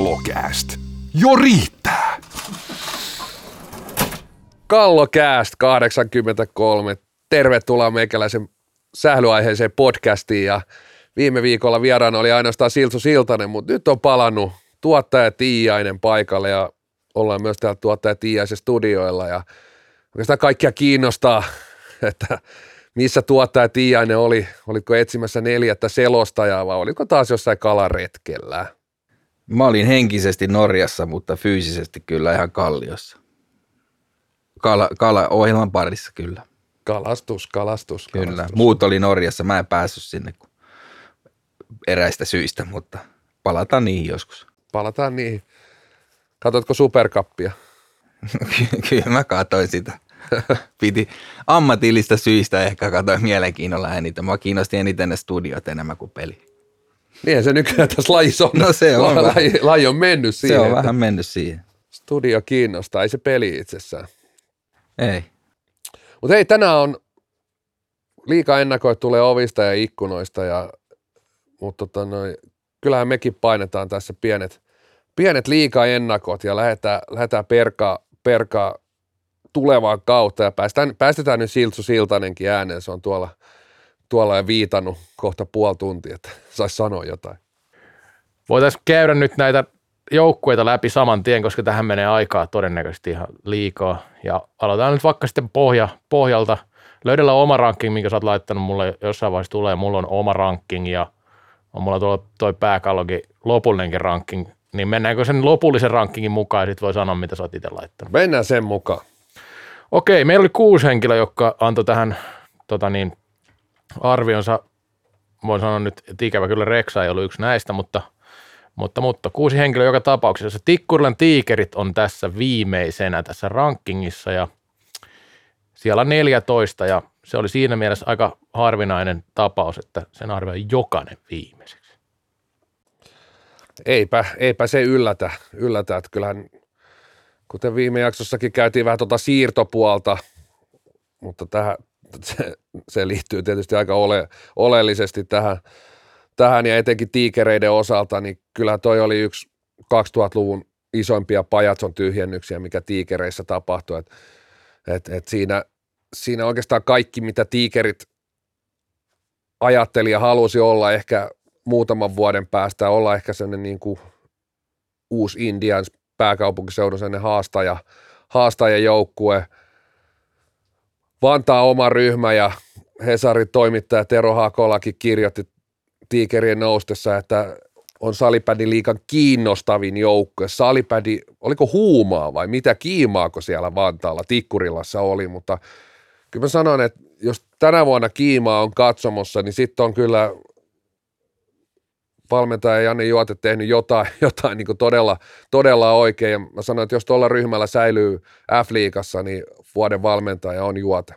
Kallokääst. Jo riittää! Kallokääst 83. Tervetuloa meikäläisen sählyaiheeseen podcastiin ja viime viikolla vieraana oli ainoastaan Silsu Siltanen, mutta nyt on palannut tuottaja Tiiainen paikalle ja ollaan myös täällä tuottaja Tiiaisen studioilla ja oikeastaan kaikkia kiinnostaa, että missä tuottaja Tiiainen oli, oliko etsimässä neljättä selostajaa vai oliko taas jossain kalaretkellä? Mä olin henkisesti Norjassa, mutta fyysisesti kyllä ihan Kalliossa. Kala, kala ohjelman parissa kyllä. Kalastus, kalastus, Kyllä. kalastus. Muut oli Norjassa, mä en päässyt sinne kun eräistä syistä, mutta palataan niihin joskus. Palataan niihin. Katotko superkappia? Kyllä mä katsoin sitä. Piti ammatillista syistä ehkä katsoin mielenkiinnolla eniten. Mua kiinnosti eniten ne studiot enemmän kuin peli. Niin se nykyään tässä lajissa on. No se on laji, laji on mennyt siihen. Se on vähän mennyt siihen. Studio kiinnostaa, ei se peli itsessään. Ei. Mutta hei, tänään on liika ennakoit tulee ovista ja ikkunoista, ja, mutta tota noi, kyllähän mekin painetaan tässä pienet, pienet liika ennakot ja lähdetään, lähdetään perkaa, perkaa tulevaan kautta ja päästään, päästetään nyt Siltsu Siltanenkin ääneen, se on tuolla, tuolla ja viitannut kohta puoli tuntia, että saisi sanoa jotain. Voitaisiin käydä nyt näitä joukkueita läpi saman tien, koska tähän menee aikaa todennäköisesti ihan liikaa. Ja aloitetaan nyt vaikka sitten pohja, pohjalta. Löydellä oma ranking, minkä sä oot laittanut mulle jossain vaiheessa tulee. Mulla on oma ranking ja on mulla tuolla toi pääkallokin lopullinenkin ranking. Niin mennäänkö sen lopullisen rankingin mukaan ja sit voi sanoa, mitä sä oot itse laittanut. Mennään sen mukaan. Okei, meillä oli kuusi henkilöä, jotka antoi tähän tota niin, arvionsa. Voin sanoa nyt, että ikävä kyllä Reksa ei ollut yksi näistä, mutta, mutta, mutta kuusi henkilöä joka tapauksessa. Tikkurilan tiikerit on tässä viimeisenä tässä rankingissa ja siellä on 14 ja se oli siinä mielessä aika harvinainen tapaus, että sen arvioi jokainen viimeiseksi. Eipä, eipä se yllätä, yllätä, että kyllähän kuten viime jaksossakin käytiin vähän tuota siirtopuolta, mutta tähän, se, se liittyy tietysti aika ole, oleellisesti tähän, tähän ja etenkin tiikereiden osalta, niin kyllä toi oli yksi 2000-luvun isoimpia pajatson tyhjennyksiä, mikä tiikereissä tapahtui. Et, et, et siinä, siinä oikeastaan kaikki, mitä tiikerit ajatteli ja halusi olla ehkä muutaman vuoden päästä, olla ehkä sellainen niin kuin uusi Indians pääkaupunkiseudun sellainen haastaja, haastajajoukkue. Vantaa oma ryhmä ja Hesarin toimittaja Tero Hakolakin kirjoitti tiikerien noustessa, että on salipädin liikan kiinnostavin joukkue. Salipädi, oliko huumaa vai mitä kiimaako siellä Vantaalla, Tikkurilassa oli, mutta kyllä mä sanon, että jos tänä vuonna kiimaa on katsomossa, niin sitten on kyllä valmentaja Janne Juote tehnyt jotain, jotain niin todella, todella oikein. Ja mä sanoin, että jos tuolla ryhmällä säilyy F-liigassa, niin vuoden valmentaja on Juote.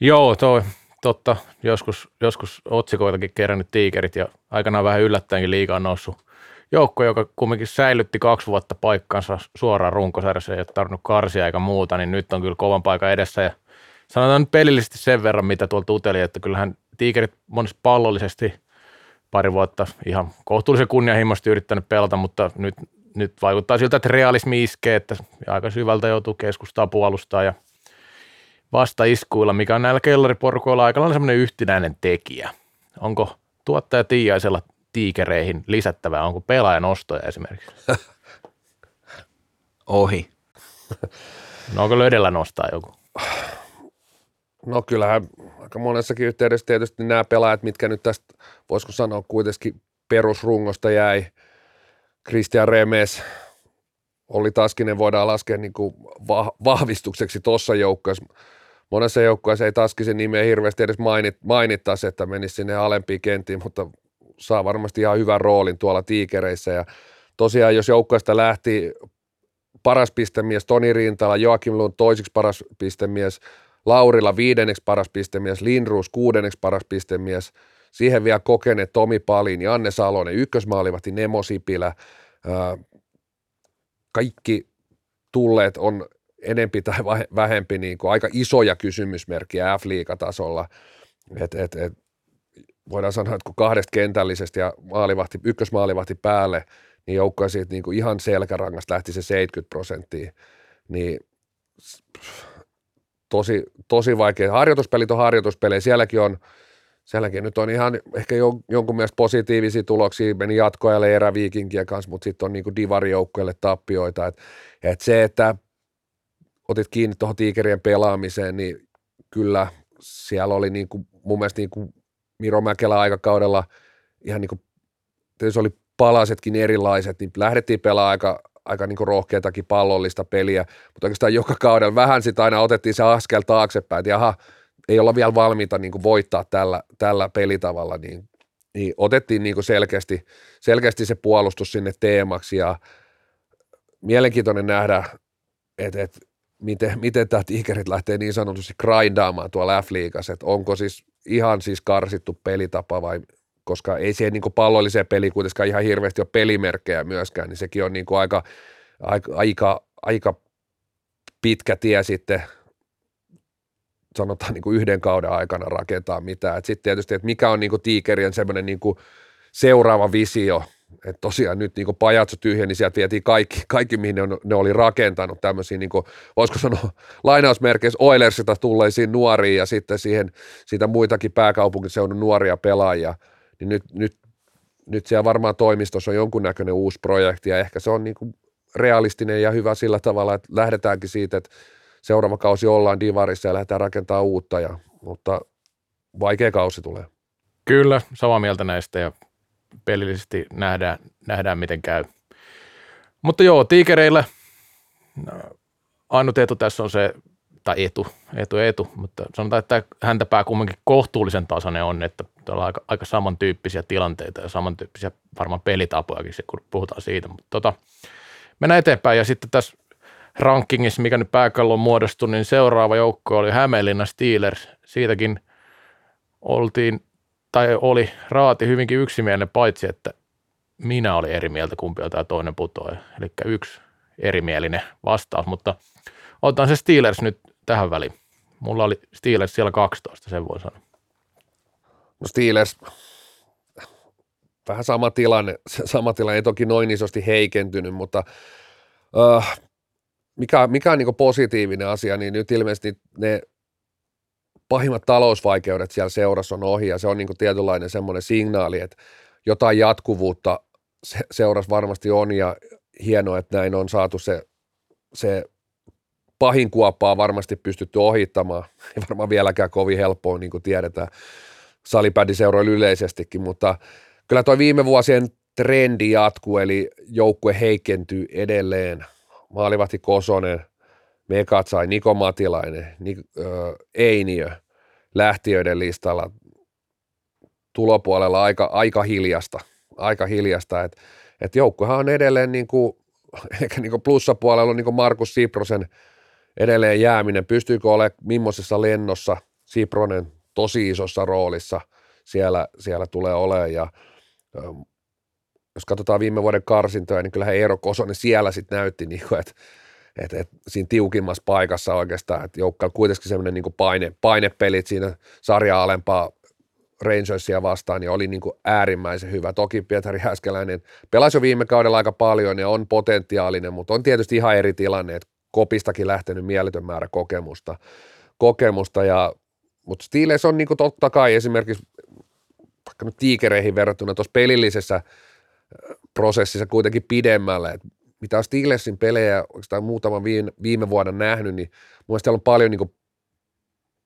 Joo, toi, totta. Joskus, joskus otsikoitakin kerännyt tiikerit ja aikanaan vähän yllättäenkin liikaa noussut joukko, joka kumminkin säilytti kaksi vuotta paikkansa suoraan runkosarjassa, ei ole tarvinnut karsia eikä muuta, niin nyt on kyllä kovan paikan edessä ja sanotaan nyt pelillisesti sen verran, mitä tuolta uteli, että kyllähän tiikerit monesti pallollisesti pari vuotta ihan kohtuullisen kunnianhimoisesti yrittänyt pelata, mutta nyt, nyt vaikuttaa siltä, että realismi iskee, että aika syvältä joutuu keskustaa puolustaa ja vastaiskuilla, mikä on näillä kellariporukoilla aika lailla semmoinen yhtenäinen tekijä. Onko tuottaja Tiiaisella tiikereihin lisättävää, onko pelaajan ostoja esimerkiksi? Ohi. No onko löydellä nostaa joku? No kyllähän aika monessakin yhteydessä tietysti nämä pelaajat, mitkä nyt tästä, voisiko sanoa kuitenkin perusrungosta jäi, Christian Remes, oli Taskinen voidaan laskea niin kuin va- vahvistukseksi tuossa joukkueessa. Monessa joukkueessa ei Taskisen nimeä hirveästi edes mainit, mainittaisi, että menisi sinne alempiin kenttiin, mutta saa varmasti ihan hyvän roolin tuolla tiikereissä. Ja tosiaan, jos joukkueesta lähti paras pistemies Toni Rintala, Joakim Lund toisiksi paras pistemies, Laurilla viidenneksi paras pistemies, Lindruus kuudenneksi paras pistemies, siihen vielä kokeneet Tomi Palin ja Anne Salonen, ykkösmaalivahti Nemo Sipilä, kaikki tulleet on enempi tai vähempi niin kuin aika isoja kysymysmerkkiä F-liigatasolla. Et, et, et, voidaan sanoa, että kun kahdesta kentällisestä ja maalivahti, ykkösmaalivahti päälle, niin joukkoja siitä niin kuin ihan selkärangasta lähti se 70 prosenttia, niin tosi, tosi vaikea. Harjoituspelit on harjoituspelejä, sielläkin on, sielläkin nyt on ihan ehkä jonkun mielestä positiivisia tuloksia, meni jatkoajalle eräviikinkien kanssa, mutta sitten on niin divarijoukkoille tappioita, että et se, että otit kiinni tuohon tiikerien pelaamiseen, niin kyllä siellä oli niin kuin, mun mielestä kuin Miro Mäkelä aikakaudella ihan niin kuin, oli palasetkin erilaiset, niin lähdettiin pelaamaan aika, aika niin rohkeatakin pallollista peliä, mutta oikeastaan joka kaudella vähän sitä aina otettiin se askel taaksepäin, että jaha, ei olla vielä valmiita niin voittaa tällä, tällä pelitavalla, niin, niin otettiin niin selkeästi, selkeästi se puolustus sinne teemaksi ja mielenkiintoinen nähdä, että, että miten, miten tämä Tigerit lähtee niin sanotusti grindaamaan tuolla F-liigassa, että onko siis ihan siis karsittu pelitapa vai koska ei siihen niin pallolliseen peliin kuitenkaan ihan hirveästi ole pelimerkkejä myöskään, niin sekin on niin aika, aika, aika, aika pitkä tie sitten sanotaan niin kuin yhden kauden aikana rakentaa mitään. Sitten tietysti, että mikä on niin kuin tiikerien semmoinen niin kuin seuraava visio, että tosiaan nyt niin pajatso tyhjä, niin sieltä vietiin kaikki, kaikki mihin ne, on, ne oli rakentanut tämmöisiä, niin kuin, voisiko sanoa lainausmerkeissä Oilersita tulleisiin nuoriin ja sitten siihen, siitä muitakin pääkaupunkiseudun nuoria pelaajia – niin nyt, nyt, nyt siellä varmaan toimistossa on jonkunnäköinen uusi projekti ja ehkä se on niin kuin realistinen ja hyvä sillä tavalla, että lähdetäänkin siitä, että seuraava kausi ollaan divarissa ja lähdetään rakentamaan uutta, ja, mutta vaikea kausi tulee. Kyllä, samaa mieltä näistä ja pelillisesti nähdään, nähdään miten käy. Mutta joo, tiikereillä ainut etu tässä on se tai etu, etu, etu, mutta sanotaan, että häntä pää kumminkin kohtuullisen tasainen on, että täällä on aika, aika samantyyppisiä tilanteita ja samantyyppisiä varmaan pelitapojakin, kun puhutaan siitä, mutta tota, mennään eteenpäin ja sitten tässä rankingissa, mikä nyt pääkallon muodostui, niin seuraava joukko oli Hämeenlinna Steelers. Siitäkin oltiin, tai oli raati hyvinkin yksimielinen, paitsi että minä olin eri mieltä, kumpi on tämä toinen putoaja. Eli yksi erimielinen vastaus, mutta otetaan se Steelers nyt tähän väliin. Mulla oli Steelers siellä 12, sen voi sanoa. No Steelers, vähän sama tilanne, sama tilanne, ei toki noin isosti heikentynyt, mutta uh, mikä, mikä on niin positiivinen asia, niin nyt ilmeisesti ne pahimmat talousvaikeudet siellä seurassa on ohi ja se on niin tietynlainen semmoinen signaali, että jotain jatkuvuutta se, seurassa varmasti on ja hienoa, että näin on saatu se, se pahin kuoppaa varmasti pystytty ohittamaan. Ei varmaan vieläkään kovin helppoa, niin kuin tiedetään salipädiseuroilla yleisestikin, mutta kyllä tuo viime vuosien trendi jatkuu, eli joukkue heikentyy edelleen. Maalivahti Kosonen, Mekatsai, Niko Matilainen, Nik, äh, Einiö lähtiöiden listalla tulopuolella aika, aika hiljasta, aika hiljasta, että et joukkuehan on edelleen niin kuin, ehkä niin kuin plussapuolella on niin kuin Markus Siprosen edelleen jääminen, pystyykö olemaan millaisessa lennossa Sipronen tosi isossa roolissa siellä, siellä tulee olemaan ja jos katsotaan viime vuoden karsintoja, niin kyllähän Eero Kosonen siellä sitten näytti, niin kuin, että et, et siinä tiukimmassa paikassa oikeastaan, että joukka on kuitenkin semmoinen niin paine, painepelit siinä sarjaa alempaa Rangersia vastaan, niin oli niin kuin äärimmäisen hyvä. Toki Pietari Häskeläinen pelasi jo viime kaudella aika paljon ja on potentiaalinen, mutta on tietysti ihan eri tilanne, että Kopistakin lähtenyt mieletön määrä kokemusta, kokemusta ja mutta Steelers on niin totta kai esimerkiksi vaikka nyt tiikereihin verrattuna tuossa pelillisessä prosessissa kuitenkin pidemmälle, että mitä on Steelersin pelejä oikeastaan muutaman viime, viime vuonna nähnyt, niin mun on paljon niin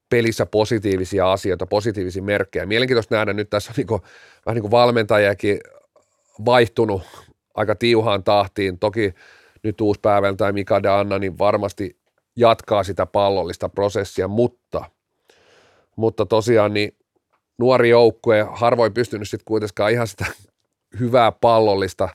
pelissä positiivisia asioita, positiivisia merkkejä. Mielenkiintoista nähdä nyt tässä on niin vähän niin kuin valmentajakin vaihtunut aika tiuhaan tahtiin. Toki nyt uusi tai Mika Anna, niin varmasti jatkaa sitä pallollista prosessia, mutta – mutta tosiaan niin nuori joukkue, harvoin pystynyt sitten kuitenkaan ihan sitä hyvää pallollista,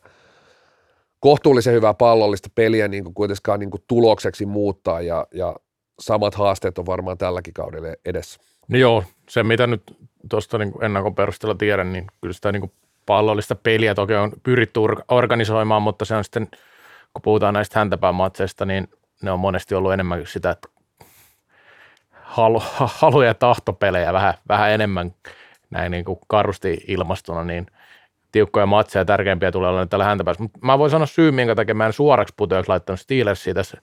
kohtuullisen hyvää pallollista peliä niin kuin kuitenkaan niin kuin tulokseksi muuttaa ja, ja samat haasteet on varmaan tälläkin kaudella edessä. No joo, se mitä nyt tuosta niin ennakon perusteella tiedän, niin kyllä sitä niin kuin pallollista peliä toki on pyritty organisoimaan, mutta se on sitten, kun puhutaan näistä häntäpäämatseista, niin ne on monesti ollut enemmän sitä, että halu, halu ja tahtopelejä vähän, vähän enemmän näin niin kuin karusti ilmastuna, niin tiukkoja matseja ja tärkeimpiä tulee olla tällä häntäpäässä. Mutta mä voin sanoa syy, minkä takia mä en suoraksi putoajaksi laittanut Steelersia tässä,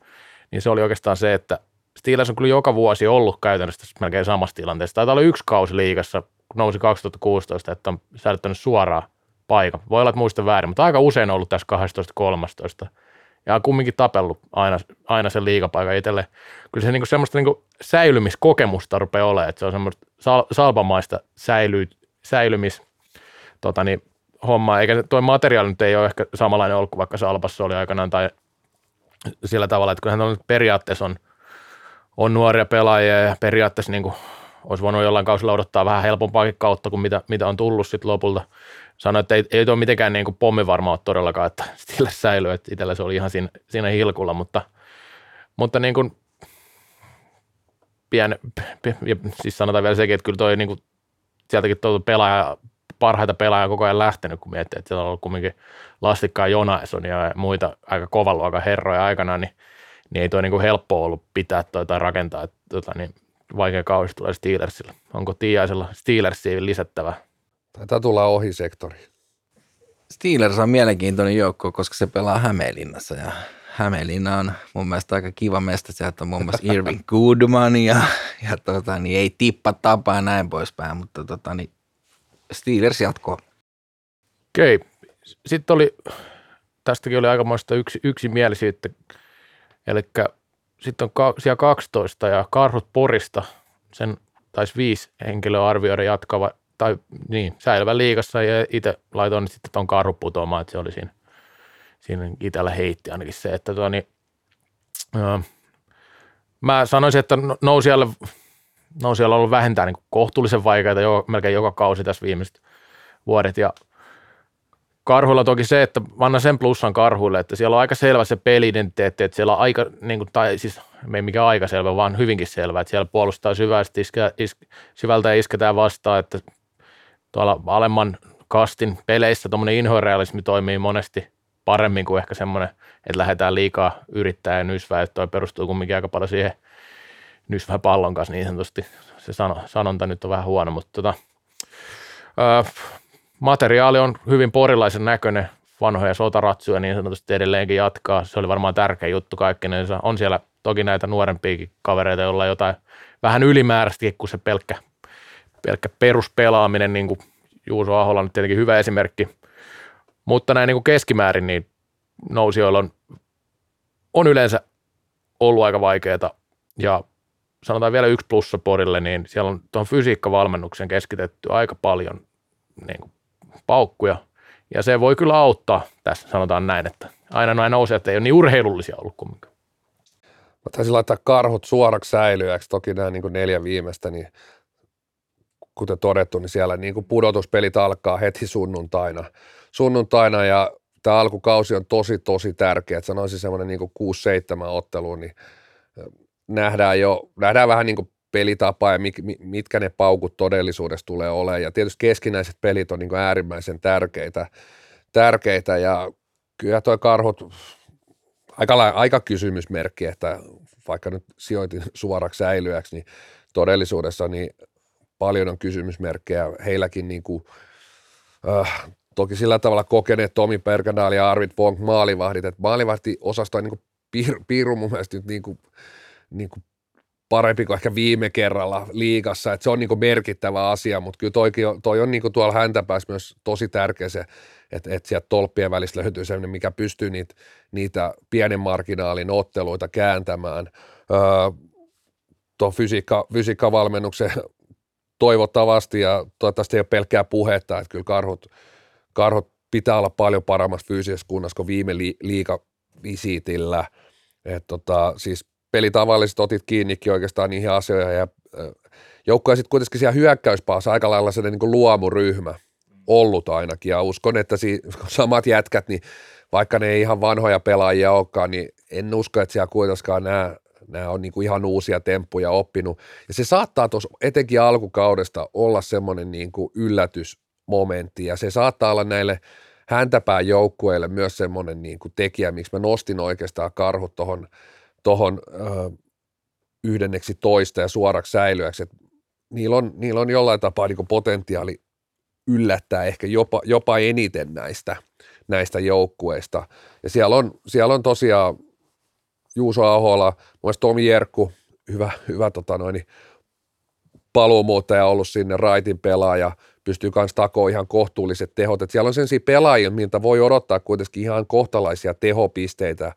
niin se oli oikeastaan se, että Steelers on kyllä joka vuosi ollut käytännössä melkein samassa tilanteessa. Taitaa olla yksi kausi liigassa, nousi 2016, että on säilyttänyt suoraan paikan. Voi olla, että muista väärin, mutta aika usein ollut tässä 12-13 ja on kumminkin tapellut aina, aina sen liigapaikan itselle. Kyllä se niinku semmoista niinku säilymiskokemusta rupeaa olemaan, että se on semmoista sal- salpamaista säily, säilymis tota niin, hommaa, eikä tuo materiaali nyt ei ole ehkä samanlainen ollut kuin vaikka Salpassa oli aikanaan tai sillä tavalla, että kyllähän on periaatteessa on, on nuoria pelaajia ja periaatteessa niin kuin olisi voinut jollain kausilla odottaa vähän helpompaakin kautta kuin mitä, mitä on tullut sitten lopulta. Sanoin, että ei, ei tuo mitenkään niin kuin pommivarma ole todellakaan, että sillä säilyy, että itsellä se oli ihan siinä, siinä hilkulla, mutta, mutta niin kuin pien, ja siis sanotaan vielä sekin, että kyllä toi niin kuin, sieltäkin tuo pelaaja, parhaita pelaajia koko ajan lähtenyt, kun miettii, että siellä on ollut kumminkin Lastikkaa Jonason ja muita aika kovan luokan herroja aikana, niin, niin ei toi niin kuin helppo ollut pitää tai rakentaa, että tota, niin vaikea kausi tulee Steelersille. Onko Tiaisella Steelersiin lisättävä? Taitaa tulla ohi sektori. Steelers on mielenkiintoinen joukko, koska se pelaa Hämeenlinnassa ja Hämeenlinna on mun mielestä aika kiva mesta. Sieltä on muun muassa Irving Goodman ja, ja tota, niin ei tippa tapaa ja näin poispäin, mutta tota, niin Steelers jatkoo. Okei. Sitten oli, tästäkin oli aikamoista yksi, yksimielisyyttä, eli sitten on ka, siellä 12 ja Karhut Porista, sen taisi viisi henkilöä arvioida jatkava, tai niin, säilyvä liigassa ja itse laitoin sitten tuon Karhu putoamaan, että se oli siinä, siinä itsellä heitti ainakin se, että tuo, niin, öö, mä sanoisin, että no, nousijalle, nousijalle on ollut vähintään niin kohtuullisen vaikeita jo, melkein joka kausi tässä viimeiset vuodet. Ja Karhuilla toki se, että vanna sen plussan karhuille, että siellä on aika selvä se peli-identiteetti, että siellä on aika, niin kuin, tai siis ei mikään aika selvä, vaan hyvinkin selvä, että siellä puolustaa syvästi, iske, is, syvältä ja isketään vastaan, että tuolla alemman kastin peleissä tuommoinen inhorealismi toimii monesti paremmin kuin ehkä semmoinen, että lähdetään liikaa yrittää ja nysvää, että toi perustuu kumminkin aika paljon siihen nysvää pallon kanssa niin sanotusti. Se sano, sanonta nyt on vähän huono, mutta tota, öö, materiaali on hyvin porilaisen näköinen, vanhoja sotaratsuja niin sanotusti edelleenkin jatkaa. Se oli varmaan tärkeä juttu kaikkinensa. On siellä toki näitä nuorempiakin kavereita, joilla on jotain vähän ylimääräistäkin kuin se pelkkä, pelkkä peruspelaaminen, niin kuin Juuso Ahola on tietenkin hyvä esimerkki. Mutta näin niin kuin keskimäärin niin nousijoilla on, on yleensä ollut aika vaikeaa ja sanotaan vielä yksi plussa porille, niin siellä on tuon fysiikkavalmennuksen keskitetty aika paljon niin kuin paukkuja. Ja se voi kyllä auttaa tässä, sanotaan näin, että aina noin että ei ole niin urheilullisia ollut kumminkaan. Mä taisin laittaa karhut suoraksi säilyjäksi. Toki nämä niin neljä viimeistä, niin kuten todettu, niin siellä niin kuin pudotuspelit alkaa heti sunnuntaina. Sunnuntaina ja tämä alkukausi on tosi, tosi tärkeä. Että sanoisin semmoinen niin 6-7 ottelu, niin nähdään jo, nähdään vähän niin kuin pelitapa ja mitkä ne paukut todellisuudessa tulee olemaan. Ja tietysti keskinäiset pelit on niin äärimmäisen tärkeitä, tärkeitä ja kyllä tuo karhut, aika, aika kysymysmerkki, että vaikka nyt sijoitin suoraksi säilyäksi, niin todellisuudessa niin paljon on kysymysmerkkejä. Heilläkin niin kuin, äh, toki sillä tavalla kokeneet Tomi Perkanaali ja Arvid Bonk maalivahdit, että maalivahti-osasto on niin kuin piir, piiru mun mielestä nyt niin kuin, niin kuin parempi kuin ehkä viime kerralla liigassa, että se on niin merkittävä asia, mutta kyllä toi, toi on niin tuolla häntäpäässä myös tosi tärkeä se, että, että sieltä tolppien välistä löytyy sellainen, mikä pystyy niitä, niitä pienen marginaalin otteluita kääntämään. Öö, tuo fysiikka, fysiikkavalmennuksen toivottavasti ja toivottavasti ei ole pelkkää puhetta, että kyllä karhut, karhut pitää olla paljon paremmassa fyysisessä kunnossa kuin viime li, liikavisiitillä. että tota, siis pelitavallisesti otit kiinnikin oikeastaan niihin asioihin ja joukkoja sitten kuitenkin siellä hyökkäyspäässä aika lailla sellainen niin luomuryhmä ollut ainakin ja uskon, että si- samat jätkät, niin vaikka ne ei ihan vanhoja pelaajia olekaan, niin en usko, että siellä kuitenkaan nämä, nämä on niin kuin ihan uusia temppuja oppinut. Ja se saattaa tuossa etenkin alkukaudesta olla semmoinen niin kuin yllätysmomentti ja se saattaa olla näille häntäpään joukkueille myös semmoinen niin kuin tekijä, miksi mä nostin oikeastaan karhut tuohon tuohon yhdenneksi toista ja suoraksi säilyäksi, niillä on, niillä on jollain tapaa niin potentiaali yllättää ehkä jopa, jopa eniten näistä, näistä joukkueista. Ja siellä on, siellä on tosiaan Juuso Ahola, mun Tomi Jerkku, hyvä, hyvä tota noin, paluumuuttaja ollut sinne, raitin pelaaja, pystyy myös takoon ihan kohtuulliset tehot. Et siellä on sellaisia pelaajia, miltä voi odottaa kuitenkin ihan kohtalaisia tehopisteitä,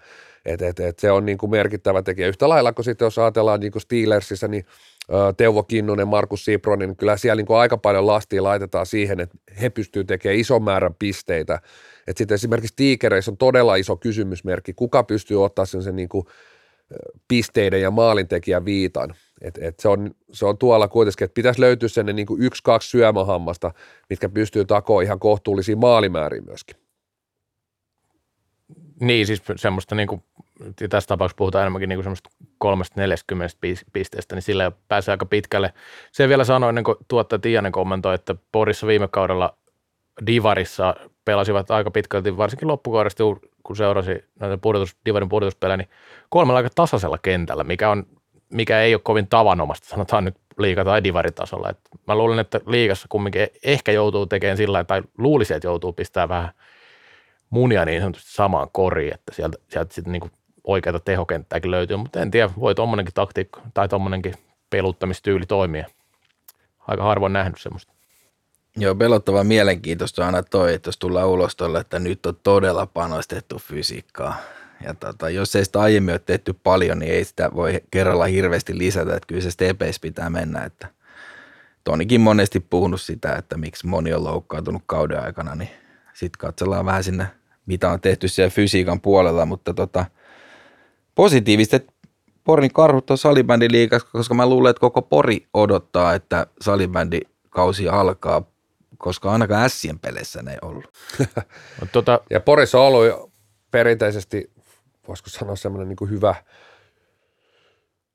et, et, et se on niin kuin merkittävä tekijä. Yhtä lailla kuin sitten jos ajatellaan niin kuin Steelersissa, niin Teuvo Kinnunen, Markus Sipronin, niin kyllä siellä niin kuin aika paljon lastia laitetaan siihen, että he pystyvät tekemään ison määrän pisteitä. Et sitten esimerkiksi Tiikereissä on todella iso kysymysmerkki, kuka pystyy ottaa sen, sen niin kuin pisteiden ja maalintekijän viitan. Et, et se, on, se on tuolla kuitenkin, että pitäisi löytyä sen niin kuin yksi, kaksi syömähammasta, mitkä pystyy takoon ihan kohtuullisiin maalimääriin myöskin. Niin, siis semmoista niin kuin, tässä tapauksessa puhutaan enemmänkin niin kuin semmoista 340 pisteestä, niin sillä pääsee aika pitkälle. Se vielä sanoin ennen kuin tuottaja Tianen kommentoi, että Porissa viime kaudella Divarissa pelasivat aika pitkälti, varsinkin loppukaudesta, kun seurasi näitä pudotus, Divarin pudotuspelejä, niin kolmella aika tasaisella kentällä, mikä, on, mikä ei ole kovin tavanomasta, sanotaan nyt liiga- tai divaritasolla. Et mä luulen, että liigassa kumminkin ehkä joutuu tekemään sillä tai luulisi, että joutuu pistämään vähän munia niin sanotusti samaan koriin, että sieltä, sieltä sitten niin oikeita tehokenttääkin löytyy, mutta en tiedä, voi tuommoinenkin taktiikka tai tuommoinenkin peluttamistyyli toimia. Aika harvoin nähnyt semmoista. Joo, pelottava mielenkiintoista aina toi, että jos tullaan ulos tolle, että nyt on todella panostettu fysiikkaa. Ja tota, jos ei sitä aiemmin ole tehty paljon, niin ei sitä voi kerralla hirveästi lisätä, että kyllä se stepeis pitää mennä. Että Tonikin monesti puhunut sitä, että miksi moni on loukkaantunut kauden aikana, niin sitten katsellaan vähän sinne, mitä on tehty siellä fysiikan puolella, mutta tota, positiivista, Porin karhut on salibändi liikas, koska mä luulen, että koko Pori odottaa, että salibändi kausi alkaa, koska ainakaan Sien peleissä ne ei ollut. tota, ja Porissa on ollut jo perinteisesti, voisiko sanoa semmoinen niin hyvä,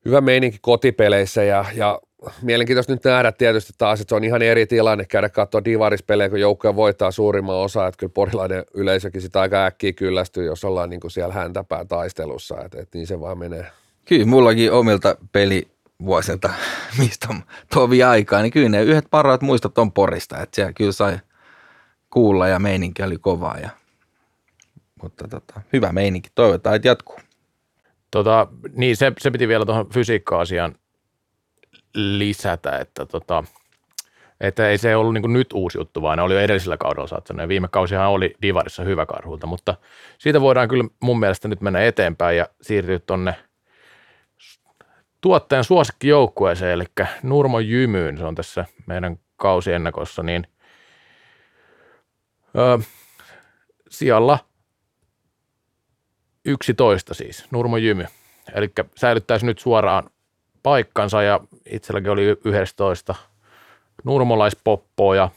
hyvä meininki kotipeleissä ja, ja mielenkiintoista nyt nähdä tietysti taas, että se on ihan eri tilanne käydä katsoa divarispelejä, kun joukkoja voittaa suurimman osa, että kyllä porilainen yleisökin sitä aika äkkiä kyllästyy, jos ollaan niin kuin siellä häntäpää taistelussa, että, että niin se vaan menee. Kyllä, mullakin omilta pelivuosilta, mistä on tovi aikaa, niin kyllä ne yhdet parhaat muistot on porista, että siellä kyllä sai kuulla ja meininki oli kovaa, ja, mutta tota, hyvä meininki, toivotaan, että jatkuu. Tota, niin se, se piti vielä tuohon fysiikka-asiaan lisätä, että, tota, että ei se ollut niin nyt uusi juttu, vaan ne oli jo edellisellä kaudella saattanut. Ja viime kausihan oli Divarissa hyvä karhulta, mutta siitä voidaan kyllä mun mielestä nyt mennä eteenpäin ja siirtyä tuonne tuottajan suosikkijoukkueeseen, eli Nurmo Jymyyn, se on tässä meidän kausiennakossa, niin öö, sijalla 11 siis, Nurmo Jymy. Eli säilyttäisi nyt suoraan paikkansa ja itselläkin oli 11 nurmolaispoppoa ja,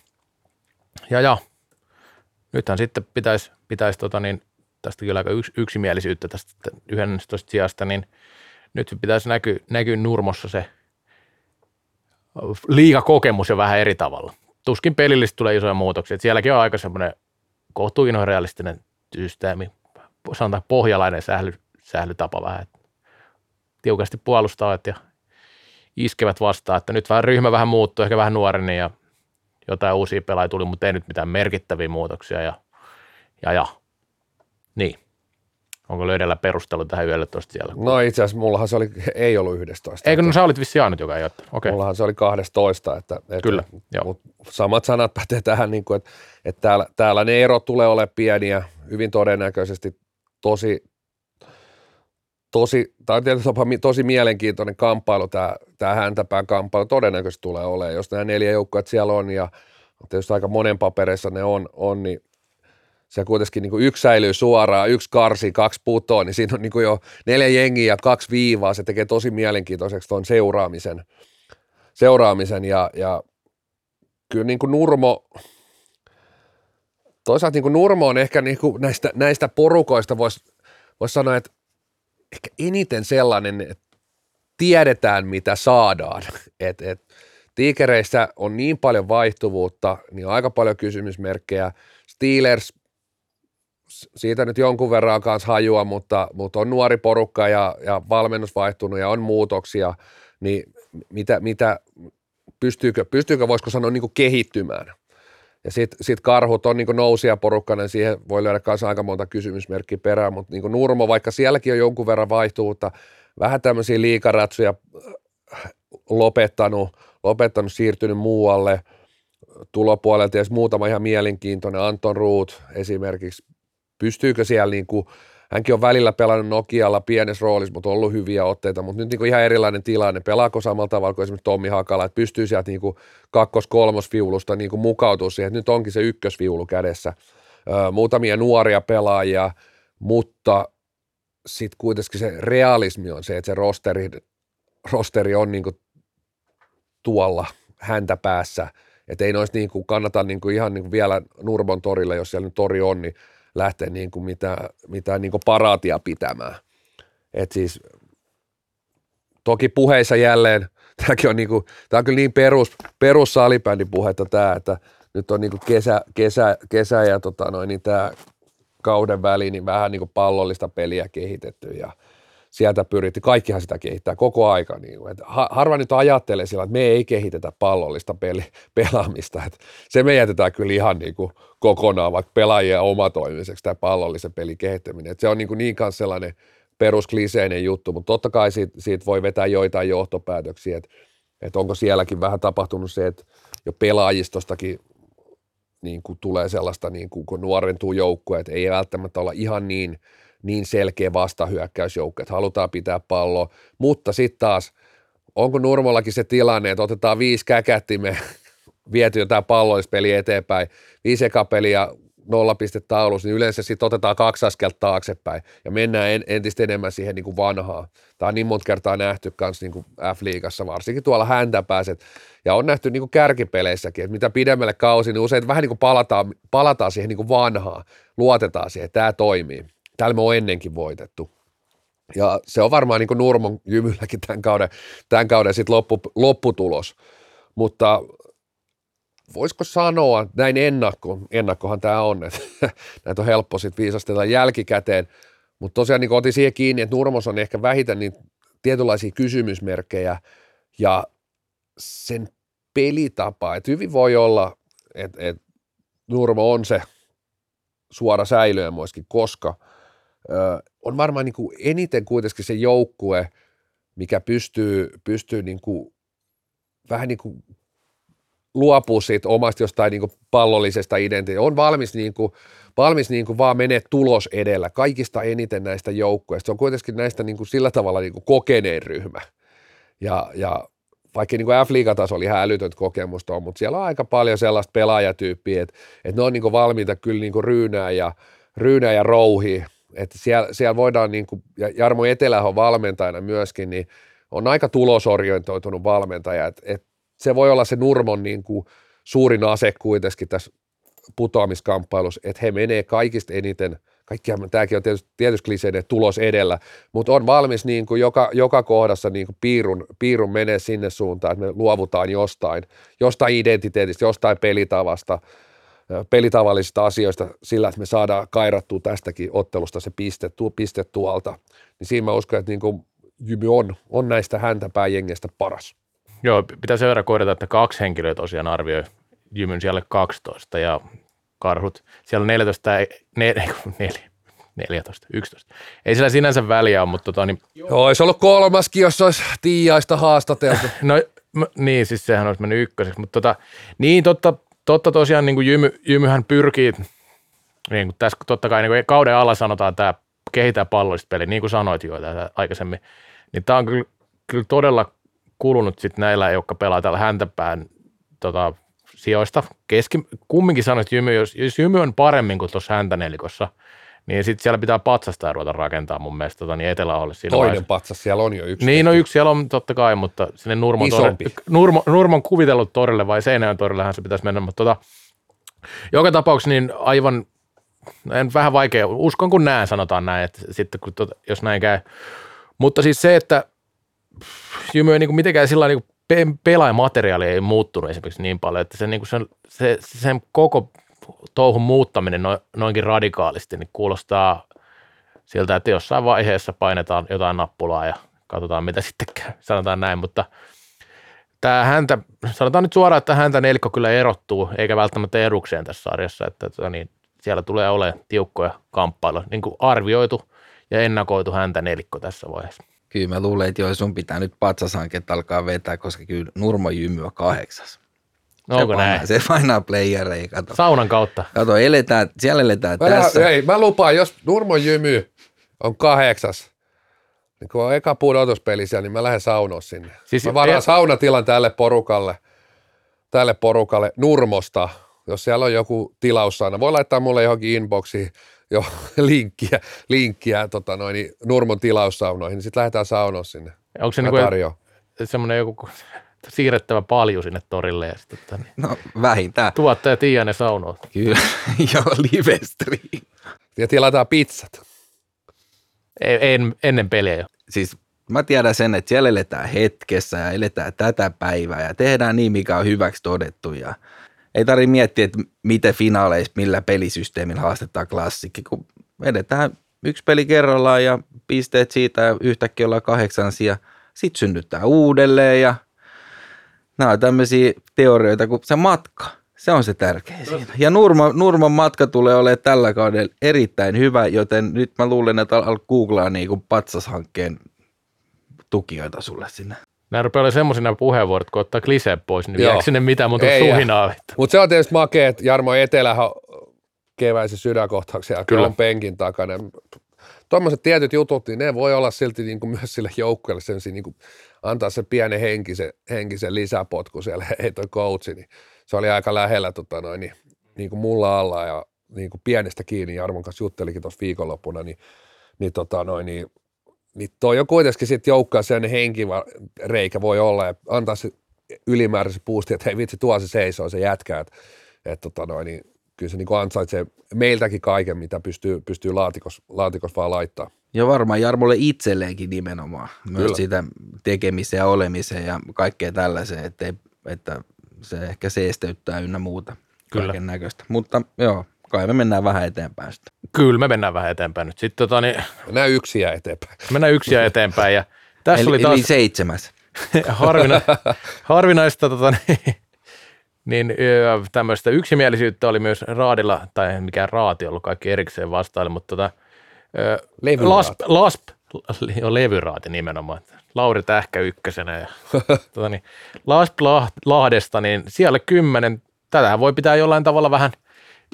ja, ja nythän sitten pitäisi, pitäisi tota niin, tästä kyllä aika yks, yksimielisyyttä tästä 11 sijasta, niin nyt pitäisi näkyä, näkyä Nurmossa se liigakokemus jo vähän eri tavalla. Tuskin pelillisesti tulee isoja muutoksia. Sielläkin on aika semmoinen kohtuullinen realistinen systeemi, sanotaan pohjalainen sähly, sählytapa vähän. Tiukasti puolustaa ja iskevät vastaan, että nyt vähän ryhmä vähän muuttui, ehkä vähän nuoreni ja jotain uusia pelaajia tuli, mutta ei nyt mitään merkittäviä muutoksia ja, ja, ja. niin. Onko löydellä perustelu tähän 11 siellä? No itse asiassa mullahan se oli, ei ollut 11. Eikö, no sä olit vissi ainut, joka ei ottanut. Okay. Mullahan se oli 12. Että, että, Kyllä. Mutta samat sanat pätee tähän, niin kuin, että, että täällä, täällä ne erot tulee olemaan pieniä, hyvin todennäköisesti tosi, tosi, on tietysti tosi mielenkiintoinen kamppailu, tämä, tämä häntäpään kamppailu todennäköisesti tulee olemaan, jos nämä neljä joukkoa siellä on ja tietysti aika monen papereissa ne on, on niin se kuitenkin niin kuin yksi säilyy suoraan, yksi karsi, kaksi putoa, niin siinä on niin kuin jo neljä jengiä ja kaksi viivaa, se tekee tosi mielenkiintoiseksi tuon seuraamisen, seuraamisen ja, ja kyllä niin kuin Nurmo, toisaalta niin kuin Nurmo on ehkä niin kuin näistä, näistä porukoista voisi vois sanoa, että ehkä eniten sellainen, että tiedetään mitä saadaan. Et, et, tiikereissä on niin paljon vaihtuvuutta, niin on aika paljon kysymysmerkkejä. Steelers, siitä nyt jonkun verran kanssa hajua, mutta, mutta on nuori porukka ja, ja valmennus vaihtunut ja on muutoksia, niin mitä, mitä pystyykö, pystyykö voisiko sanoa niin kuin kehittymään. Ja sitten sit karhut on niin nousia porukkana, niin siihen voi löydä kanssa aika monta kysymysmerkkiä perään, mutta niin Nurmo, vaikka sielläkin on jonkun verran vaihtuvuutta, vähän tämmöisiä liikaratsuja äh, lopettanut, lopettanut, siirtynyt muualle, tulopuolelta tietysti muutama ihan mielenkiintoinen, Anton Ruut esimerkiksi, pystyykö siellä niin kuin hänkin on välillä pelannut Nokialla pienessä roolissa, mutta ollut hyviä otteita, mutta nyt niin ihan erilainen tilanne. Pelaako samalla tavalla kuin esimerkiksi Tommi Hakala, että pystyy sieltä niin kuin kakkos-kolmosviulusta niin kuin siihen, että nyt onkin se ykkösviulu kädessä. Öö, muutamia nuoria pelaajia, mutta sitten kuitenkin se realismi on se, että se rosteri, rosteri on niin kuin tuolla häntä päässä, että ei noista niin kuin kannata niin kuin ihan niin kuin vielä Nurmon torille, jos siellä nyt tori on, niin lähteä niin kuin mitään, mitään niin kuin paraatia pitämään. Et siis, toki puheissa jälleen, tämäkin on, niin kuin, tämä on kyllä niin perus, perus puhetta tämä, että nyt on niin kuin kesä, kesä, kesä ja tota noin, niin tämä kauden väli, niin vähän niin kuin pallollista peliä kehitetty ja – sieltä pyritti, kaikkihan sitä kehittää koko aika. Niin kuin, että harva nyt ajattelee sillä, että me ei kehitetä pallollista peli, pelaamista. Että se me jätetään kyllä ihan niin kuin kokonaan vaikka pelaajien omatoimiseksi tämä pallollisen pelin kehittäminen. Että se on niin, kuin niin kanssa sellainen peruskliseinen juttu, mutta totta kai siitä, siitä voi vetää joitain johtopäätöksiä, että, että onko sielläkin vähän tapahtunut se, että jo pelaajistostakin niin kuin tulee sellaista, niin kuin, kun nuorentuu joukkue, että ei välttämättä olla ihan niin – niin selkeä vastahyökkäysjoukko, että halutaan pitää palloa, mutta sitten taas, onko Nurmollakin se tilanne, että otetaan viisi käkättimme, viety jotain palloispeliä eteenpäin, viisi ekapeliä nolla taulus, niin yleensä sitten otetaan kaksi askelta taaksepäin ja mennään en, entistä enemmän siihen niin kuin vanhaan. Tämä on niin monta kertaa nähty myös niin F-liigassa, varsinkin tuolla häntä pääset. Ja on nähty niin kuin kärkipeleissäkin, että mitä pidemmälle kausi, niin usein vähän niin kuin palataan, palataan siihen niin kuin vanhaan, luotetaan siihen, että tämä toimii. Täällä me on ennenkin voitettu. Ja se on varmaan niin kuin Nurmon jymylläkin tämän kauden, tämän kauden sit loppu, lopputulos. Mutta voisiko sanoa, näin ennakko, ennakkohan tämä on, että näitä on helppo sitten viisastella jälkikäteen, mutta tosiaan niin otin siihen kiinni, että Nurmos on ehkä vähiten niin tietynlaisia kysymysmerkkejä ja sen pelitapa, että hyvin voi olla, että, että Nurmo on se suora säilöä myöskin, koska – on varmaan niin kuin eniten kuitenkin se joukkue, mikä pystyy, pystyy niin kuin, vähän niin kuin luopua siitä omasta jostain niin kuin pallollisesta identiteetistä. On valmis, niin kuin, valmis niin kuin vaan menee tulos edellä kaikista eniten näistä joukkueista. Se on kuitenkin näistä niin kuin sillä tavalla niin kuin kokeneen ryhmä. Ja, ja vaikka niin F-liigataso oli ihan älytöntä kokemusta on, mutta siellä on aika paljon sellaista pelaajatyyppiä, että, että ne on niin kuin valmiita kyllä niin kuin ryynää ja, ryynää ja rouhia että siellä, siellä voidaan, niin kuin, ja Jarmo Etelä on valmentajana myöskin, niin on aika tulosorientoitunut valmentaja, että, että se voi olla se Nurmon niin kuin suurin ase kuitenkin tässä putoamiskamppailussa, että he menee kaikista eniten, kaikkihan, tämäkin on tietysti, tietysti kliseinen tulos edellä, mutta on valmis niin kuin joka, joka kohdassa niin kuin piirun, piirun menee sinne suuntaan, että me luovutaan jostain, jostain identiteetistä, jostain pelitavasta, pelitavallisista asioista sillä, että me saadaan kairattua tästäkin ottelusta se piste, tu, piste tuolta, niin siinä mä uskon, että niin kuin Jymy on, on näistä häntäpääjengeistä paras. Joo, pitää sen verran korjata, että kaksi henkilöä tosiaan arvioi Jymyn siellä 12 ja karhut siellä 14, ne, 4, 14, 11. Ei sillä sinänsä väliä ole, mutta tota, niin... Joo, olisi ollut kolmaskin, jos olisi Tiiaista haastateltu. no, niin, siis sehän olisi mennyt ykköseksi, mutta tota, niin totta, totta tosiaan niin kuin Jymy, Jymyhän pyrkii, niin kuin tässä totta kai niin kuin kauden alla sanotaan tämä kehitä pallollista peli, niin kuin sanoit jo aikaisemmin, niin tämä on kyllä, kyllä todella kulunut sitten näillä, jotka pelaa täällä häntäpään tota, sijoista. Keski, kumminkin sanoit, että Jymy, jos, jos Jymy on paremmin kuin tuossa häntänelikossa – niin sitten siellä pitää patsasta ruveta rakentaa mun mielestä tota, niin Etelä-Aholle. Toinen vaiheessa. patsas, siellä on jo yksi. Niin, no yksi siellä on totta kai, mutta sinne Nurmon, torille, Nurmo, Nurmon kuvitellut torille vai Seinäjön torillehän se pitäisi mennä, mutta tota, joka tapauksessa niin aivan, en vähän vaikea, uskon kun näen, sanotaan näin, että sitten kun tota, jos näin käy. Mutta siis se, että Jymy ei niin kuin mitenkään sillä niin pelaajamateriaali ei muuttunut esimerkiksi niin paljon, että se, niin kuin sen, se, sen koko touhun muuttaminen no, noinkin radikaalisti, niin kuulostaa siltä, että jossain vaiheessa painetaan jotain nappulaa ja katsotaan mitä sitten käy, sanotaan näin, mutta tämä häntä, sanotaan nyt suoraan, että häntä nelikko kyllä erottuu, eikä välttämättä erukseen tässä sarjassa, että tota, niin, siellä tulee olemaan tiukkoja kamppailuja, niin kuin arvioitu ja ennakoitu häntä nelikko tässä vaiheessa. Kyllä mä luulen, että joo, sun pitää nyt patsashanket alkaa vetää, koska kyllä Nurmo Jymy on kahdeksas. No, onko se painaa, näin? Se painaa playereja, kato. Saunan kautta. Kato, eletään, siellä eletään Mä, tässä. hei, mä lupaan, jos Nurmon Jymy on kahdeksas, niin kun on eka pudotuspeli siellä, niin mä lähden saunoa sinne. Siis- mä varaan ja- saunatilan tälle porukalle, tälle porukalle Nurmosta, jos siellä on joku tilaussauna. Voi laittaa mulle johonkin inboxiin jo linkkiä, linkkiä tota noin, niin Nurmon tilaussaunoihin, niin sitten lähdetään saunoa sinne. Onko se Mä niin tarjoan. semmoinen joku siirrettävä palju sinne torille ja sitten tota, niin, No vähintään. tuottaja Tiianen saunoo. Kyllä, joo, live stream. Ja tilataan pizzat. Ei- En, ennen peliä jo. Siis mä tiedän sen, että siellä eletään hetkessä ja eletään tätä päivää ja tehdään niin, mikä on hyväksi todettu ja ei tarvitse miettiä, että miten finaaleissa, millä pelisysteemillä haastetaan klassikki, kun edetään yksi peli kerrallaan ja pisteet siitä ja yhtäkkiä ollaan kahdeksansia, sitten synnyttää uudelleen ja nämä on tämmöisiä teorioita kuin se matka. Se on se tärkeä siinä. Ja Nurmo, Nurmon matka tulee olemaan tällä kaudella erittäin hyvä, joten nyt mä luulen, että al- googlaa niin kuin patsashankkeen tukijoita sulle sinne. Nämä rupeaa olemaan semmoisina puheenvuorot, kun ottaa kliseet pois, niin Joo. jääkö sinne mitään muuta suhinaa. Mutta se on tietysti makea, että Jarmo Etelä keväisen sydänkohtauksen jälkeen Kyllä. on penkin takana. Tuommoiset tietyt jutut, niin ne voi olla silti niin kuin myös sille joukkueelle sen niin kuin antaa se pienen henkisen, henkisen lisäpotku siellä, ei toi niin se oli aika lähellä tota noin, niin, niin kuin mulla alla ja niin kuin pienestä kiinni, Jarmon kanssa juttelikin tuossa viikonloppuna, niin, niin, tota noin, niin, niin toi on kuitenkin sitten joukkoa sellainen henkireikä voi olla. Ja antaa se ylimääräisen boosti, että hei vitsi, tuo se seisoo, se jätkä, että et, tota noin, niin kyllä se niin kuin ansaitsee meiltäkin kaiken, mitä pystyy, pystyy laatikos, laatikos vaan laittaa. Ja varmaan Jarmolle itselleenkin nimenomaan. Myös Kyllä. sitä tekemiseen ja olemiseen ja kaikkea tällaiseen, ettei, että se ehkä seesteyttää ynnä muuta. Kyllä. Kaiken näköistä. Mutta joo, kai me mennään vähän eteenpäin sitä. Kyllä me mennään vähän eteenpäin nyt. Sitten tota, niin, Nämä yksiä eteenpäin. mennään yksiä eteenpäin ja tässä eli, oli taas eli seitsemäs. harvina, harvinaista tota, niin, niin tämmöistä yksimielisyyttä oli myös raadilla, tai mikään raati ollut kaikki erikseen vastaille, mutta tota. Lasp, Lasp, jo levyraati nimenomaan, Lauri Tähkä ykkösenä ja tota, niin, Lasp Lah- Lahdesta, niin siellä kymmenen, tätä voi pitää jollain tavalla vähän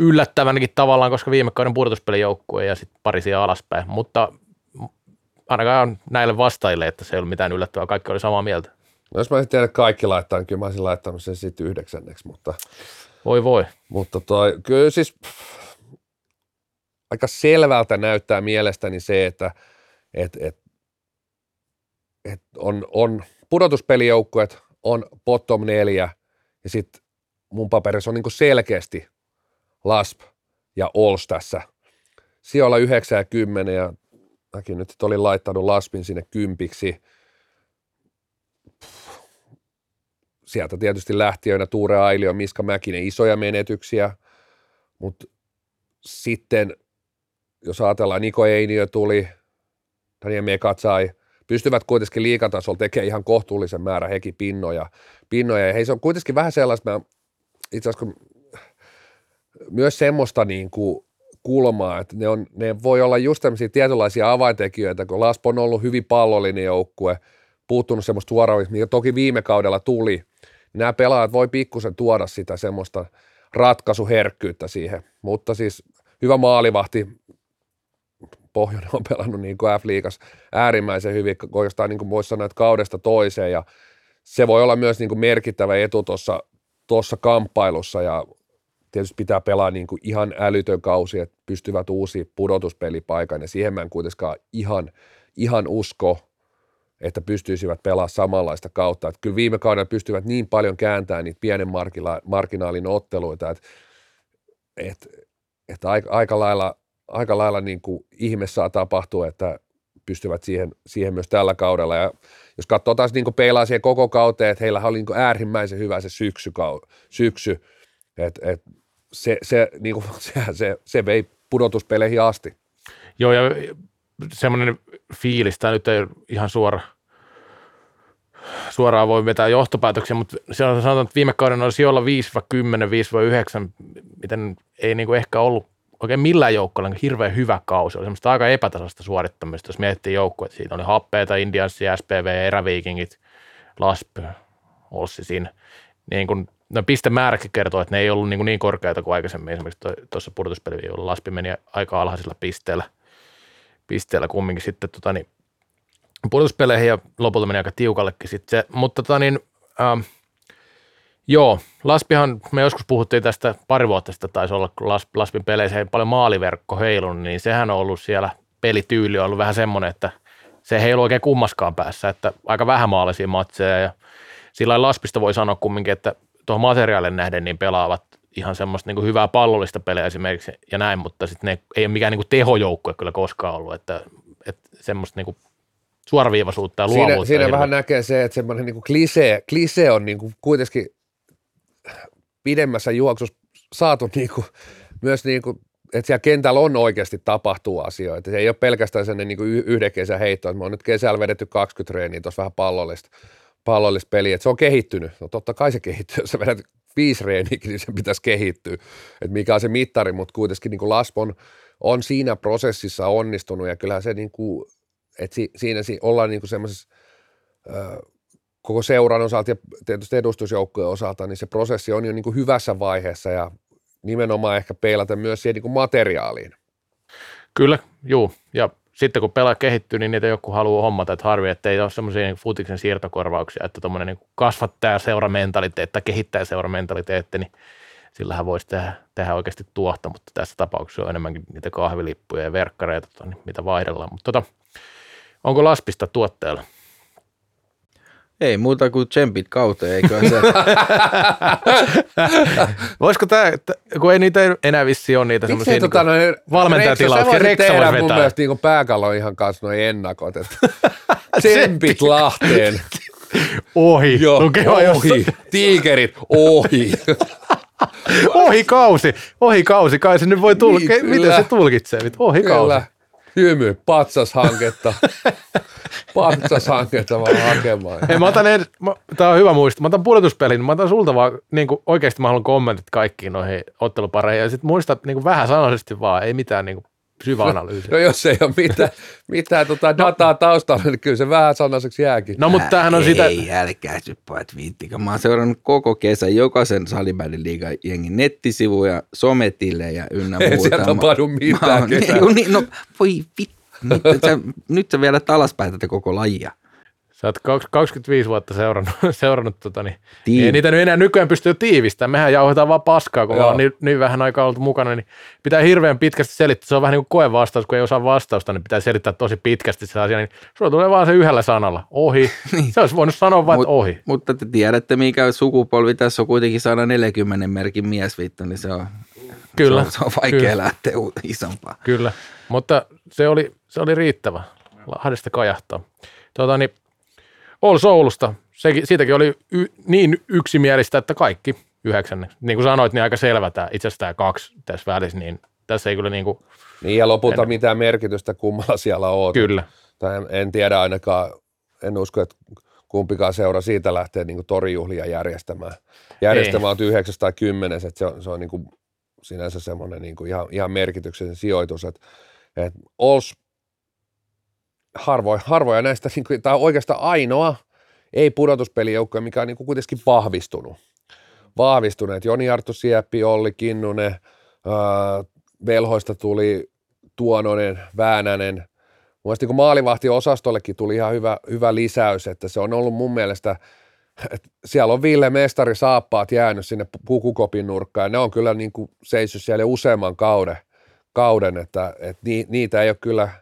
yllättävänkin tavallaan, koska viime kauden pudotuspelijoukkue ja sitten pari siellä alaspäin, mutta ainakaan näille vastaajille, että se ei ollut mitään yllättävää, kaikki oli samaa mieltä. No jos mä olisin tiennyt kaikki laittaa, niin kyllä mä olisin laittanut sen sitten yhdeksänneksi, mutta, Voi voi. mutta toi, kyllä siis aika selvältä näyttää mielestäni se, että et, et, et on, on pudotuspelijoukkuet, on bottom neljä ja sitten mun paperissa on niinku selkeästi LASP ja OLS tässä. Sijoilla 9 ja 10 ja mäkin nyt olin laittanut LASPin sinne kympiksi. Sieltä tietysti lähtiöinä Tuure Ailio, Miska Mäkinen, isoja menetyksiä, mutta sitten jos ajatellaan, Niko Einiö tuli, Daniel Mekatsai, pystyvät kuitenkin liikatasolla tekemään ihan kohtuullisen määrän hekin pinnoja. pinnoja. Ja hei, se on kuitenkin vähän sellaista, itse asiassa kun myös semmoista niin kuin kulmaa, että ne, on, ne voi olla just tämmöisiä tietynlaisia avaintekijöitä, kun Laspo on ollut hyvin pallollinen joukkue, puuttunut semmoista suoraamista, mikä toki viime kaudella tuli. Nämä pelaajat voi pikkusen tuoda sitä semmoista ratkaisuherkkyyttä siihen, mutta siis hyvä maalivahti, Pohjonen on pelannut niin kuin F-liigas äärimmäisen hyvin, oikeastaan niin kuin voisi sanoa, että kaudesta toiseen. Ja se voi olla myös niin kuin merkittävä etu tuossa tuossa kamppailussa. Ja tietysti pitää pelaa niin kuin ihan älytön kausi, että pystyvät uusi pudotuspelipaikan. Ja siihen mä en kuitenkaan ihan, ihan usko, että pystyisivät pelaamaan samanlaista kautta. Että kyllä viime kaudella pystyvät niin paljon kääntämään niitä pienen markila- marginaalin otteluita, että, että, että aika, aika lailla, aika lailla niin kuin ihme saa tapahtua, että pystyvät siihen, siihen myös tällä kaudella. Ja jos katsoo taas niin peilaa siihen koko kauteen, että heillä oli niin äärimmäisen hyvä se syksy, syksy että et se, se, niin kuin, se, se, se vei pudotuspeleihin asti. Joo, ja semmoinen fiilis, tämä nyt ei ihan suora, suoraan voi vetää johtopäätöksiä, mutta se on sanotaan, että viime kauden olisi olla 5-10, 5-9, miten ei niin kuin ehkä ollut oikein millään joukkueella niin hirveän hyvä kausi. Oli semmoista aika epätasasta suorittamista, jos miettii joukkueet. Siinä oli happeita, Indianssi, SPV, Eräviikingit, Lasp, Olssi siinä. Niin kun, no pistemääräkin kertoo, että ne ei ollut niin, niin korkeita kuin aikaisemmin. Esimerkiksi tuossa pudotuspeliviikolla Laspi meni aika alhaisilla pisteellä, pisteellä kumminkin sitten tota, niin, pudotuspeleihin ja lopulta meni aika tiukallekin sitten. Mutta tota, niin, ähm, Joo, Laspihan, me joskus puhuttiin tästä pari vuotta sitten, taisi olla, kun Laspin peleissä ei paljon maaliverkko heilun, niin sehän on ollut siellä, pelityyli on ollut vähän semmoinen, että se ei heilu oikein kummaskaan päässä, että aika vähän maalisia matseja ja sillä Laspista voi sanoa kumminkin, että tuohon materiaalin nähden niin pelaavat ihan semmoista niin hyvää pallollista pelejä esimerkiksi ja näin, mutta sitten ne ei ole mikään niin tehojoukkue kyllä koskaan ollut, että, että semmoista niin suoraviivaisuutta ja luovuutta. Siinä, siinä vähän näkee se, että semmoinen niin klise, klise on niin kuin kuitenkin pidemmässä juoksussa saatu niin kuin, myös niin kuin, että siellä kentällä on oikeasti tapahtuu asioita. Se ei ole pelkästään sen niin yhden kesän heitto, että me on nyt kesällä vedetty 20 treeniä, tuossa vähän pallollista, pallollista peliä, että se on kehittynyt. No totta kai se kehittyy, jos sä vedät viisi reeniäkin, niin se pitäisi kehittyä, että mikä on se mittari, mutta kuitenkin niin kuin Laspon on siinä prosessissa onnistunut ja kyllähän se niin kuin, että si, siinä si, ollaan niin kuin semmoisessa koko seuran osalta ja tietysti edustusjoukkojen osalta, niin se prosessi on jo niin kuin hyvässä vaiheessa ja nimenomaan ehkä peilata myös siihen niin kuin materiaaliin. Kyllä, juu. Ja sitten kun pelaa kehittyy, niin niitä joku haluaa hommata, että harvi, että ei ole semmoisia niin futiksen siirtokorvauksia, että tuommoinen niin kasvattaa seuramentaliteetti tai kehittää seuramentaliteetti, niin sillähän voisi tehdä, tehdä oikeasti tuohta, mutta tässä tapauksessa on enemmänkin niitä kahvilippuja ja verkkareita, tota, niin mitä vaihdellaan. Mutta tota, onko Laspista tuotteella? Ei muuta kuin tsempit kauteen, eikö se? Voisiko tämä, kun ei niitä enää vissi ole niitä semmoisia niin tota, valmentajatilauksia, Reksa voisi vetää. mun mielestä niin pääkallon ihan kanssa noin ennakot, että tsempit Lahteen. Ohi. Joo, ohi. Tiikerit, ohi. ohi kausi. Ohi kausi. Kai se nyt voi tulla. Niin, Miten se tulkitsee? Ohi kausi. Kyllä hymy, patsashanketta. patsashanketta vaan hakemaan. Hei, mä otan ed- mä, tää on hyvä muistaa. Mä otan pudotuspelin, mä otan sulta vaan, niin kuin, oikeasti mä haluan kommentit kaikkiin noihin ottelupareihin. Ja sit muistat niin kuin vähän sanaisesti vaan, ei mitään niin kuin, syvä analyysi. No, no jos ei ole mitään, mitään tota dataa taustalla, niin kyllä se vähän sanaiseksi jääkin. No mutta tämähän on ei, sitä... Ei, älkää pojat viittikö. Mä oon seurannut koko kesän jokaisen salibändin liigan jengin nettisivuja, sometilejä ynnä muuta. Ei sieltä tapahdu mitään kesää. Niin, no voi vittu. Nyt, sä, nyt sä vielä alaspäin koko lajia. Sä oot 25 vuotta seurannut, seurannut tota, niin Tiivi. ei niitä nyt enää nykyään pysty tiivistämään. Mehän jauhetaan vaan paskaa, kun on niin, niin, vähän aikaa ollut mukana, niin pitää hirveän pitkästi selittää. Se on vähän niin kuin koevastaus, kun ei osaa vastausta, niin pitää selittää tosi pitkästi se asia. Niin sulla tulee vaan se yhdellä sanalla, ohi. niin. Se olisi voinut sanoa vain, ohi. Mutta te tiedätte, mikä sukupolvi tässä on kuitenkin 140 merkin mies vittu, niin se on, Kyllä. Se on, se on vaikea Kyllä. lähteä isompaa. Kyllä, mutta se oli, se oli riittävä. Lahdesta kajahtaa. Tuota, niin, All Soulusta, sekin, siitäkin oli y, niin yksimielistä, että kaikki yhdeksänneksi. Niin kuin sanoit, niin aika selvä tämä, itse asiassa tämä kaksi tässä välissä, niin tässä ei kyllä niin kuin, Niin ja lopulta en, mitään merkitystä kummalla siellä on. Kyllä. Tai en, en tiedä ainakaan, en usko, että kumpikaan seura siitä lähtee niin torijuhlia järjestämään. Järjestämään on yhdeksäs tai kymmenes, että se on, se on niin kuin sinänsä semmoinen niin kuin ihan, ihan merkityksellinen sijoitus, että, että Ols harvoin, harvoja näistä, niin kuin, tämä on oikeastaan ainoa ei-pudotuspelijoukkue, mikä on niin kuin kuitenkin vahvistunut. Vahvistuneet. Joni Arttu Sieppi, Olli Kinnunen, äh, Velhoista tuli Tuononen, Väänänen. Mielestäni niin maalivahtiosastollekin tuli ihan hyvä, hyvä lisäys, että se on ollut mun mielestä, että siellä on Ville Mestari saappaat jäänyt sinne pukukopin nurkkaan, ja ne on kyllä niin kuin seissyt siellä useamman kauden, kauden että, että niitä ei ole kyllä –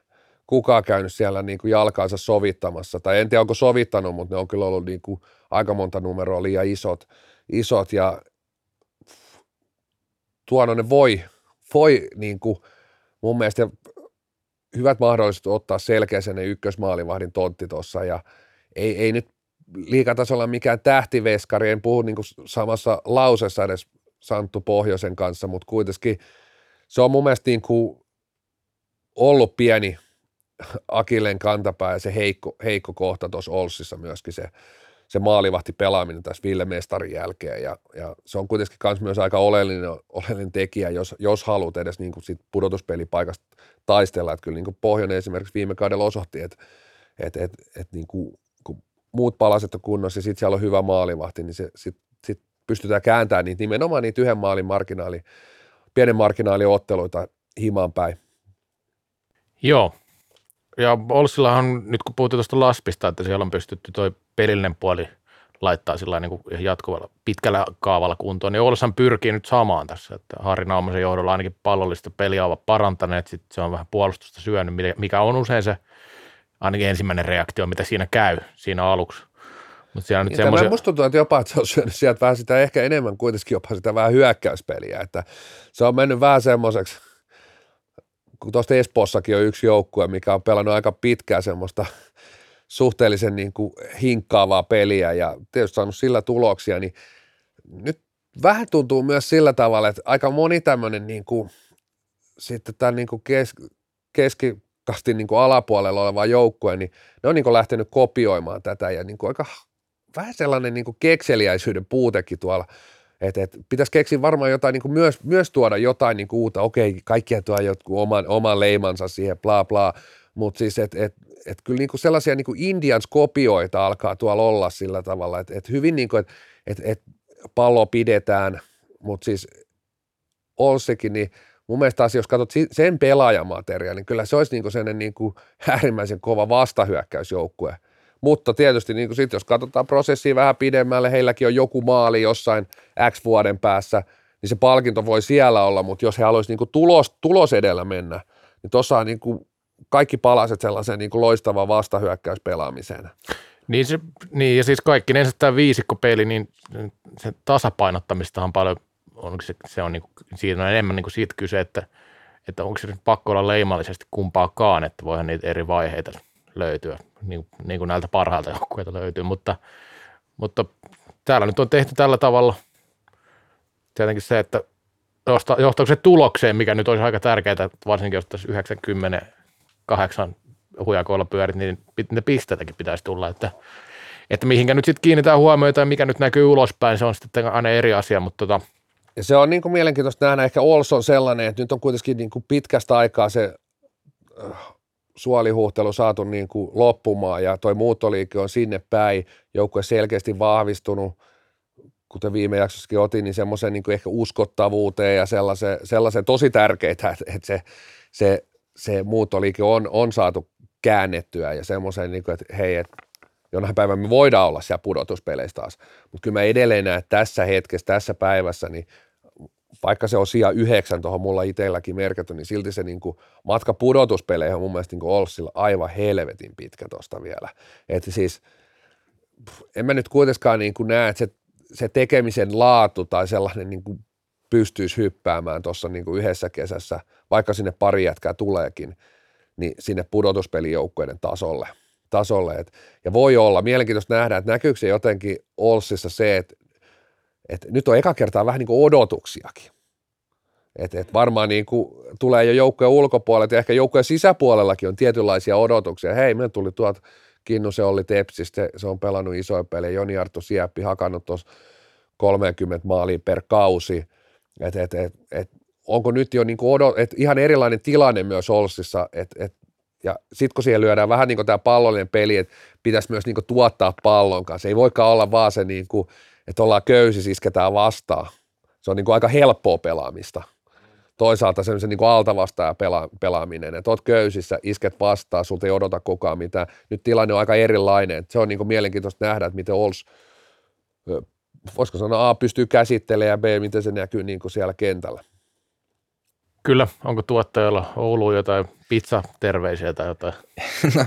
kukaan käynyt siellä niin kuin jalkaansa sovittamassa. Tai en tiedä, onko sovittanut, mutta ne on kyllä ollut niin kuin aika monta numeroa liian isot. isot ja Tuononen voi, voi niin kuin mun mielestä hyvät mahdollisuudet ottaa selkeä sen ykkösmaalivahdin tontti tuossa ja ei, ei nyt liikatasolla mikään tähtiveskari, en puhu niin kuin samassa lausessa edes Santtu Pohjoisen kanssa, mutta kuitenkin se on mun mielestä niin kuin ollut pieni Akilleen kantapää ja se heikko, heikko kohta tuossa Olssissa myöskin se, se maalivahti pelaaminen tässä Ville Mestarin jälkeen ja, ja se on kuitenkin kans myös aika oleellinen, oleellinen tekijä, jos, jos haluat edes niin kuin sit pudotuspelipaikasta taistella, että kyllä niin kuin Pohjoinen esimerkiksi viime kaudella osoitti, että et, et, et niin muut palaset on kunnossa ja sitten siellä on hyvä maalivahti, niin se sit, sit pystytään kääntämään niitä nimenomaan niitä yhden maalin marginaali, pienen marginaaliotteluita himaan päin. Joo. Ja Olssillahan nyt kun puhutaan tuosta Laspista, että siellä on pystytty toi pelillinen puoli laittaa sillä niin kuin jatkuvalla pitkällä kaavalla kuntoon, niin Olssan pyrkii nyt samaan tässä, että Harri Naumasen johdolla ainakin pallollista peliä ovat parantaneet, sitten se on vähän puolustusta syönyt, mikä on usein se ainakin ensimmäinen reaktio, mitä siinä käy siinä aluksi. Mutta siellä nyt niin, semmoisia... Musta tuntuu, että jopa että se on syönyt sieltä vähän sitä ehkä enemmän kuitenkin jopa sitä vähän hyökkäyspeliä, että se on mennyt vähän semmoiseksi, kun tuosta Espoossakin on yksi joukkue, mikä on pelannut aika pitkää semmoista suhteellisen niin kuin hinkkaavaa peliä ja tietysti saanut sillä tuloksia, niin nyt vähän tuntuu myös sillä tavalla, että aika moni tämmöinen niin kuin, sitten tämän niin kuin kes, keskikastin niin kuin alapuolella oleva joukkue, niin ne on niin kuin lähtenyt kopioimaan tätä ja niin kuin aika vähän sellainen niin kuin kekseliäisyyden puutekin tuolla, että et, pitäisi keksiä varmaan jotain, niin kuin myös, myös tuoda jotain niin kuin uutta, okei, kaikkia tuo jotkut oman, oman leimansa siihen, bla bla, mutta siis, että et, et kyllä niin kuin sellaisia niin kuin Indians-kopioita alkaa tuolla olla sillä tavalla, että et hyvin niin kuin, että et, et pallo pidetään, mutta siis Olsikin, niin mun mielestä taas, jos katsot sen pelaajamateriaalin, niin kyllä se olisi niin kuin sellainen niin kuin äärimmäisen kova vastahyökkäysjoukkue – mutta tietysti niin sit, jos katsotaan prosessia vähän pidemmälle, heilläkin on joku maali jossain X vuoden päässä, niin se palkinto voi siellä olla, mutta jos he haluaisivat niin tulos, tulos edellä mennä, niin tuossa on niin kaikki palaset sellaiseen niin loistavaan vastahyökkäyspelaamiseen. Niin, se, niin ja siis kaikki ne tämä viisikkopeli, niin se tasapainottamista on paljon, on se, se on niin kuin, siinä on enemmän niin kuin siitä kyse, että, että onko se pakko olla leimallisesti kumpaakaan, että voihan niitä eri vaiheita löytyä, niin, niin kuin näiltä parhailta joukkueilta löytyy, mutta, mutta täällä nyt on tehty tällä tavalla. Tietenkin se, että johtaako se tulokseen, mikä nyt olisi aika tärkeää, varsinkin jos tässä 98 hujakoilla pyörit, niin ne pisteitäkin pitäisi tulla, että, että mihinkä nyt sitten kiinnitään huomiota ja mikä nyt näkyy ulospäin, se on sitten aina eri asia, mutta tota, ja se on niin kuin mielenkiintoista nähdä, ehkä Olson sellainen, että nyt on kuitenkin niin kuin pitkästä aikaa se suolihuhtelu saatu niin kuin loppumaan ja toi muuttoliike on sinne päin, joukkue selkeästi vahvistunut, kuten viime jaksossakin otin, niin semmoisen niin ehkä uskottavuuteen ja sellaisen, sellaisen tosi tärkeää, että, että se, se, se muuttoliike on, on saatu käännettyä ja semmoisen, niin kuin, että hei, että jonain päivänä me voidaan olla siellä pudotuspeleissä taas. Mutta kyllä mä edelleen näen, että tässä hetkessä, tässä päivässä, niin vaikka se on sija yhdeksän tuohon mulla itselläkin merkitty, niin silti se niin kuin matka pudotuspeleihin on mun mielestä niin Olssilla aivan helvetin pitkä tuosta vielä. Että siis en mä nyt kuitenkaan niin kuin näe, että se, se tekemisen laatu tai sellainen niin kuin pystyisi hyppäämään tuossa niin yhdessä kesässä, vaikka sinne pari jätkää tuleekin, niin sinne pudotuspelijoukkueiden tasolle. tasolle. Et, ja voi olla mielenkiintoista nähdä, että näkyykö se jotenkin Olssissa se, että et nyt on eka kertaa vähän niin kuin odotuksiakin. Et, et varmaan niin kuin tulee jo joukkojen ulkopuolelta ja ehkä joukkojen sisäpuolellakin on tietynlaisia odotuksia. Hei, me tuli tuolta Kinnu, se oli Tepsistä, se on pelannut isoja pelejä. Joni Arttu Sieppi hakannut tuossa 30 maalia per kausi. Et, et, et, et, onko nyt jo niin kuin odot, et ihan erilainen tilanne myös Olssissa, et, et, ja sitten kun siihen lyödään vähän niin kuin tämä pallollinen peli, että pitäisi myös niin kuin tuottaa pallon kanssa. Ei voikaan olla vaan se niin kuin että ollaan köysi, isketään vastaan. Se on niin kuin aika helppoa pelaamista. Toisaalta se niin kuin altavastaaja pela, pelaaminen, että oot köysissä, isket vastaan, sulta ei odota kukaan mitään. Nyt tilanne on aika erilainen. Se on niin kuin mielenkiintoista nähdä, että miten Ols, voisiko sanoa A, pystyy käsittelemään ja B, miten se näkyy niin kuin siellä kentällä. Kyllä, onko tuottajalla Ouluun jotain pizza-terveisiä tai jotain? No,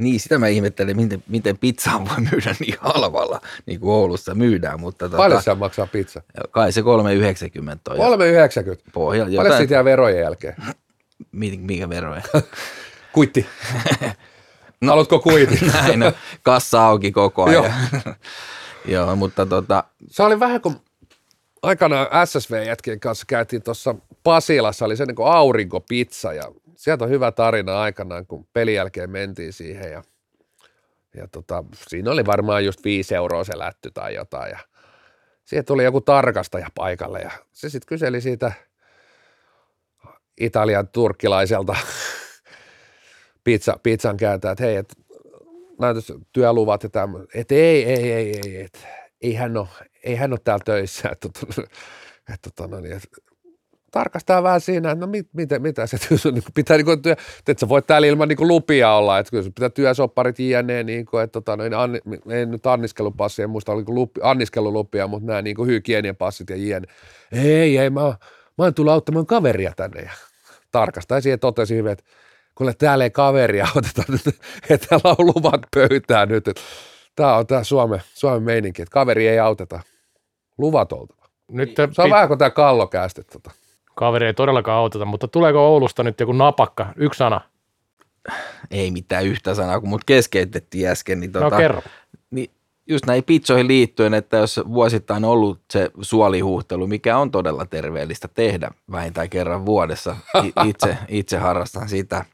niin, sitä mä ihmettelin, miten, miten pizzaa voi myydä niin halvalla, niin kuin Oulussa myydään. Mutta Paljon tota, se maksaa pizza? Kai se 3,90 on. 3,90? Pohja, jotain... Paljon siitä jää verojen jälkeen? Mikä veroja? Kuitti. no, Haluatko kuitin? Näin, no, kassa auki koko ajan. Joo. Joo, mutta tota... Se oli vähän kuin aikanaan SSV-jätkien kanssa käytiin tuossa Pasilassa, oli se niin kuin aurinkopizza ja sieltä on hyvä tarina aikanaan, kun pelin jälkeen mentiin siihen ja ja tota, siinä oli varmaan just viisi euroa se lätty tai jotain ja siihen tuli joku tarkastaja paikalle ja se sitten kyseli siitä Italian turkkilaiselta pizza, pizzan kääntää, että hei, et, näytös työluvat ja tämmöinen, että ei, ei, ei, ei, et, ei hän ole, ei hän ole täällä töissä, että, että, että, että, niin, että tarkastaa vähän siinä, että no mit, mitä, mitä se niin pitää, niin kuin, että sä voit täällä ilman niin kuin lupia olla, että kyllä pitää työsopparit jne, niin kuin, että tota, no, an, ei nyt anniskelupassi, en muista oliko lupi, anniskelulupia, mutta nämä niin hygieniapassit ja jne. Ei, ei, mä, mä oon tullut auttamaan kaveria tänne ja tarkastaa siihen totesi hyvin, että kuule täällä ei kaveria oteta nyt, että täällä on luvat pöytään nyt, että tämä on tämä Suomen, Suomen meininki, että kaveri ei auteta, luvat oltava. Nyt se on pit- vähän kuin tämä kallo tota kaveri ei todellakaan auteta, mutta tuleeko Oulusta nyt joku napakka, yksi sana? Ei mitään yhtä sanaa, kun mut keskeytettiin äsken. Niin no tota, kerro. Niin just näihin pizzoihin liittyen, että jos vuosittain ollut se suolihuhtelu, mikä on todella terveellistä tehdä vähintään kerran vuodessa, itse, itse harrastan sitä,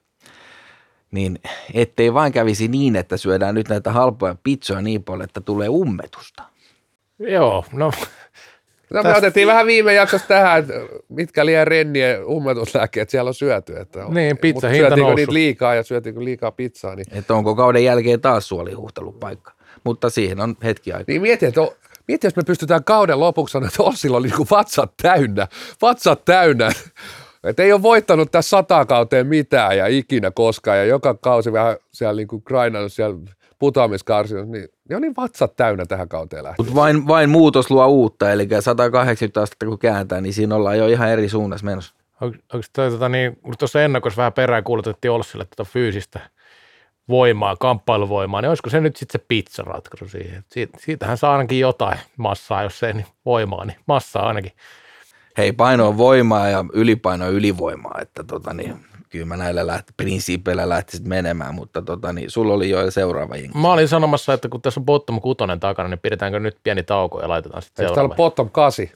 niin ettei vain kävisi niin, että syödään nyt näitä halpoja pizzoja niin paljon, että tulee ummetusta. Joo, no No, me otettiin vähän viime jaksossa tähän, että mitkä liian rennien ummetuslääkkeet siellä on syöty. Että niin, pizza hinta syötiinkö niitä liikaa ja syötiinkö liikaa pizzaa. Niin. Että onko kauden jälkeen taas suolihuhtelupaikka. Mutta siihen on hetki aikaa. Niin mieti, että Mieti, jos me pystytään kauden lopuksi sanoa, että Ossilla oli niin vatsat täynnä, vatsat täynnä. Että ei ole voittanut tässä sata kauteen mitään ja ikinä koskaan ja joka kausi vähän siellä niin kuin grindannut siellä putoamiskarsinut, niin ne on niin vatsat täynnä tähän kauteen lähtien. vain, vain muutos luo uutta, eli 180 astetta kun kääntää, niin siinä ollaan jo ihan eri suunnassa menossa. Onko toi, tota, niin, tuossa ennakossa vähän perään kuulutettiin Olssille tätä fyysistä voimaa, kamppailuvoimaa, niin olisiko se nyt sitten se pizzaratkaisu siihen? Siitä, siitähän saa ainakin jotain massaa, jos ei niin voimaa, niin massaa ainakin. Hei, paino on voimaa ja ylipaino on ylivoimaa, että tota, niin, kyllä mä näillä läht, prinsiipeillä lähtisit menemään, mutta tota, niin, sulla oli jo seuraava jengi. Mä olin sanomassa, että kun tässä on bottom kutonen takana, niin pidetäänkö nyt pieni tauko ja laitetaan sitten seuraava. Täällä on bottom kasi.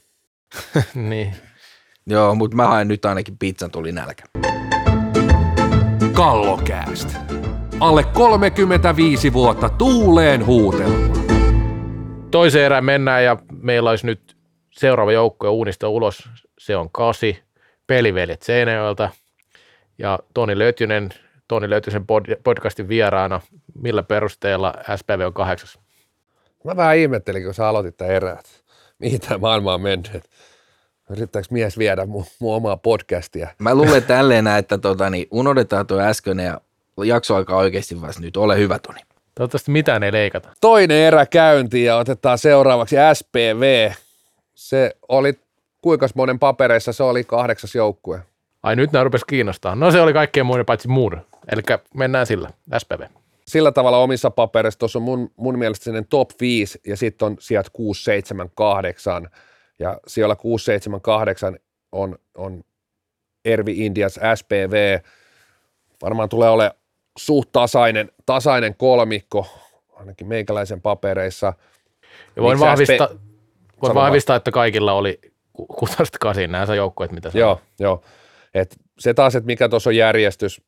niin. Joo, mutta mä haen nyt ainakin pizzan, tuli nälkä. Kallokääst. Alle 35 vuotta tuuleen huutelua. Toiseen erään mennään ja meillä olisi nyt seuraava joukko ja uunista ulos. Se on kasi. Peliveljet Seinäjoelta ja Toni Löytynen, Toni Löytysen podcastin vieraana. Millä perusteella SPV on kahdeksas? Mä vähän ihmettelin, kun sä aloitit tämän erään, mihin tämä maailma on mennyt. Yrittääkö mies viedä mun, mun omaa podcastia? Mä luulen tälleen, että tota, niin unohdetaan tuo äsken ja jakso alkaa oikeasti vasta nyt. Ole hyvä, Toni. Toivottavasti mitään ei leikata. Toinen erä käyntiin ja otetaan seuraavaksi SPV. Se oli, kuinka monen papereissa se oli kahdeksas joukkue? Ai nyt nämä rupesi kiinnostaa. No se oli kaikkien muiden paitsi muun. Eli mennään sillä, SPV. Sillä tavalla omissa papereissa tuossa on mun, mun mielestä sellainen top 5 ja sitten on sijat 6, 7, 8. Ja siellä 6, 7, 8 on, on Ervi Indias SPV. Varmaan tulee ole suht tasainen, tasainen kolmikko, ainakin meikäläisen papereissa. Ja voin vahvistaa, SP... voin vahvistaa, että kaikilla oli kutasta kasin nämä joukkueet, mitä Joo, joo. Et se taas, että mikä tuossa on järjestys,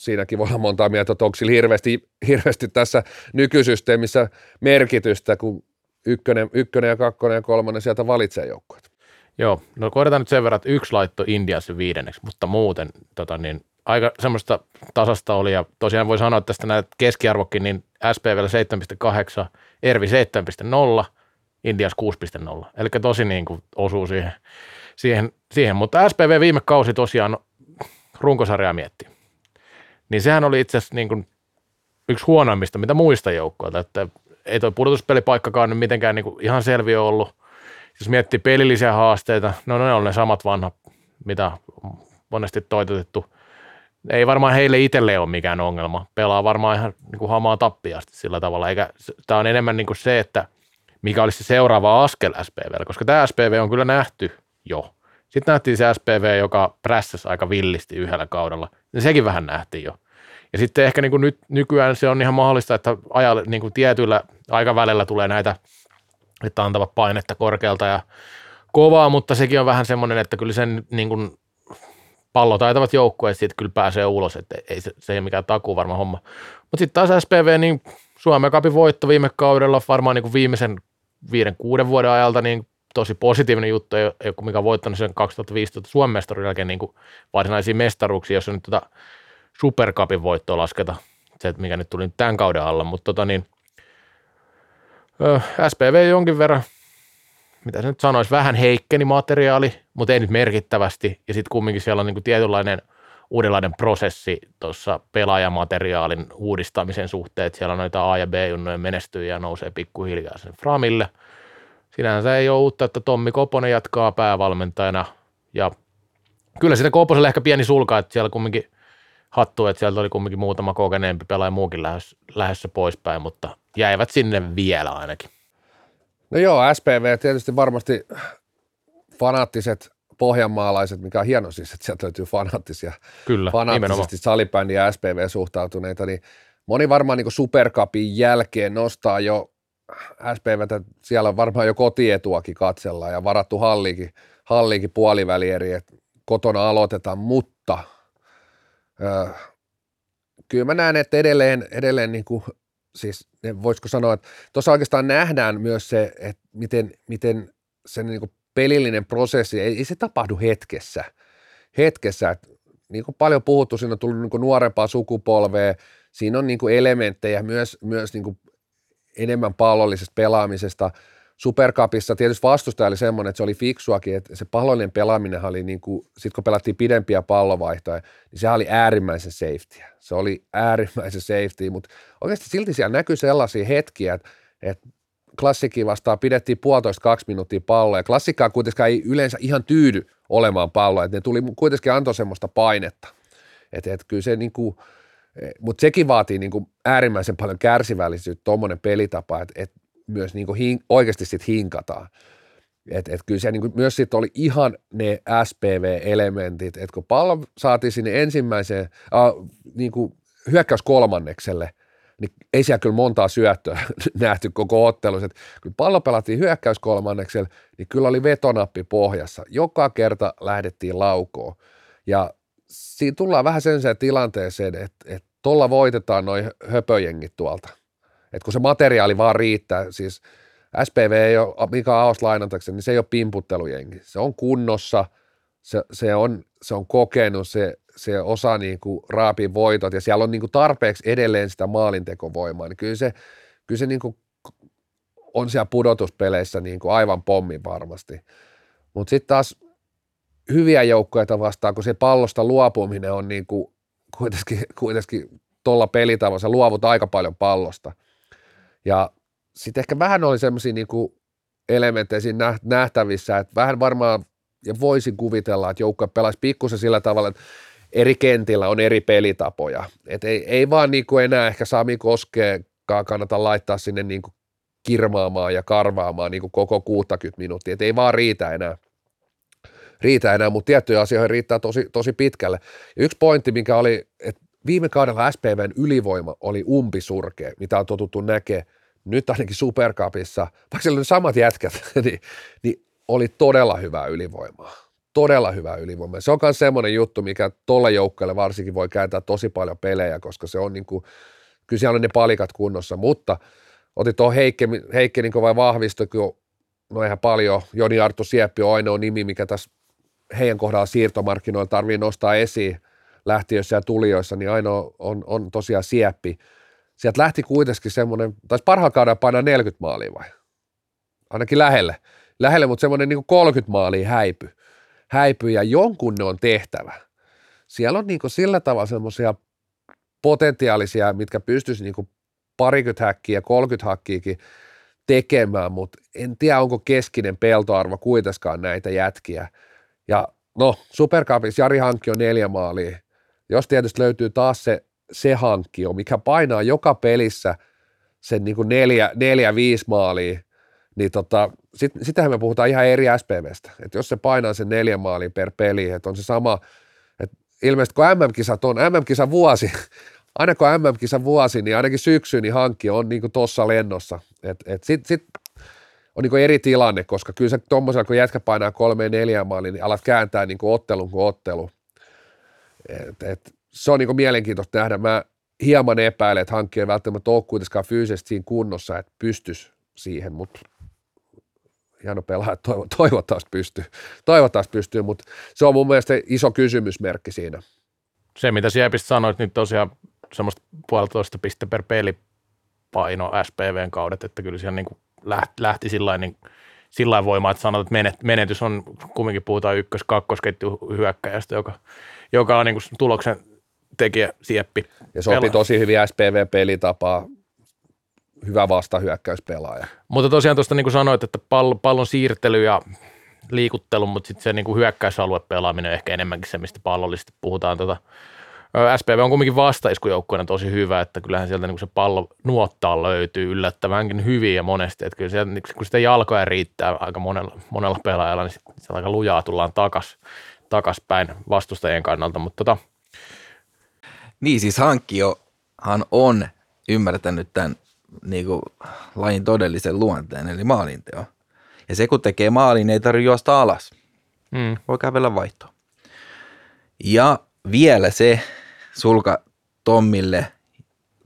siinäkin voi olla monta mieltä, että onko sillä hirveästi, hirveästi tässä nykysysteemissä merkitystä, kun ykkönen, ykkönen ja kakkonen ja kolmonen sieltä valitsee joukkueet. Joo, no korjataan nyt sen verran, että yksi laitto Indiassa viidenneksi, mutta muuten tota niin, aika semmoista tasasta oli, ja tosiaan voi sanoa että tästä näitä keskiarvokin, niin SPV 7.8, Ervi 7.0, Indias 6.0, eli tosi niin kuin osuu siihen siihen, siihen. mutta SPV viime kausi tosiaan runkosarjaa mietti. Niin sehän oli itse asiassa niin kuin yksi huonoimmista, mitä muista joukkoilta, että ei toi pudotuspelipaikkakaan nyt mitenkään niin kuin ihan selviö ollut. Jos miettii pelillisiä haasteita, no ne on ne samat vanhat, mitä monesti toitotettu. Ei varmaan heille itselle ole mikään ongelma. Pelaa varmaan ihan niin kuin hamaa tappiasti sillä tavalla. Eikä, tämä on enemmän niin kuin se, että mikä olisi se seuraava askel SPV, koska tämä SPV on kyllä nähty – jo. Sitten nähtiin se SPV, joka prässäsi aika villisti yhdellä kaudella. Ja sekin vähän nähtiin jo. Ja sitten ehkä niin kuin nyt, nykyään se on ihan mahdollista, että ajalla, niin kuin tietyllä aikavälillä tulee näitä, että antavat painetta korkealta ja kovaa, mutta sekin on vähän semmoinen, että kyllä sen niin kuin pallotaitavat joukkueet sitten kyllä pääsee ulos, että ei se, se ei ole mikään takuu varma homma. Mutta sitten taas SPV, niin Suomen Cupin voitto viime kaudella varmaan niin kuin viimeisen viiden, kuuden vuoden ajalta niin tosi positiivinen juttu, ei ole mikä voittanut sen 2015 Suomen mestaruuden jälkeen niin varsinaisia mestaruuksia, jos on nyt tota Super Cupin voittoa lasketa, se, mikä nyt tuli tämän kauden alla, mutta tota niin, SPV jonkin verran, mitä se nyt sanoisi, vähän heikkeni materiaali, mutta ei nyt merkittävästi, ja sitten kumminkin siellä on niin kuin tietynlainen uudenlainen prosessi tuossa pelaajamateriaalin uudistamisen suhteen, että siellä on noita A- ja B-junnojen menestyjiä nousee pikkuhiljaa sen Framille. Sinänsä ei ole uutta, että Tommi Koponen jatkaa päävalmentajana, ja kyllä sitä Koposelle ehkä pieni sulka, että siellä kumminkin hattu, että sieltä oli kumminkin muutama kokeneempi pelaaja muukin lähes, lähdössä poispäin, mutta jäivät sinne vielä ainakin. No joo, SPV tietysti varmasti fanaattiset pohjanmaalaiset, mikä on hieno siis, että sieltä löytyy fanaattisia, Kyllä, fanaattisesti salibändi ja SPV suhtautuneita, niin moni varmaan niin Supercupin jälkeen nostaa jo SPVtä, siellä on varmaan jo kotietuakin katsella ja varattu halliikin, halliikin puolivälieri, että kotona aloitetaan, mutta öö, kyllä mä näen, että edelleen, edelleen niin kuin siis voisiko sanoa, että tuossa oikeastaan nähdään myös se, että miten, miten se niin kuin pelillinen prosessi, ei, ei se tapahdu hetkessä. Hetkessä, että niin kuin paljon puhuttu, siinä on tullut niin kuin nuorempaa sukupolvea, siinä on niin kuin elementtejä myös, myös niin kuin enemmän pallollisesta pelaamisesta. Supercupissa tietysti vastustaja oli semmoinen, että se oli fiksuakin, että se pallollinen pelaaminen oli niin kuin, sit kun pelattiin pidempiä pallovaihtoja, niin se oli äärimmäisen safety. Se oli äärimmäisen safety, mutta oikeasti silti siellä näkyy sellaisia hetkiä, että, että klassikki vastaan pidettiin puolitoista kaksi minuuttia palloa, ja klassikkaan kuitenkaan ei yleensä ihan tyydy olemaan palloa, että ne tuli kuitenkin antoi semmoista painetta. Että, että kyllä se niin kuin, mutta sekin vaatii niin kuin äärimmäisen paljon kärsivällisyyttä, tuommoinen pelitapa, että, että myös niin kuin hin, oikeasti sitten hinkataan. Et, et kyllä se niin kuin, myös sitten oli ihan ne SPV-elementit, että kun pallo saatiin sinne ensimmäiseen äh, niin kuin hyökkäys kolmannekselle, niin ei siellä kyllä montaa syöttöä nähty koko ottelussa. Kun pallo pelattiin hyökkäys kolmannekselle, niin kyllä oli vetonappi pohjassa. Joka kerta lähdettiin laukoon. Ja siinä tullaan vähän sen tilanteeseen, että, että tuolla voitetaan noin höpöjengit tuolta – että kun se materiaali vaan riittää, siis SPV ei ole, mikä Aos lainatakseni, niin se ei ole pimputtelujengi. Se on kunnossa, se, se, on, se on kokenut, se, se osaa niin kuin raapia voitot ja siellä on niin kuin tarpeeksi edelleen sitä maalintekovoimaa. Niin kyllä se, kyllä se niin kuin on siellä pudotuspeleissä niin kuin aivan pommi varmasti. Mutta sitten taas hyviä joukkoja vastaan, kun se pallosta luopuminen on niin kuin kuitenkin, kuitenkin tuolla pelitavassa, luovut aika paljon pallosta – ja sitten ehkä vähän oli semmoisia niin elementtejä siinä nähtävissä, että vähän varmaan, ja voisin kuvitella, että joukko pelaisi pikkusen sillä tavalla, että eri kentillä on eri pelitapoja. Et ei, ei vaan niin kuin enää ehkä Sami Koskeekaan kannata laittaa sinne niin kuin kirmaamaan ja karvaamaan niin kuin koko 60 minuuttia, et ei vaan riitä enää. Riitä enää, mutta tiettyjä asioita riittää tosi, tosi pitkälle. Ja yksi pointti, mikä oli, että viime kaudella SPVn ylivoima oli umpisurkea, mitä on totuttu näkemään nyt ainakin Supercupissa, vaikka siellä oli samat jätkät, niin, niin oli todella hyvää ylivoimaa. Todella hyvää ylivoimaa. Se on myös semmoinen juttu, mikä tuolle joukkueelle varsinkin voi kääntää tosi paljon pelejä, koska se on niin kuin, kyllä siellä on ne palikat kunnossa, mutta otit tuo Heikke, Heikke niin vai vahvistui, kun no ihan paljon, Joni Arttu Sieppi on ainoa nimi, mikä tässä heidän kohdalla siirtomarkkinoilla tarvii nostaa esiin lähtiöissä ja tulijoissa, niin ainoa on, on tosiaan Sieppi, sieltä lähti kuitenkin semmoinen, taisi parhaan kauden painaa 40 maalia vai? Ainakin lähelle. Lähelle, mutta semmoinen niin 30 maalia häipy. Häipy ja jonkun ne on tehtävä. Siellä on niin kuin sillä tavalla semmoisia potentiaalisia, mitkä pystyisi niin kuin parikymmentä häkkiä, 30 hakkiikin tekemään, mutta en tiedä, onko keskinen peltoarvo kuitenkaan näitä jätkiä. Ja no, Supercupissa Jari Hankki on neljä maalia. Jos tietysti löytyy taas se se hankkio, mikä painaa joka pelissä sen niin kuin neljä, neljä, viisi maalia, niin tota, sit, sitähän me puhutaan ihan eri SPVstä. Että jos se painaa sen neljä maalia per peli, että on se sama, että ilmeisesti kun MM-kisat on, MM-kisa vuosi, aina kun MM-kisa vuosi, niin ainakin syksy, niin hankki on niin tuossa lennossa. Et, et sit, sit on niin eri tilanne, koska kyllä se tuommoisella, kun jätkä painaa kolmeen neljään maaliin, niin alat kääntää niin ottelun kuin ottelu. Et, et, se on niin mielenkiintoista nähdä. Mä hieman epäilen, että hankkia ei välttämättä ole kuitenkaan fyysisesti siinä kunnossa, että pystyisi siihen, mutta hieno pelaaja, toivo, toivottavasti pystyy, toivottavasti pystyy, mutta se on mun mielestä iso kysymysmerkki siinä. Se, mitä Siepistä sanoit, niin tosiaan semmoista puolitoista piste per peli paino SPVn kaudet, että kyllä siellä niin lähti, lähti sillä niin sillä voimaa, että sanot, että menetys on, kumminkin puhutaan ykkös kakkosketju hyökkäjästä, joka, joka on niin tuloksen tekijä Sieppi. Ja sopii tosi hyvin SPV-pelitapaa, hyvä vastahyökkäyspelaaja. Mutta tosiaan tuosta niin kuin sanoit, että pall, pallon siirtely ja liikuttelu, mutta sitten se niin kuin hyökkäysalue pelaaminen on ehkä enemmänkin se, mistä pallollisesti puhutaan. Tota, SPV on kuitenkin vastaiskujoukkueena tosi hyvä, että kyllähän sieltä niin se pallo nuottaa löytyy yllättävänkin hyvin ja monesti, että kyllä sieltä, kun sitä jalkoja riittää aika monella, monella pelaajalla, niin se aika lujaa tullaan takas, vastustajien kannalta, mutta tota. Niin siis hankkiohan on ymmärtänyt tämän niin kuin, lajin todellisen luonteen, eli maalinteo. Ja se kun tekee maalin, ei tarvitse juosta alas. Mm. Voi kävellä vaihtoon. Ja vielä se, sulka Tommille.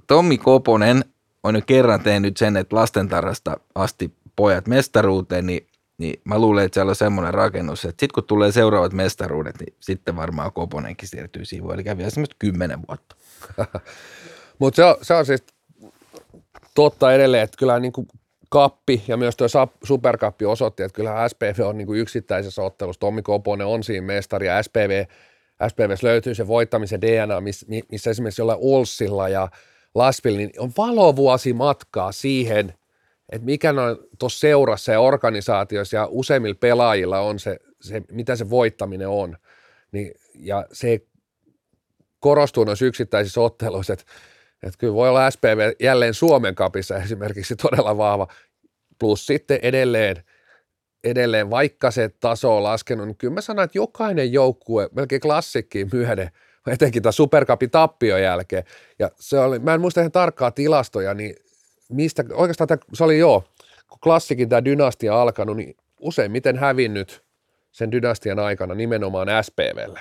Tommi Koponen on jo kerran tehnyt sen, että lastentarasta asti pojat mestaruuteen, niin, niin mä luulen, että siellä on semmoinen rakennus, että sitten kun tulee seuraavat mestaruudet, niin sitten varmaan Koponenkin siirtyy siihen, eli kävi esimerkiksi kymmenen vuotta. Mutta se, on, se on siis totta edelleen, että kyllä niin kuin kappi ja myös tuo superkappi osoitti, että kyllä SPV on niin kuin yksittäisessä ottelussa. Tommi Koponen on siinä mestari ja SPV SPVssä löytyy se voittamisen DNA, missä esimerkiksi jollain Olsilla ja Laspil, niin on valovuosi matkaa siihen, että mikä on tuossa seurassa ja organisaatiossa ja useimmilla pelaajilla on se, se mitä se voittaminen on. Niin, ja se korostuu noissa yksittäisissä otteluissa, että, että kyllä voi olla SPV jälleen Suomen kapissa esimerkiksi todella vahva, plus sitten edelleen – edelleen, vaikka se taso on laskenut, niin kyllä mä sanon, että jokainen joukkue, melkein klassikkiin myöden, etenkin tämä Supercupin tappion jälkeen, ja se oli, mä en muista ihan tarkkaa tilastoja, niin mistä, oikeastaan tämä, se oli joo, kun klassikin tämä dynastia alkanut, niin useimmiten hävinnyt sen dynastian aikana nimenomaan SPVlle.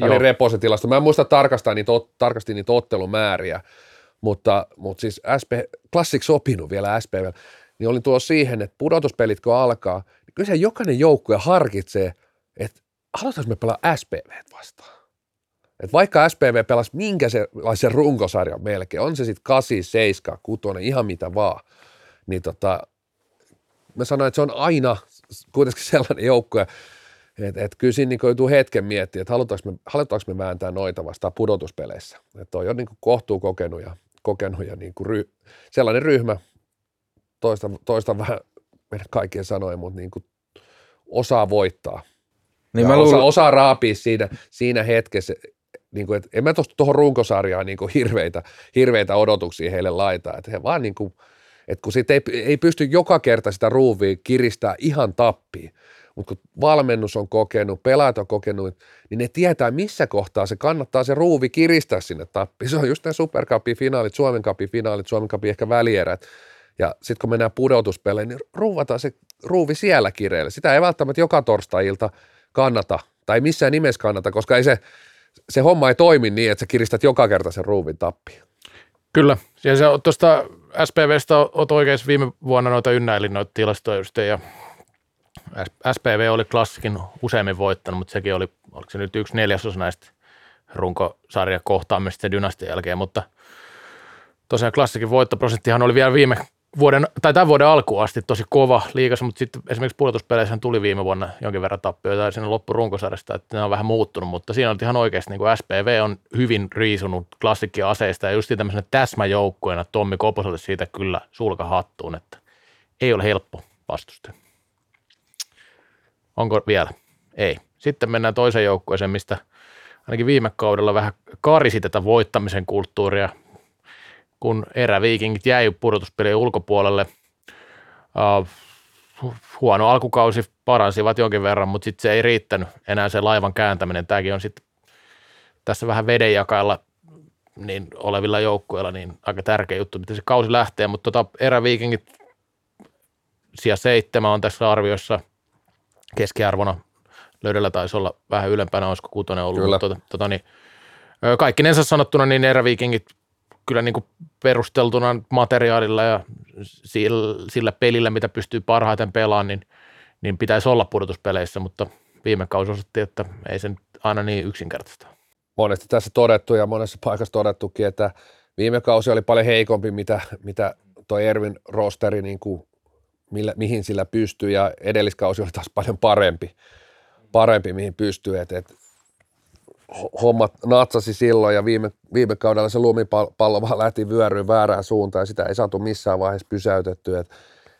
Tämä oli repo se tilasto. Mä en muista tarkastaa niitä, tarkasti niitä ottelumääriä, mutta, mutta siis SP, Classic sopinut vielä SPVlle, niin olin tuo siihen, että pudotuspelit kun alkaa, kyllä se jokainen joukkue harkitsee, että halutaanko me pelaa SPV vastaan. Et vaikka SPV pelasi minkä sellaisen runkosarjan melkein, on se sitten 8, 7, 6, ihan mitä vaan, niin tota, mä sanoin, että se on aina kuitenkin sellainen joukkue, että et kyllä siinä niin joutuu hetken miettiä, että halutaanko me, halutaanko me vääntää noita vastaan pudotuspeleissä. Että on jo niin kohtuu kokenut ja, kokenut ja niin ry, sellainen ryhmä, toista, toista vähän meidän kaikkien sanoen, mutta niin kuin osaa voittaa. Niin mä luulen... osaa, osaa raapia siinä, siinä hetkessä, niin kuin, että en mä tuohon runkosarjaan niin kuin hirveitä, hirveitä odotuksia heille laitaa, että he vaan niin kuin, että kun siitä ei, ei pysty joka kerta sitä ruuvia kiristää ihan tappiin, mutta kun valmennus on kokenut, pelaajat on kokenut, niin ne tietää, missä kohtaa se kannattaa se ruuvi kiristää sinne tappiin. Se on just ne Supercupin finaalit, Suomen Cupin finaalit, Suomen Cupin ehkä välierät, ja sitten kun mennään pudotuspeleihin, niin ruuvataan se ruuvi siellä kireelle. Sitä ei välttämättä joka torstai-ilta kannata, tai missään nimessä kannata, koska ei se, se homma ei toimi niin, että sä kiristät joka kerta sen ruuvin tappiin. Kyllä, ja se tuosta SPVstä olet oikeassa viime vuonna noita ynnäilin noita tilastoja ja SPV oli klassikin useimmin voittanut, mutta sekin oli, oliko se nyt yksi neljäsosa näistä runkosarja kohtaamista dynastian jälkeen, mutta tosiaan klassikin voittoprosenttihan oli vielä viime vuoden, tai tämän vuoden alkuun asti tosi kova liikas, mutta sitten esimerkiksi pudotuspeleissä tuli viime vuonna jonkin verran tappioita sinne loppurunkosarjasta, että ne on vähän muuttunut, mutta siinä on ihan oikeasti niin kuin SPV on hyvin riisunut klassikkia aseista ja just tämmöisenä täsmäjoukkueena Tommi Koposelle siitä kyllä sulka hattuun, että ei ole helppo vastusta. Onko vielä? Ei. Sitten mennään toiseen joukkueeseen, mistä ainakin viime kaudella vähän karisi tätä voittamisen kulttuuria kun eräviikingit jäi pudotuspelien ulkopuolelle. Uh, huono alkukausi paransivat jonkin verran, mutta sitten se ei riittänyt enää se laivan kääntäminen. Tämäkin on sitten tässä vähän vedenjakailla niin olevilla joukkueilla niin aika tärkeä juttu, miten se kausi lähtee, mutta tota, eräviikingit sija seitsemän on tässä arviossa keskiarvona. Löydellä taisi olla vähän ylempänä, olisiko kutonen ollut. Kyllä. Tota, tota, niin, kaikkinensa sanottuna niin eräviikingit kyllä niin kuin perusteltuna materiaalilla ja sillä, pelillä, mitä pystyy parhaiten pelaamaan, niin, niin pitäisi olla pudotuspeleissä, mutta viime kausi osoitti, että ei sen aina niin yksinkertaista. Monesti tässä todettu ja monessa paikassa todettukin, että viime kausi oli paljon heikompi, mitä, mitä tuo Ervin rosteri, niin kuin, millä, mihin sillä pystyy, ja edelliskausi oli taas paljon parempi, parempi mihin pystyy. Et, et, hommat natsasi silloin ja viime, viime kaudella se lumipallo vaan lähti vyöryyn väärään suuntaan ja sitä ei saatu missään vaiheessa pysäytettyä. Et,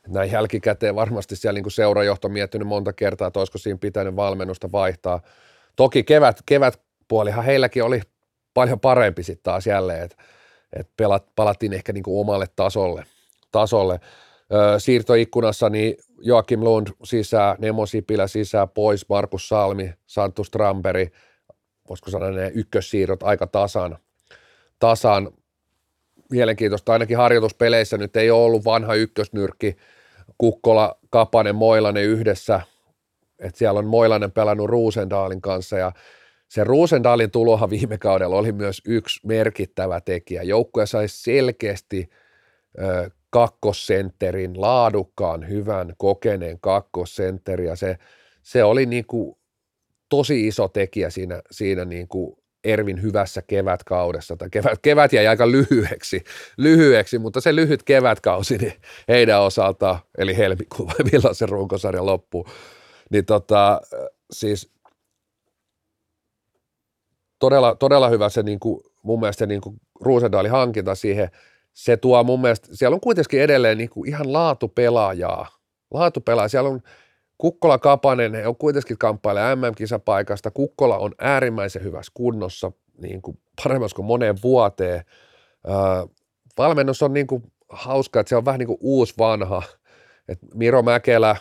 näin jälkikäteen varmasti siellä niin seurajohto miettinyt monta kertaa, että olisiko siinä pitänyt valmennusta vaihtaa. Toki kevät, kevätpuolihan heilläkin oli paljon parempi sitten taas jälleen, että et pelat, palattiin ehkä niin omalle tasolle. tasolle. Ö, siirtoikkunassa niin Joakim Lund sisään, Nemo Sipilä sisään, pois Markus Salmi, Santtu Stramberi – voisiko sanoa ne ykkössiirrot aika tasan, tasan. Mielenkiintoista ainakin harjoituspeleissä nyt ei ole ollut vanha ykkösnyrkki, Kukkola, Kapanen, Moilanen yhdessä, että siellä on Moilanen pelannut Ruusendaalin kanssa ja se Ruusendaalin tulohan viime kaudella oli myös yksi merkittävä tekijä. Joukkue sai selkeästi ö, kakkosentterin, laadukkaan, hyvän, kokeneen kakkosentterin ja se, se oli niin kuin tosi iso tekijä siinä, siinä niin kuin Ervin hyvässä kevätkaudessa. Tai kevät, kevät jäi aika lyhyeksi, lyhyeksi, mutta se lyhyt kevätkausi niin heidän osaltaan, eli helmikuu vai milloin se runkosarja loppuu, niin tota, siis todella, todella hyvä se niin kuin, mun mielestä niin kuin Ruusendaalin hankinta siihen, se tuo mun mielestä, siellä on kuitenkin edelleen niin kuin ihan laatupelaajaa, laatupelaaja, siellä on Kukkola Kapanen, he on kuitenkin kamppaille MM-kisapaikasta. Kukkola on äärimmäisen hyvässä kunnossa, niin kuin paremmassa kuin moneen vuoteen. Öö, valmennus on niin kuin hauska, että se on vähän niin kuin uusi vanha. Et Miro Mäkelä,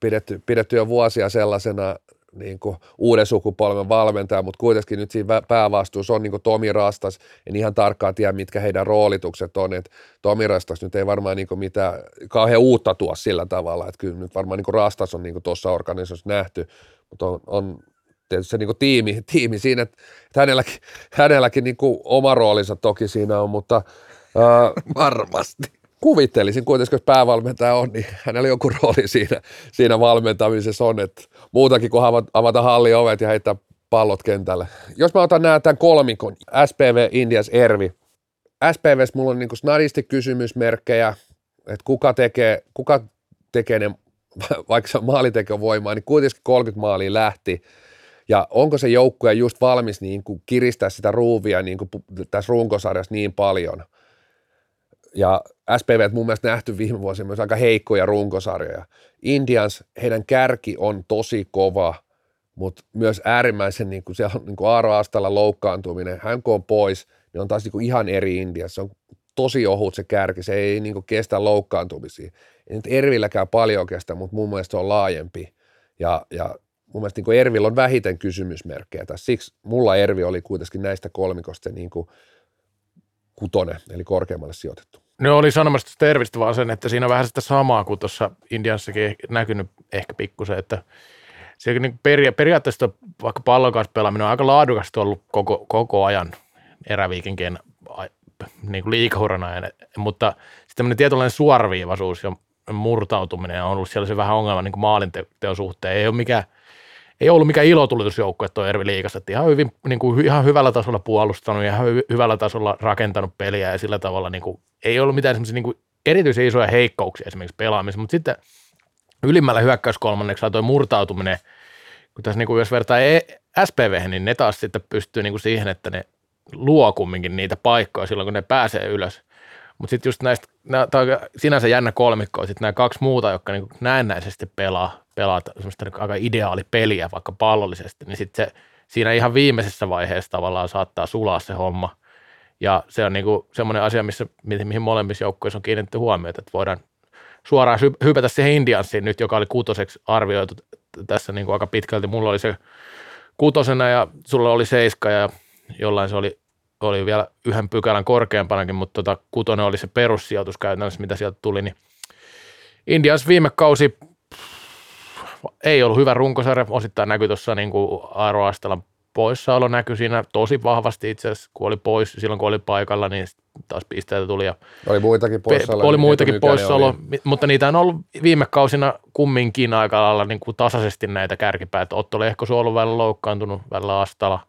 pidetty, pidetty jo vuosia sellaisena niin kuin uuden sukupolven valmentaja, mutta kuitenkin nyt siinä päävastuussa on niin kuin Tomi Rastas. En ihan tarkkaan tiedä, mitkä heidän roolitukset on. että Tomi Rastas nyt ei varmaan niin kuin mitään kauhean uutta tuo sillä tavalla. Että kyllä nyt varmaan niin kuin Rastas on niin kuin tuossa organisaatiossa nähty, mutta on, on tietysti se niin kuin tiimi, tiimi siinä, että hänelläkin, hänelläkin niin kuin oma roolinsa toki siinä on, mutta Ää, Varmasti kuvittelisin kuitenkin, jos päävalmentaja on, niin hänellä joku rooli siinä, siinä valmentamisessa on, että muutakin kuin avata hallin ovet ja heittää pallot kentälle. Jos mä otan nämä tämän kolmikon, SPV, Indias, Ervi. SPVs mulla on niin snadisti kysymysmerkkejä, että kuka tekee, kuka tekee ne, vaikka se on voimaa, niin kuitenkin 30 maalia lähti. Ja onko se joukkue just valmis niin kuin kiristää sitä ruuvia niin kuin tässä runkosarjassa niin paljon – ja SPV mun mielestä nähty viime vuosina myös aika heikkoja runkosarjoja. Indians, heidän kärki on tosi kova, mutta myös äärimmäisen, niin kuin siellä on niin kuin Aaro Astalla loukkaantuminen, hän kun on pois, niin on taas niin kuin ihan eri Indiassa. Se on tosi ohut se kärki, se ei niin kuin kestä loukkaantumisia. Ei nyt Ervilläkään paljon kestä, mutta mun mielestä se on laajempi. Ja, ja mun mielestä niin kuin Ervillä on vähiten kysymysmerkkejä tässä. Siksi mulla Ervi oli kuitenkin näistä kolmikosta niin kuin kutonen, eli korkeammalle sijoitettu. No oli sanomassa tervistä vaan sen, että siinä on vähän sitä samaa kuin tuossa Indianssakin näkynyt ehkä pikkusen, että se niin peria- periaatteessa vaikka pallon kanssa pelaaminen on aika laadukasta ollut koko, koko ajan eräviikinkien niin liikahurana, mutta sitten tämmöinen tietynlainen suoraviivaisuus ja murtautuminen on ollut siellä se vähän ongelma niin maalinteon suhteen. Ei ole mikään – ei ollut mikään ilotulitusjoukko, että on Ervi liikassa, että ihan, hyvin, niin kuin, ihan hyvällä tasolla puolustanut ja hy, hyvällä tasolla rakentanut peliä ja sillä tavalla niin kuin, ei ollut mitään niin erityisen isoja heikkouksia esimerkiksi pelaamisessa, mutta sitten ylimmällä hyökkäyskolmanneksella tuo murtautuminen, kun tässä niin kuin jos vertaa e- SPV, niin ne taas sitten pystyy niin kuin siihen, että ne luo kumminkin niitä paikkoja silloin, kun ne pääsee ylös. Mutta sitten just näistä, tämä on sinänsä jännä kolmikko, sitten nämä kaksi muuta, jotka niin näennäisesti pelaa, pelaa semmoista niin aika ideaali peliä vaikka pallollisesti, niin sitten siinä ihan viimeisessä vaiheessa tavallaan saattaa sulaa se homma. Ja se on niin kuin semmoinen asia, missä, mihin molemmissa joukkueissa on kiinnitetty huomiota, että voidaan suoraan hypätä siihen Indianssiin nyt, joka oli kutoseksi arvioitu tässä niin kuin aika pitkälti. Mulla oli se kutosena ja sulla oli seiska ja jollain se oli oli vielä yhden pykälän korkeampanakin, mutta tota, kutonen oli se perussijoitus käytännössä, mitä sieltä tuli, niin Indians viime kausi ei ollut hyvä runkosarja, osittain näkyy tuossa niin kuin Aaro Astelan poissaolo näkyi siinä tosi vahvasti itse asiassa, kun oli pois, silloin kun oli paikalla, niin taas pisteitä tuli ja Oli muitakin poissaoloja. oli Eetu muitakin poissaolo, oli. mutta niitä on ollut viime kausina kumminkin aika lailla niin kuin tasaisesti näitä kärkipäitä. Otto Lehkosu on ollut välillä loukkaantunut, välillä Astala.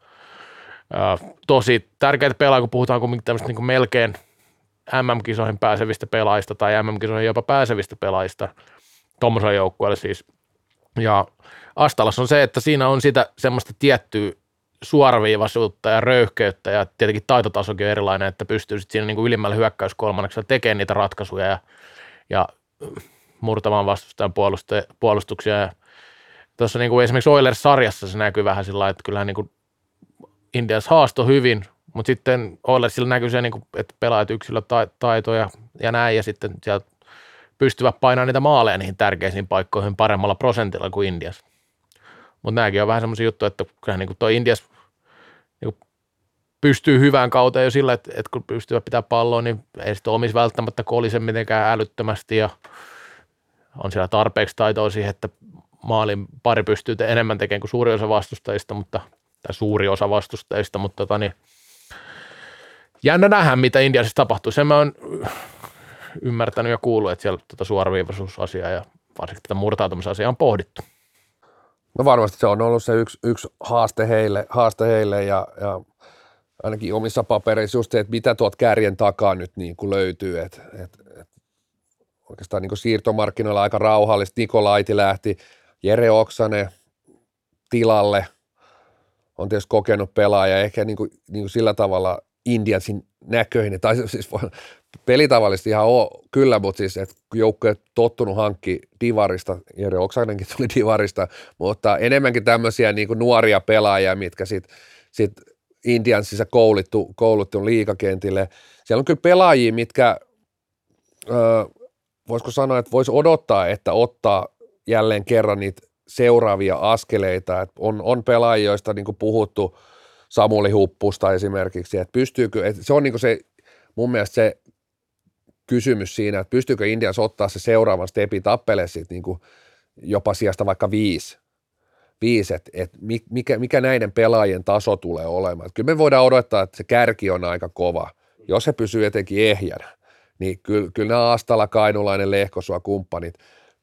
Ää, tosi tärkeitä pelaajia, kun puhutaan kumminkin tämmöistä niin melkein MM-kisoihin pääsevistä pelaajista tai MM-kisoihin jopa pääsevistä pelaajista tuommoisella joukkueella siis. Ja Astalas on se, että siinä on sitä semmoista tiettyä suoraviivaisuutta ja röyhkeyttä ja tietenkin taitotasokin on erilainen, että pystyy sitten siinä niin kuin ylimmällä hyökkäyskolmanneksella tekemään niitä ratkaisuja ja, ja murtamaan vastustajan puolustuksia. Ja tuossa niin kuin esimerkiksi Oilers-sarjassa se näkyy vähän sillä että kyllähän niin kuin Indians haasto hyvin, mutta sitten Oilersilla näkyy se, niin kuin, että pelaajat yksilötaito ja, ja näin, ja sitten sieltä pystyvät painamaan niitä maaleja niihin tärkeisiin paikkoihin paremmalla prosentilla kuin Indias. Mutta nämäkin on vähän semmoisia juttuja, että kyllähän niin tuo Indias niin pystyy hyvään kauteen jo sillä, että, että kun pystyy pitää palloa, niin ei sitten omisi välttämättä kolise mitenkään älyttömästi ja on siellä tarpeeksi taitoa siihen, että maalin pari pystyy enemmän tekemään kuin suuri osa vastustajista, mutta, tai suuri osa vastustajista, mutta tota niin, jännä nähdä, mitä Indiassa tapahtuu. Sen mä oon ymmärtänyt ja kuullut, että siellä tuota suoraviivaisuusasiaa ja varsinkin tätä murtautumisasiaa on pohdittu. No varmasti se on ollut se yksi, yksi haaste heille, haaste heille ja, ja ainakin omissa papereissa just se, että mitä tuolta kärjen takaa nyt niin kuin löytyy, että et, et oikeastaan niin kuin siirtomarkkinoilla aika rauhallisesti, Nikolaiti lähti, Jere Oksanen tilalle, on tietysti kokenut pelaaja, ehkä niin kuin, niin kuin sillä tavalla Indiansin näköinen, tai siis pelitavallisesti ihan oo, kyllä, mutta siis, että joukkue tottunut hankki Divarista, Jere Oksanenkin tuli Divarista, mutta enemmänkin tämmöisiä niin kuin nuoria pelaajia, mitkä sitten sit Indiansissa koulittu, kouluttu liikakentille. Siellä on kyllä pelaajia, mitkä, ö, voisiko sanoa, että voisi odottaa, että ottaa jälleen kerran niitä seuraavia askeleita. Et on, on pelaajia, joista niin kuin puhuttu, Samuli Huppusta esimerkiksi, että pystyykö, että se on niin se mun mielestä se kysymys siinä, että pystyykö Indians ottaa se seuraavan stepin tappelee siitä niin jopa sijasta vaikka viisi, viisi että, että mikä, mikä näiden pelaajien taso tulee olemaan. Että kyllä me voidaan odottaa, että se kärki on aika kova, jos se pysyy etenkin ehjänä. Niin kyllä, kyllä nämä Astala, Kainulainen, Lehkosua, kumppanit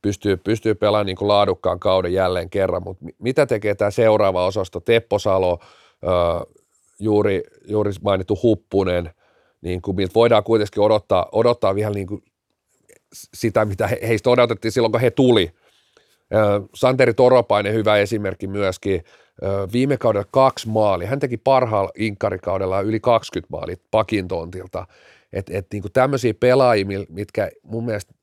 pystyy, pystyy pelaamaan niin kuin laadukkaan kauden jälleen kerran, mutta mitä tekee tämä seuraava osasto, Teppo Salo, juuri, juuri mainittu Huppunen, niin kuin, voidaan kuitenkin odottaa, odottaa vielä niin kuin sitä, mitä he, heistä odotettiin silloin, kun he tuli. Santeri Toropainen hyvä esimerkki myöskin. Viime kaudella kaksi maalia. Hän teki parhaalla inkarikaudella yli 20 maalia pakin tontilta. Et, niin kuin tämmöisiä pelaajia, mitkä mun mielestä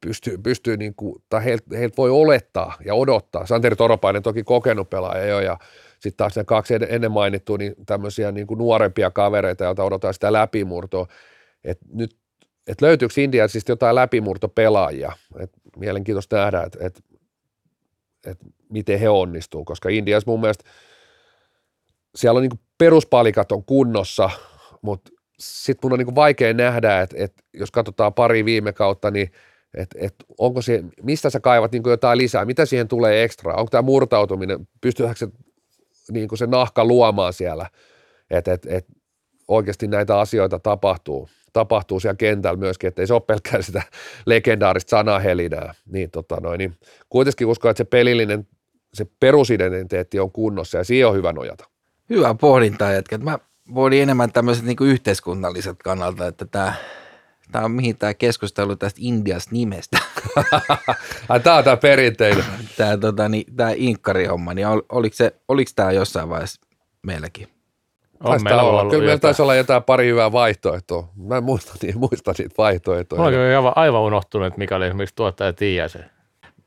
pystyy, pystyy niin kuin, tai heiltä, heiltä voi olettaa ja odottaa. Santeri Toropainen toki kokenut pelaaja jo ja sitten taas ne kaksi ennen mainittua, niin tämmöisiä niin kuin nuorempia kavereita, joita odotetaan sitä läpimurtoa. Et nyt, et löytyykö Indiansista jotain läpimurtopelaajia? Et mielenkiintoista nähdä, että et, et miten he onnistuu, koska Indias mun mielestä siellä on niin peruspalikat on kunnossa, mutta sitten mun on niin vaikea nähdä, että, että jos katsotaan pari viime kautta, niin että et onko se, mistä sä kaivat niin jotain lisää, mitä siihen tulee ekstra, onko tämä murtautuminen, pystyykö se, niin se nahka luomaan siellä, että et, et oikeasti näitä asioita tapahtuu, tapahtuu siellä kentällä myöskin, että ei se ole pelkkää sitä legendaarista sanahelinää, niin, tota noin, niin kuitenkin uskon, että se pelillinen, se perusidentiteetti on kunnossa ja siihen on hyvä nojata. Hyvä pohdintaa jätkät. Mä pohdin enemmän tämmöiset niin yhteiskunnalliset kannalta, että tämä, tämä on mihin tämä keskustelu tästä Indias nimestä. Ai, tämä on tämä perinteinen. tämä, tota, niin, tämä inkkari-homma, niin ol, oliko, se, oliko tämä jossain vaiheessa meilläkin? On Taisi meillä olla. ollut Kyllä meillä taisi olla jotain pari hyvää vaihtoehtoa. Mä en muista, niin, muista niitä vaihtoehtoja. Mulla on kyllä aivan, aivan unohtunut, että mikä oli esimerkiksi tuottaja Tiiäsen.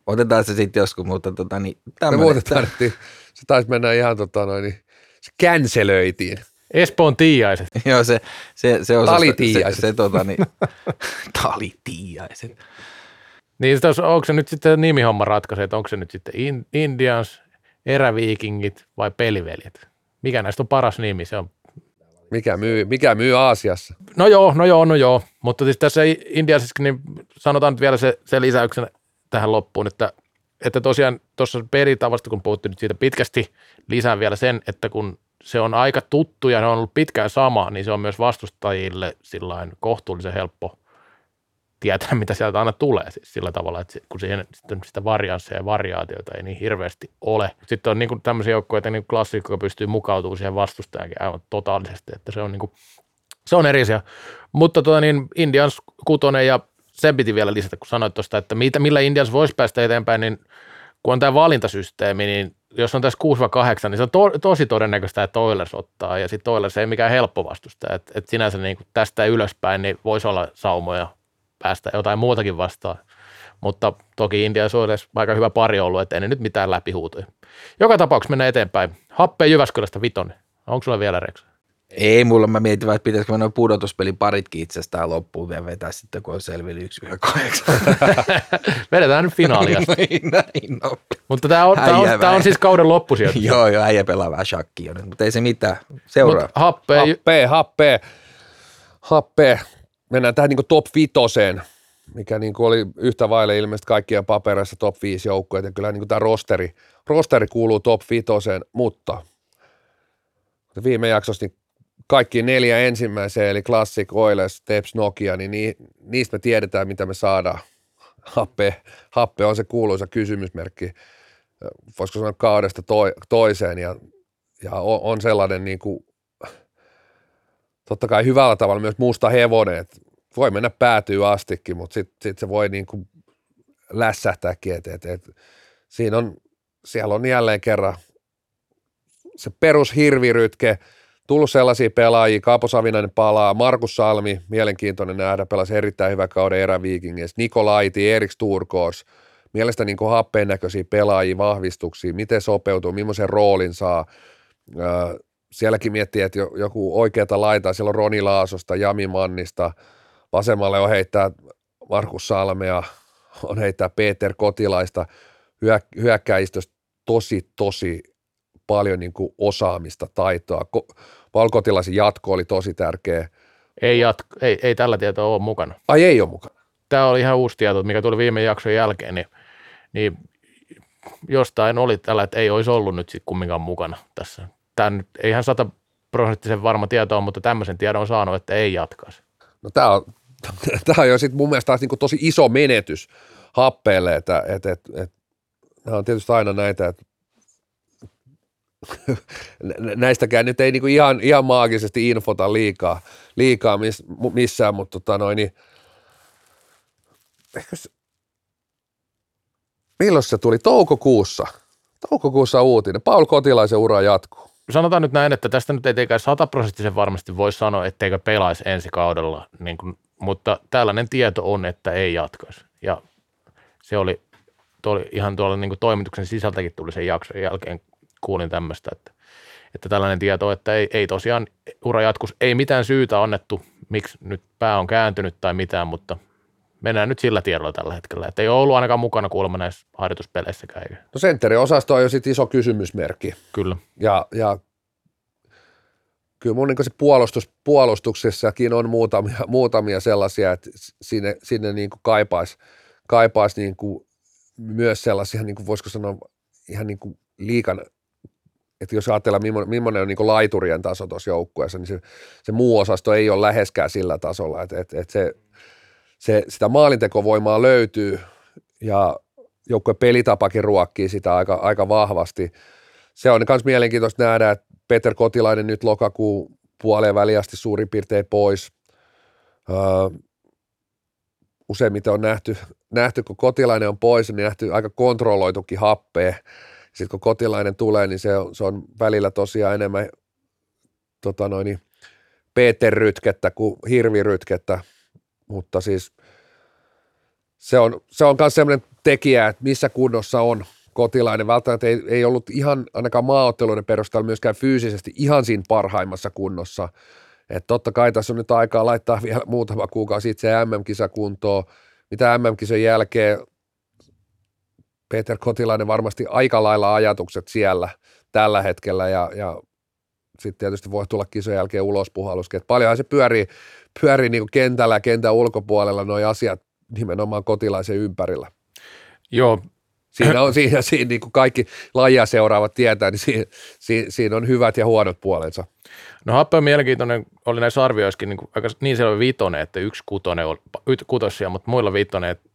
Otetaan se sitten joskus, mutta tota, niin, Me tämmönen, muuten tarvittiin, se taisi mennä ihan tota noin, niin se känselöitiin. Espoon Tiiäiset. Joo, se, se, se osa, Talitiiaiset. Se, se, tota, niin, talitiiaiset. Niin tos, onko se nyt sitten nimihomma ratkaisee, että onko se nyt sitten In- Indians, eräviikingit vai peliveljet? Mikä näistä on paras nimi? Se on Mikä myy, mikä myy Aasiassa? No joo, no joo, no joo. Mutta siis tässä Indiasissakin niin sanotaan nyt vielä se, se lisäyksenä tähän loppuun, että että tosiaan tuossa pelitavasta, kun puhuttiin nyt siitä pitkästi, lisään vielä sen, että kun se on aika tuttu ja ne on ollut pitkään sama, niin se on myös vastustajille sillain kohtuullisen helppo tietää, mitä sieltä aina tulee siis sillä tavalla, että kun siihen sitten sitä varianssia ja variaatioita ei niin hirveästi ole. Sitten on niin kuin tämmöisiä joukkoja, niin klassikko, pystyy mukautumaan siihen vastustajankin aivan totaalisesti, että se on, niin kuin, se on eri asia. Mutta tuota niin, Indians kutonen ja sen piti vielä lisätä, kun sanoit tuosta, että mitä, millä Indians voisi päästä eteenpäin, niin kun on tämä valintasysteemi, niin jos on tässä 6-8, niin se on to, tosi todennäköistä, että Oilers ottaa, ja sitten Oilers ei mikään helppo vastusta, että et sinänsä niin kuin tästä ylöspäin niin voisi olla saumoja päästä jotain muutakin vastaan. Mutta toki India on aika hyvä pari ollut, että ei ne nyt mitään läpihuutoja. Joka tapauksessa mennään eteenpäin. Happe Jyväskylästä vitonen. Onko sulla vielä Reksa? Ei mulla, mä mietin vaan, että pitäisikö mä noin pudotuspelin paritkin itsestään loppuun vielä vetää sitten, kun on selvili 1 8 Vedetään nyt finaalia. Niin, näin, no. Mutta tämä on, tää on, tää on siis kauden loppusijoitus. joo, joo, äijä pelaa vähän shakkia nyt, mutta ei se mitään. Seuraa. Mut happe, Happe, happe, happe. Mennään tähän niin top vitoseen, mikä niin oli yhtä vaille ilmeisesti kaikkien papereissa top 5 joukkueet. Ja kyllä niin tämä rosteri, rosteri kuuluu top vitoseen, mutta viime jaksossa niin kaikki neljä ensimmäiseen, eli Classic, Oilers, Teps, Nokia, niin ni, niistä me tiedetään, mitä me saadaan. Happe, happe on se kuuluisa kysymysmerkki, voisiko sanoa kaudesta toi, toiseen, ja, ja on, on sellainen niin kuin, totta kai hyvällä tavalla myös musta hevonen, että voi mennä päätyy astikin, mutta sitten sit se voi niin kuin lässähtääkin, että et, et, siinä on, siellä on jälleen kerran se perushirvirytke, tullut sellaisia pelaajia, Kaapo Savinainen palaa, Markus Salmi, mielenkiintoinen nähdä, pelasi erittäin hyvä kauden eräviikingissä, Nikolaiti, Erik Sturkos, mielestäni niin happeen näköisiä pelaajia, vahvistuksia, miten sopeutuu, millaisen roolin saa. Sielläkin miettii, että joku oikeata laitaa, siellä on Roni Laasosta, Jami Mannista, vasemmalle on heittää Markus Salmea, on heittää Peter Kotilaista, hyökkäistöstä tosi, tosi paljon niin kuin osaamista, taitoa. Valkotilaisen jatko oli tosi tärkeä. Ei, jatko, ei, ei tällä tietoa ole mukana. Ai ei ole mukana? Tämä oli ihan uusi tieto, mikä tuli viime jakson jälkeen, niin, niin jostain oli tällä, että ei olisi ollut nyt sitten kumminkaan mukana tässä. Tämä nyt ei ihan sataprosenttisen varma tieto on, mutta tämmöisen tiedon on saanut, että ei jatkaisi. No tämä on, tämä on jo sitten mun mielestä taas niin tosi iso menetys happeelle, että, että, että, että nämä on tietysti aina näitä, että näistäkään nyt ei niinku ihan, ihan maagisesti infota liikaa, liikaa miss, missään, mutta tota noin, niin ehkä se, milloin se tuli? Toukokuussa. Toukokuussa uutinen. Paul Kotilaisen ura jatkuu. Sanotaan nyt näin, että tästä nyt ei teikään sataprosenttisen varmasti voi sanoa, etteikö pelaisi ensi kaudella, niin kuin, mutta tällainen tieto on, että ei jatkaisi. Ja se oli, oli ihan tuolla niin toimituksen sisältäkin tuli sen jakson jälkeen kuulin tämmöistä, että, että tällainen tieto, että ei, ei tosiaan ura jatkus, ei mitään syytä annettu, miksi nyt pää on kääntynyt tai mitään, mutta mennään nyt sillä tiedolla tällä hetkellä, että ei ole ollut ainakaan mukana kuulemma näissä harjoituspeleissäkään. No sentterin osasto on jo sitten iso kysymysmerkki. Kyllä. Ja, ja kyllä mun niin se puolustus, puolustuksessakin on muutamia, muutamia sellaisia, että sinne, sinne niin kuin kaipaisi, kaipaisi niin kuin myös sellaisia, niin kuin voisiko sanoa, ihan niin kuin liikan että jos ajatellaan, millainen, millainen on niin laiturien taso tuossa joukkueessa, niin se, se muu osasto ei ole läheskään sillä tasolla, että, että, että se, se, sitä maalintekovoimaa löytyy ja joukkueen pelitapakin ruokkii sitä aika, aika vahvasti. Se on myös mielenkiintoista nähdä, että Peter Kotilainen nyt lokakuun puoleen väliasti suurin piirtein pois. Öö, useimmiten on nähty, nähty, kun Kotilainen on pois, niin nähty aika kontrolloitukin happea sitten kun kotilainen tulee, niin se on, se on välillä tosiaan enemmän tota noin, Peter-rytkettä kuin hirvirytkettä, mutta siis se on, se on myös sellainen tekijä, että missä kunnossa on kotilainen. Välttämättä ei, ei ollut ihan ainakaan maaotteluiden perusteella myöskään fyysisesti ihan siinä parhaimmassa kunnossa. että totta kai tässä on nyt aikaa laittaa vielä muutama kuukausi itse MM-kisa kuntoon. Mitä MM-kisan jälkeen Peter Kotilainen varmasti aika lailla ajatukset siellä tällä hetkellä ja, ja sitten tietysti voi tulla kisojen jälkeen ulospuhalluskin. Että paljonhan se pyörii, pyörii niin kentällä ja kentän ulkopuolella nuo asiat nimenomaan kotilaisen ympärillä. Joo. Siinä on siinä, siinä niin kuin kaikki lajia seuraavat tietää, niin siinä, siinä, siinä, on hyvät ja huonot puolensa. No Happe on mielenkiintoinen, oli näissä arvioissakin niin, aika, niin selvä viitonen, että yksi kutonen on kutosia, mutta muilla viitonen, että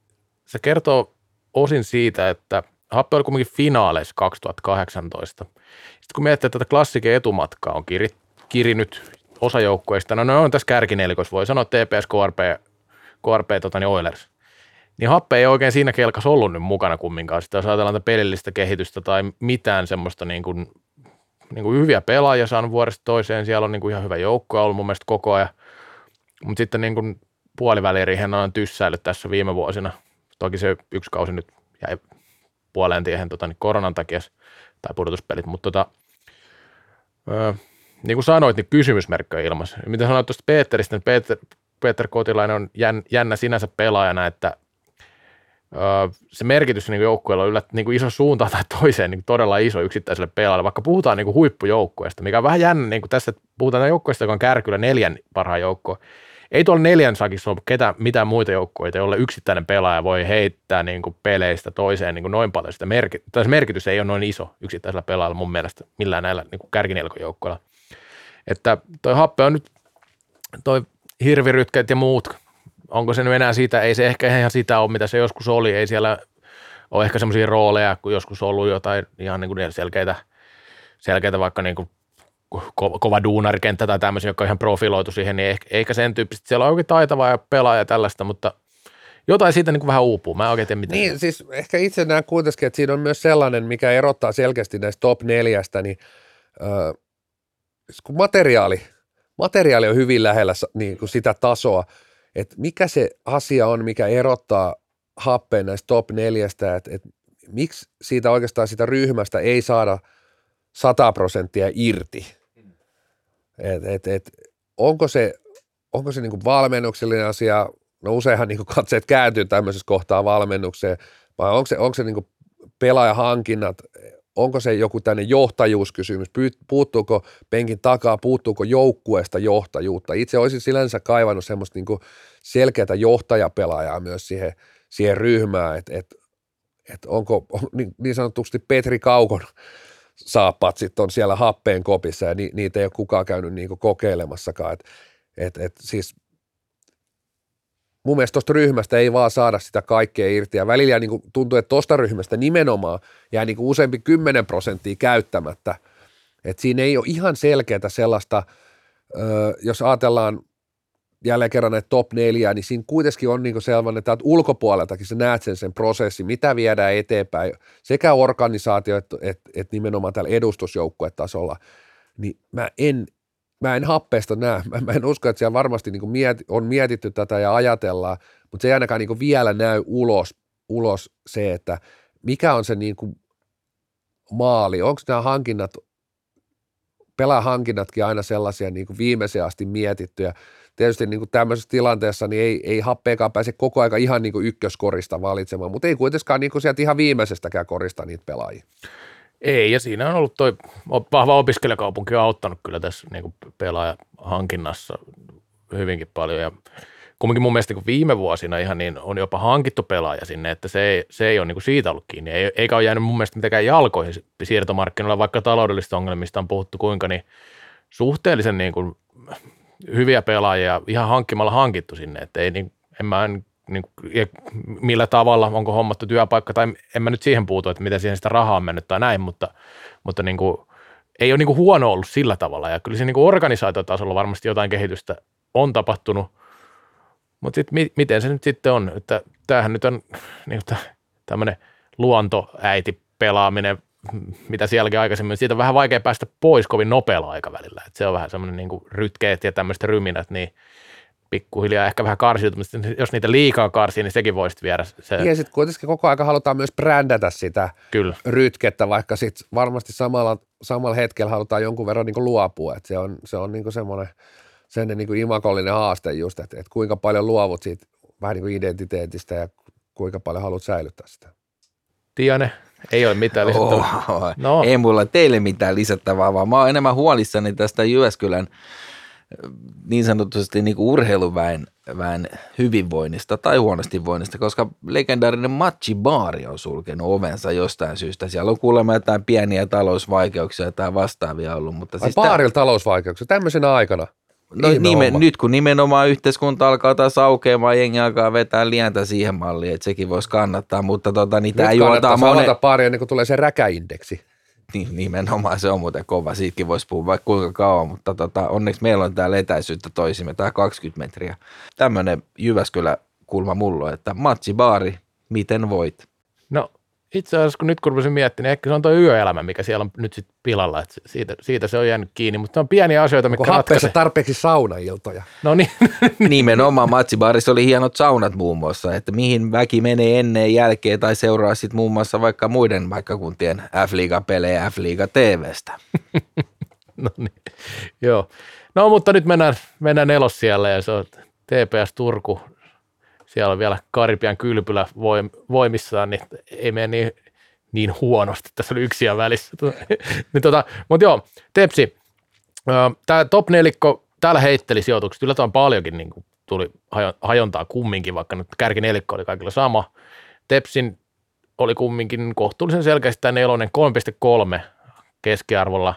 se kertoo osin siitä, että Happe oli kuitenkin finaaleissa 2018. Sitten kun miettii, että tätä klassikin etumatkaa on kiri, kirinyt osa joukkueista, no ne on tässä kärkinelikossa, voi sanoa TPS, KRP, KRP tota, niin Oilers. Niin Happe ei oikein siinä kelkas ollut nyt mukana kumminkaan. Sitä jos ajatellaan tätä pelillistä kehitystä tai mitään semmoista niin kuin, niin kuin hyviä pelaajia saanut vuodesta toiseen. Siellä on niin kuin ihan hyvä joukko ollut mun mielestä koko ajan. Mutta sitten niin kuin puoliväliriihen on tyssäillyt tässä viime vuosina. Toki se yksi kausi nyt jäi puoleen tiehen tota, niin koronan takia tai pudotuspelit, mutta tota, öö, niin kuin sanoit, niin kysymysmerkki on ilmassa. Mitä sanoit tuosta Peteristä, niin Peter, Peter Kotilainen on jännä sinänsä pelaajana, että se merkitys niin joukkueella on yllät, niin kuin iso suuntaan tai toiseen niin todella iso yksittäiselle pelaajalle, vaikka puhutaan niin kuin huippujoukkueesta, mikä on vähän jännä, niin kuin tässä että puhutaan joukkueesta, joka on kärkyllä neljän parhaan joukkoa. Ei tuolla neljän sakissa ole ketä, mitään muita joukkueita, jolle yksittäinen pelaaja voi heittää niin kuin peleistä toiseen niin kuin noin paljon. Sitä merkit- tai merkitys ei ole noin iso yksittäisellä pelaajalla mun mielestä millään näillä niin kärkinelkojoukkoilla. Että toi happe on nyt, toi hirvirytkeet ja muut, onko se nyt enää sitä, ei se ehkä ihan sitä ole, mitä se joskus oli, ei siellä ole ehkä semmoisia rooleja, kun joskus ollut jotain ihan niin kuin selkeitä, selkeitä vaikka niin kuin ko- kova duunarikenttä tai tämmöisiä, jotka on ihan profiloitu siihen, niin ehkä, eikä sen tyyppistä. Siellä on oikein taitavaa ja pelaaja ja tällaista, mutta jotain siitä niin kuin vähän uupuu. Mä en oikein tiedä. Niin, siis ehkä itse näen kuitenkin, että siinä on myös sellainen, mikä erottaa selkeästi näistä top neljästä, niin äh, kun materiaali, materiaali on hyvin lähellä niin kuin sitä tasoa, että mikä se asia on, mikä erottaa happeen näistä top neljästä, että, että miksi siitä oikeastaan sitä ryhmästä ei saada 100 prosenttia irti. Et, et, et, onko se, onko se niin valmennuksellinen asia, no useinhan niin katseet kääntyy tämmöisessä kohtaa valmennukseen, vai onko se, onko se niin pelaajahankinnat, onko se joku tänne johtajuuskysymys, puuttuuko penkin takaa, puuttuuko joukkueesta johtajuutta. Itse olisin sinänsä kaivannut semmoista niin selkeää johtajapelaajaa myös siihen, siihen ryhmään, että et, et onko on, niin, niin sanotusti Petri Kaukon saapatsit on siellä happeen kopissa ja ni, niitä ei ole kukaan käynyt niin kokeilemassakaan. Et, et, et siis mun mielestä tuosta ryhmästä ei vaan saada sitä kaikkea irti. Ja välillä niin kuin tuntuu, että tuosta ryhmästä nimenomaan jää niin kuin useampi 10 prosenttia käyttämättä. Et siinä ei ole ihan selkeää sellaista, jos ajatellaan jälleen kerran näitä top neljä, niin siinä kuitenkin on niin sellainen, että ulkopuoleltakin sä näet sen, sen prosessin, mitä viedään eteenpäin, sekä organisaatio että, että, että nimenomaan tällä edustusjoukkuetasolla, niin mä en, mä en happeesta näe, mä, mä en usko, että siellä varmasti niin mieti, on mietitty tätä ja ajatellaan, mutta se ei ainakaan niin vielä näy ulos, ulos se, että mikä on se niin maali, onko nämä hankinnat, pelaahankinnatkin aina sellaisia niin viimeiseen asti mietittyjä, tietysti niin kuin tämmöisessä tilanteessa niin ei, ei happeekaan pääse koko aika ihan niin kuin ykköskorista valitsemaan, mutta ei kuitenkaan niin kuin sieltä ihan viimeisestäkään korista niitä pelaajia. Ei, ja siinä on ollut toi vahva opiskelijakaupunki on auttanut kyllä tässä niin kuin pelaajahankinnassa hyvinkin paljon, ja kumminkin mun mielestä kun viime vuosina ihan niin on jopa hankittu pelaaja sinne, että se ei, se ei ole niin kuin siitä ollut kiinni, eikä ole jäänyt mun mielestä mitenkään jalkoihin siirtomarkkinoilla, vaikka taloudellisista ongelmista on puhuttu kuinka, niin suhteellisen niin kuin hyviä pelaajia ihan hankkimalla hankittu sinne, että ei niin, en mä en, niin, millä tavalla, onko hommattu työpaikka tai en mä nyt siihen puutu, että miten siihen sitä rahaa on mennyt tai näin, mutta, mutta niin kuin, ei ole niin kuin huono ollut sillä tavalla. Ja kyllä se niin kuin organisaatiotasolla varmasti jotain kehitystä on tapahtunut, mutta sitten mi, miten se nyt sitten on, että tämähän nyt on niin tämmöinen luontoäiti pelaaminen mitä sielläkin aikaisemmin, siitä on vähän vaikea päästä pois kovin nopealla aikavälillä. Et se on vähän semmoinen niin rytkeet ja tämmöiset ryminät, niin pikkuhiljaa ehkä vähän karsiutumista. Jos niitä liikaa karsii, niin sekin voisi viedä. Se... Ja sitten kuitenkin koko aika halutaan myös brändätä sitä Kyllä. rytkettä, vaikka sitten varmasti samalla, samalla hetkellä halutaan jonkun verran niin luopua. Et se on, se on niin semmoinen sen niin imakollinen haaste just, että, että kuinka paljon luovut siitä vähän niin kuin identiteetistä ja kuinka paljon haluat säilyttää sitä. Tiane, ei ole mitään lisättävää. Oh, no. Ei mulla teille mitään lisättävää, vaan mä oon enemmän huolissani tästä Jyväskylän niin sanotusti niin kuin urheiluväen väen hyvinvoinnista tai huonosti voinnista, koska legendaarinen Matchi Baari on sulkenut ovensa jostain syystä. Siellä on kuulemma jotain pieniä talousvaikeuksia tai vastaavia ollut. Mutta Ai siis baarilla talousvaikeuksia tämmöisenä aikana. No, Ihme nime, homma. nyt kun nimenomaan yhteiskunta alkaa taas aukeamaan, jengi alkaa vetää lientä siihen malliin, että sekin voisi kannattaa, mutta tota, niin tämä juontaa monen, baari ennen kuin tulee se räkäindeksi. niin, nimenomaan se on muuten kova, siitäkin voisi puhua vaikka kuinka kauan, mutta tota, onneksi meillä on täällä etäisyyttä toisimme, tämä 20 metriä. Tämmöinen Jyväskylä kulma mulla, on, että matsi baari, miten voit? No itse asiassa kun nyt kun rupesin miettimään, niin ehkä se on tuo yöelämä, mikä siellä on nyt sitten pilalla, että siitä, siitä se on jäänyt kiinni, mutta on pieniä asioita, Onko mitkä ratkaisee. tarpeeksi saunailtoja? No niin, Nimenomaan matsibaarissa oli hienot saunat muun muassa, että mihin väki menee ennen jälkeen tai seuraa sitten muun muassa vaikka muiden paikkakuntien F-liiga-pelejä F-liiga TVstä. no niin, joo. No mutta nyt mennään, mennään nelos siellä ja se on TPS Turku. Siellä on vielä Karipian kylpylä voim- voimissaan, niin ei mene niin, niin huonosti. Tässä oli yksiä välissä. niin tota, mutta joo, Tepsi, tämä top nelikko, täällä heitteli sijoitukset yllättävän paljonkin, niin kuin tuli hajo- hajontaa kumminkin, vaikka nyt kärkinelikko oli kaikilla sama. Tepsin oli kumminkin kohtuullisen selkeästi tämä nelonen 3,3 keskiarvolla,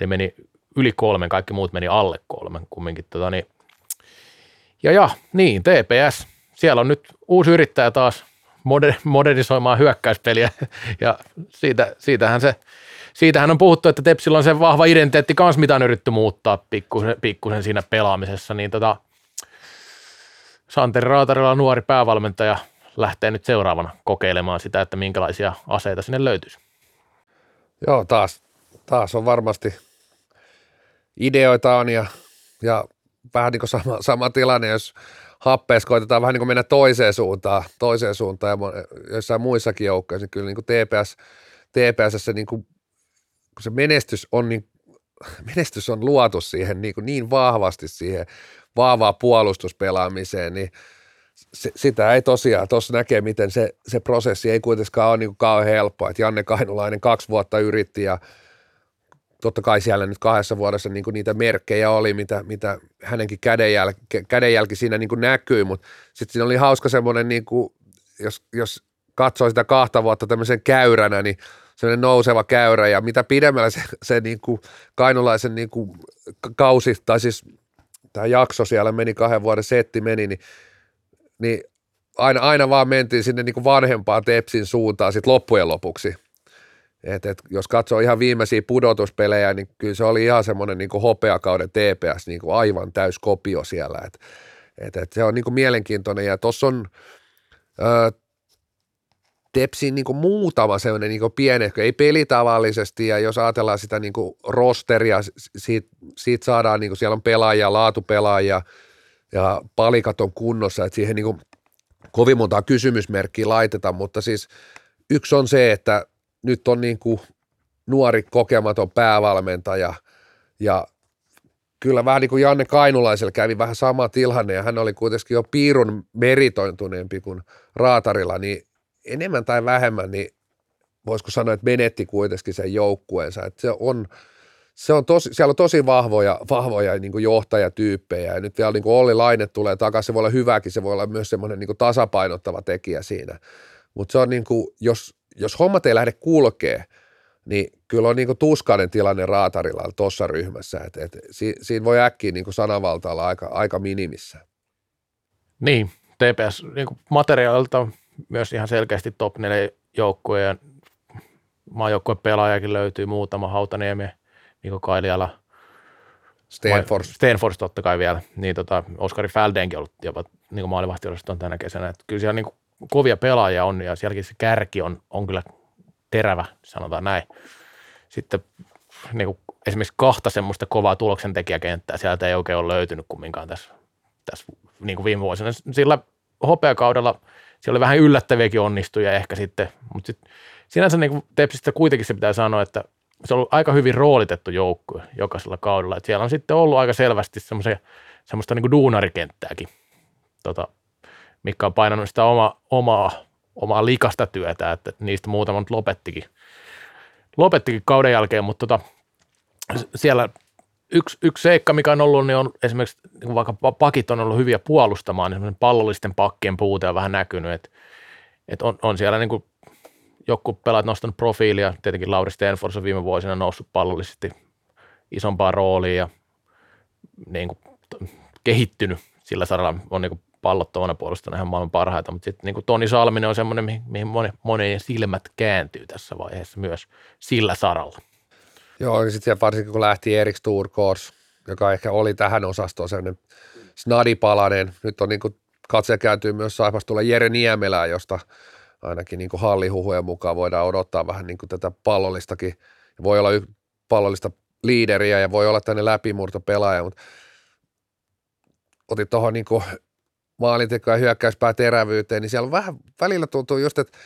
eli meni yli kolmen, kaikki muut meni alle kolmen kumminkin. Tota, niin. Ja, ja niin, TPS, siellä on nyt uusi yrittäjä taas moder- modernisoimaan hyökkäyspeliä, ja siitä, siitähän se, siitähän on puhuttu, että Tepsillä on se vahva identiteetti kanssa, mitä on yritetty muuttaa pikkusen, pikkusen siinä pelaamisessa, niin tota, Santeri Raatarilla nuori päävalmentaja lähtee nyt seuraavana kokeilemaan sitä, että minkälaisia aseita sinne löytyisi. Joo, taas, taas on varmasti ideoita on ja, ja vähän niin kuin sama, sama tilanne, jos happeessa koitetaan vähän niin kuin mennä toiseen suuntaan, toiseen suuntaan. Ja joissain muissakin joukkoissa, niin kyllä niin kuin TPS, TPS se, niin kuin, kun se menestys on niin, menestys on luotu siihen niin, kuin niin vahvasti siihen vahvaa puolustuspelaamiseen, niin se, sitä ei tosiaan, tuossa näkee, miten se, se prosessi ei kuitenkaan ole niin kuin kauhean helppoa, että Janne Kainulainen kaksi vuotta yritti ja totta kai siellä nyt kahdessa vuodessa niin niitä merkkejä oli, mitä, mitä hänenkin kädenjälki, kädenjälki siinä niin näkyi, mutta sitten siinä oli hauska semmoinen, niin kuin, jos, jos katsoo sitä kahta vuotta tämmöisen käyränä, niin semmoinen nouseva käyrä ja mitä pidemmällä se, se niin kuin kainulaisen niin kuin kausi, tai siis tämä jakso siellä meni kahden vuoden setti meni, niin, niin aina, aina vaan mentiin sinne niin kuin vanhempaan Tepsin suuntaan sit loppujen lopuksi. Et, et, jos katsoo ihan viimeisiä pudotuspelejä, niin kyllä se oli ihan semmoinen niin hopeakauden TPS, niin kuin aivan täys kopio siellä. Et, et, et se on niin kuin mielenkiintoinen. Ja tuossa on ö, Tepsin niin kuin muutama semmoinen niin pieni, ei pelitavallisesti ja jos ajatellaan sitä niin kuin rosteria, siitä, siitä saadaan, niin kuin siellä on pelaajia, laatupelaajia ja palikat on kunnossa, että siihen niin kuin kovin monta kysymysmerkkiä laitetaan, mutta siis yksi on se, että nyt on niin kuin nuori kokematon päävalmentaja ja kyllä vähän niin kuin Janne Kainulaisella kävi vähän sama tilanne ja hän oli kuitenkin jo piirun meritointuneempi kuin Raatarilla, niin enemmän tai vähemmän, niin voisiko sanoa, että menetti kuitenkin sen joukkueensa. Että se on, se on tosi, siellä on tosi vahvoja, vahvoja niin kuin johtajatyyppejä ja nyt vielä niin kuin Olli Laine tulee takaisin, se voi olla hyväkin, se voi olla myös semmoinen niin kuin tasapainottava tekijä siinä. Mutta se on niin kuin, jos, jos hommat ei lähde kulkee, niin kyllä on niin kuin tuskainen tilanne Raatarilla tuossa ryhmässä, että et, si, siinä voi äkkiä niin kuin sananvalta olla aika, aika minimissä. Niin, TPS niin materiaalilta myös ihan selkeästi top 4 joukkue ja maajoukkueen pelaajakin löytyy muutama, Hautaniemi, Niko Kailiala, Stanford. Stanford totta kai vielä, niin tota, Oskari Fäldenkin ollut jopa niin maalivahtiosaston tänä kesänä, että kyllä siellä niin kovia pelaajia on ja sielläkin se kärki on, on kyllä terävä, sanotaan näin. Sitten niin kuin esimerkiksi kahta semmoista kovaa tuloksentekijäkenttää sieltä ei oikein ole löytynyt kumminkaan tässä, tässä niin kuin viime vuosina. Sillä hopeakaudella siellä oli vähän yllättäviäkin onnistuja ehkä sitten, mutta sitten sinänsä niin kuin Tepsistä kuitenkin se pitää sanoa, että se on ollut aika hyvin roolitettu joukkue jokaisella kaudella. Et siellä on sitten ollut aika selvästi semmoista niin kuin duunarikenttääkin, tota, mikä on painanut sitä oma, omaa, omaa likasta työtä, että niistä muutama nyt lopettikin, lopettikin kauden jälkeen, mutta tota, siellä yksi, yksi seikka, mikä on ollut, niin on esimerkiksi niin vaikka pakit on ollut hyviä puolustamaan, niin pallollisten pakkien puute on vähän näkynyt, että, että on, on siellä niin kuin joku pelaat nostanut profiilia, tietenkin Lauri Stenfors on viime vuosina noussut pallollisesti isompaan rooliin ja niin kuin, kehittynyt sillä saralla, on niin kuin pallottomana puolustana ihan maailman parhaita, mutta sitten niin Toni Salminen on semmoinen, mihin, mihin moni, monien silmät kääntyy tässä vaiheessa myös sillä saralla. Joo, niin sitten varsinkin kun lähti Erik Sturkors, joka ehkä oli tähän osastoon sellainen snadipalanen, nyt on niin kuin katse kääntyy myös Saipasta tulla Jere Niemelää, josta ainakin niin kuin hallihuhujen mukaan voidaan odottaa vähän niin kuin tätä pallollistakin. Voi olla pallollista liideriä ja voi olla tänne läpimurtopelaaja, mutta otit tuohon niin maalinteko- ja hyökkäyspää terävyyteen, niin siellä on vähän, välillä tuntuu just, että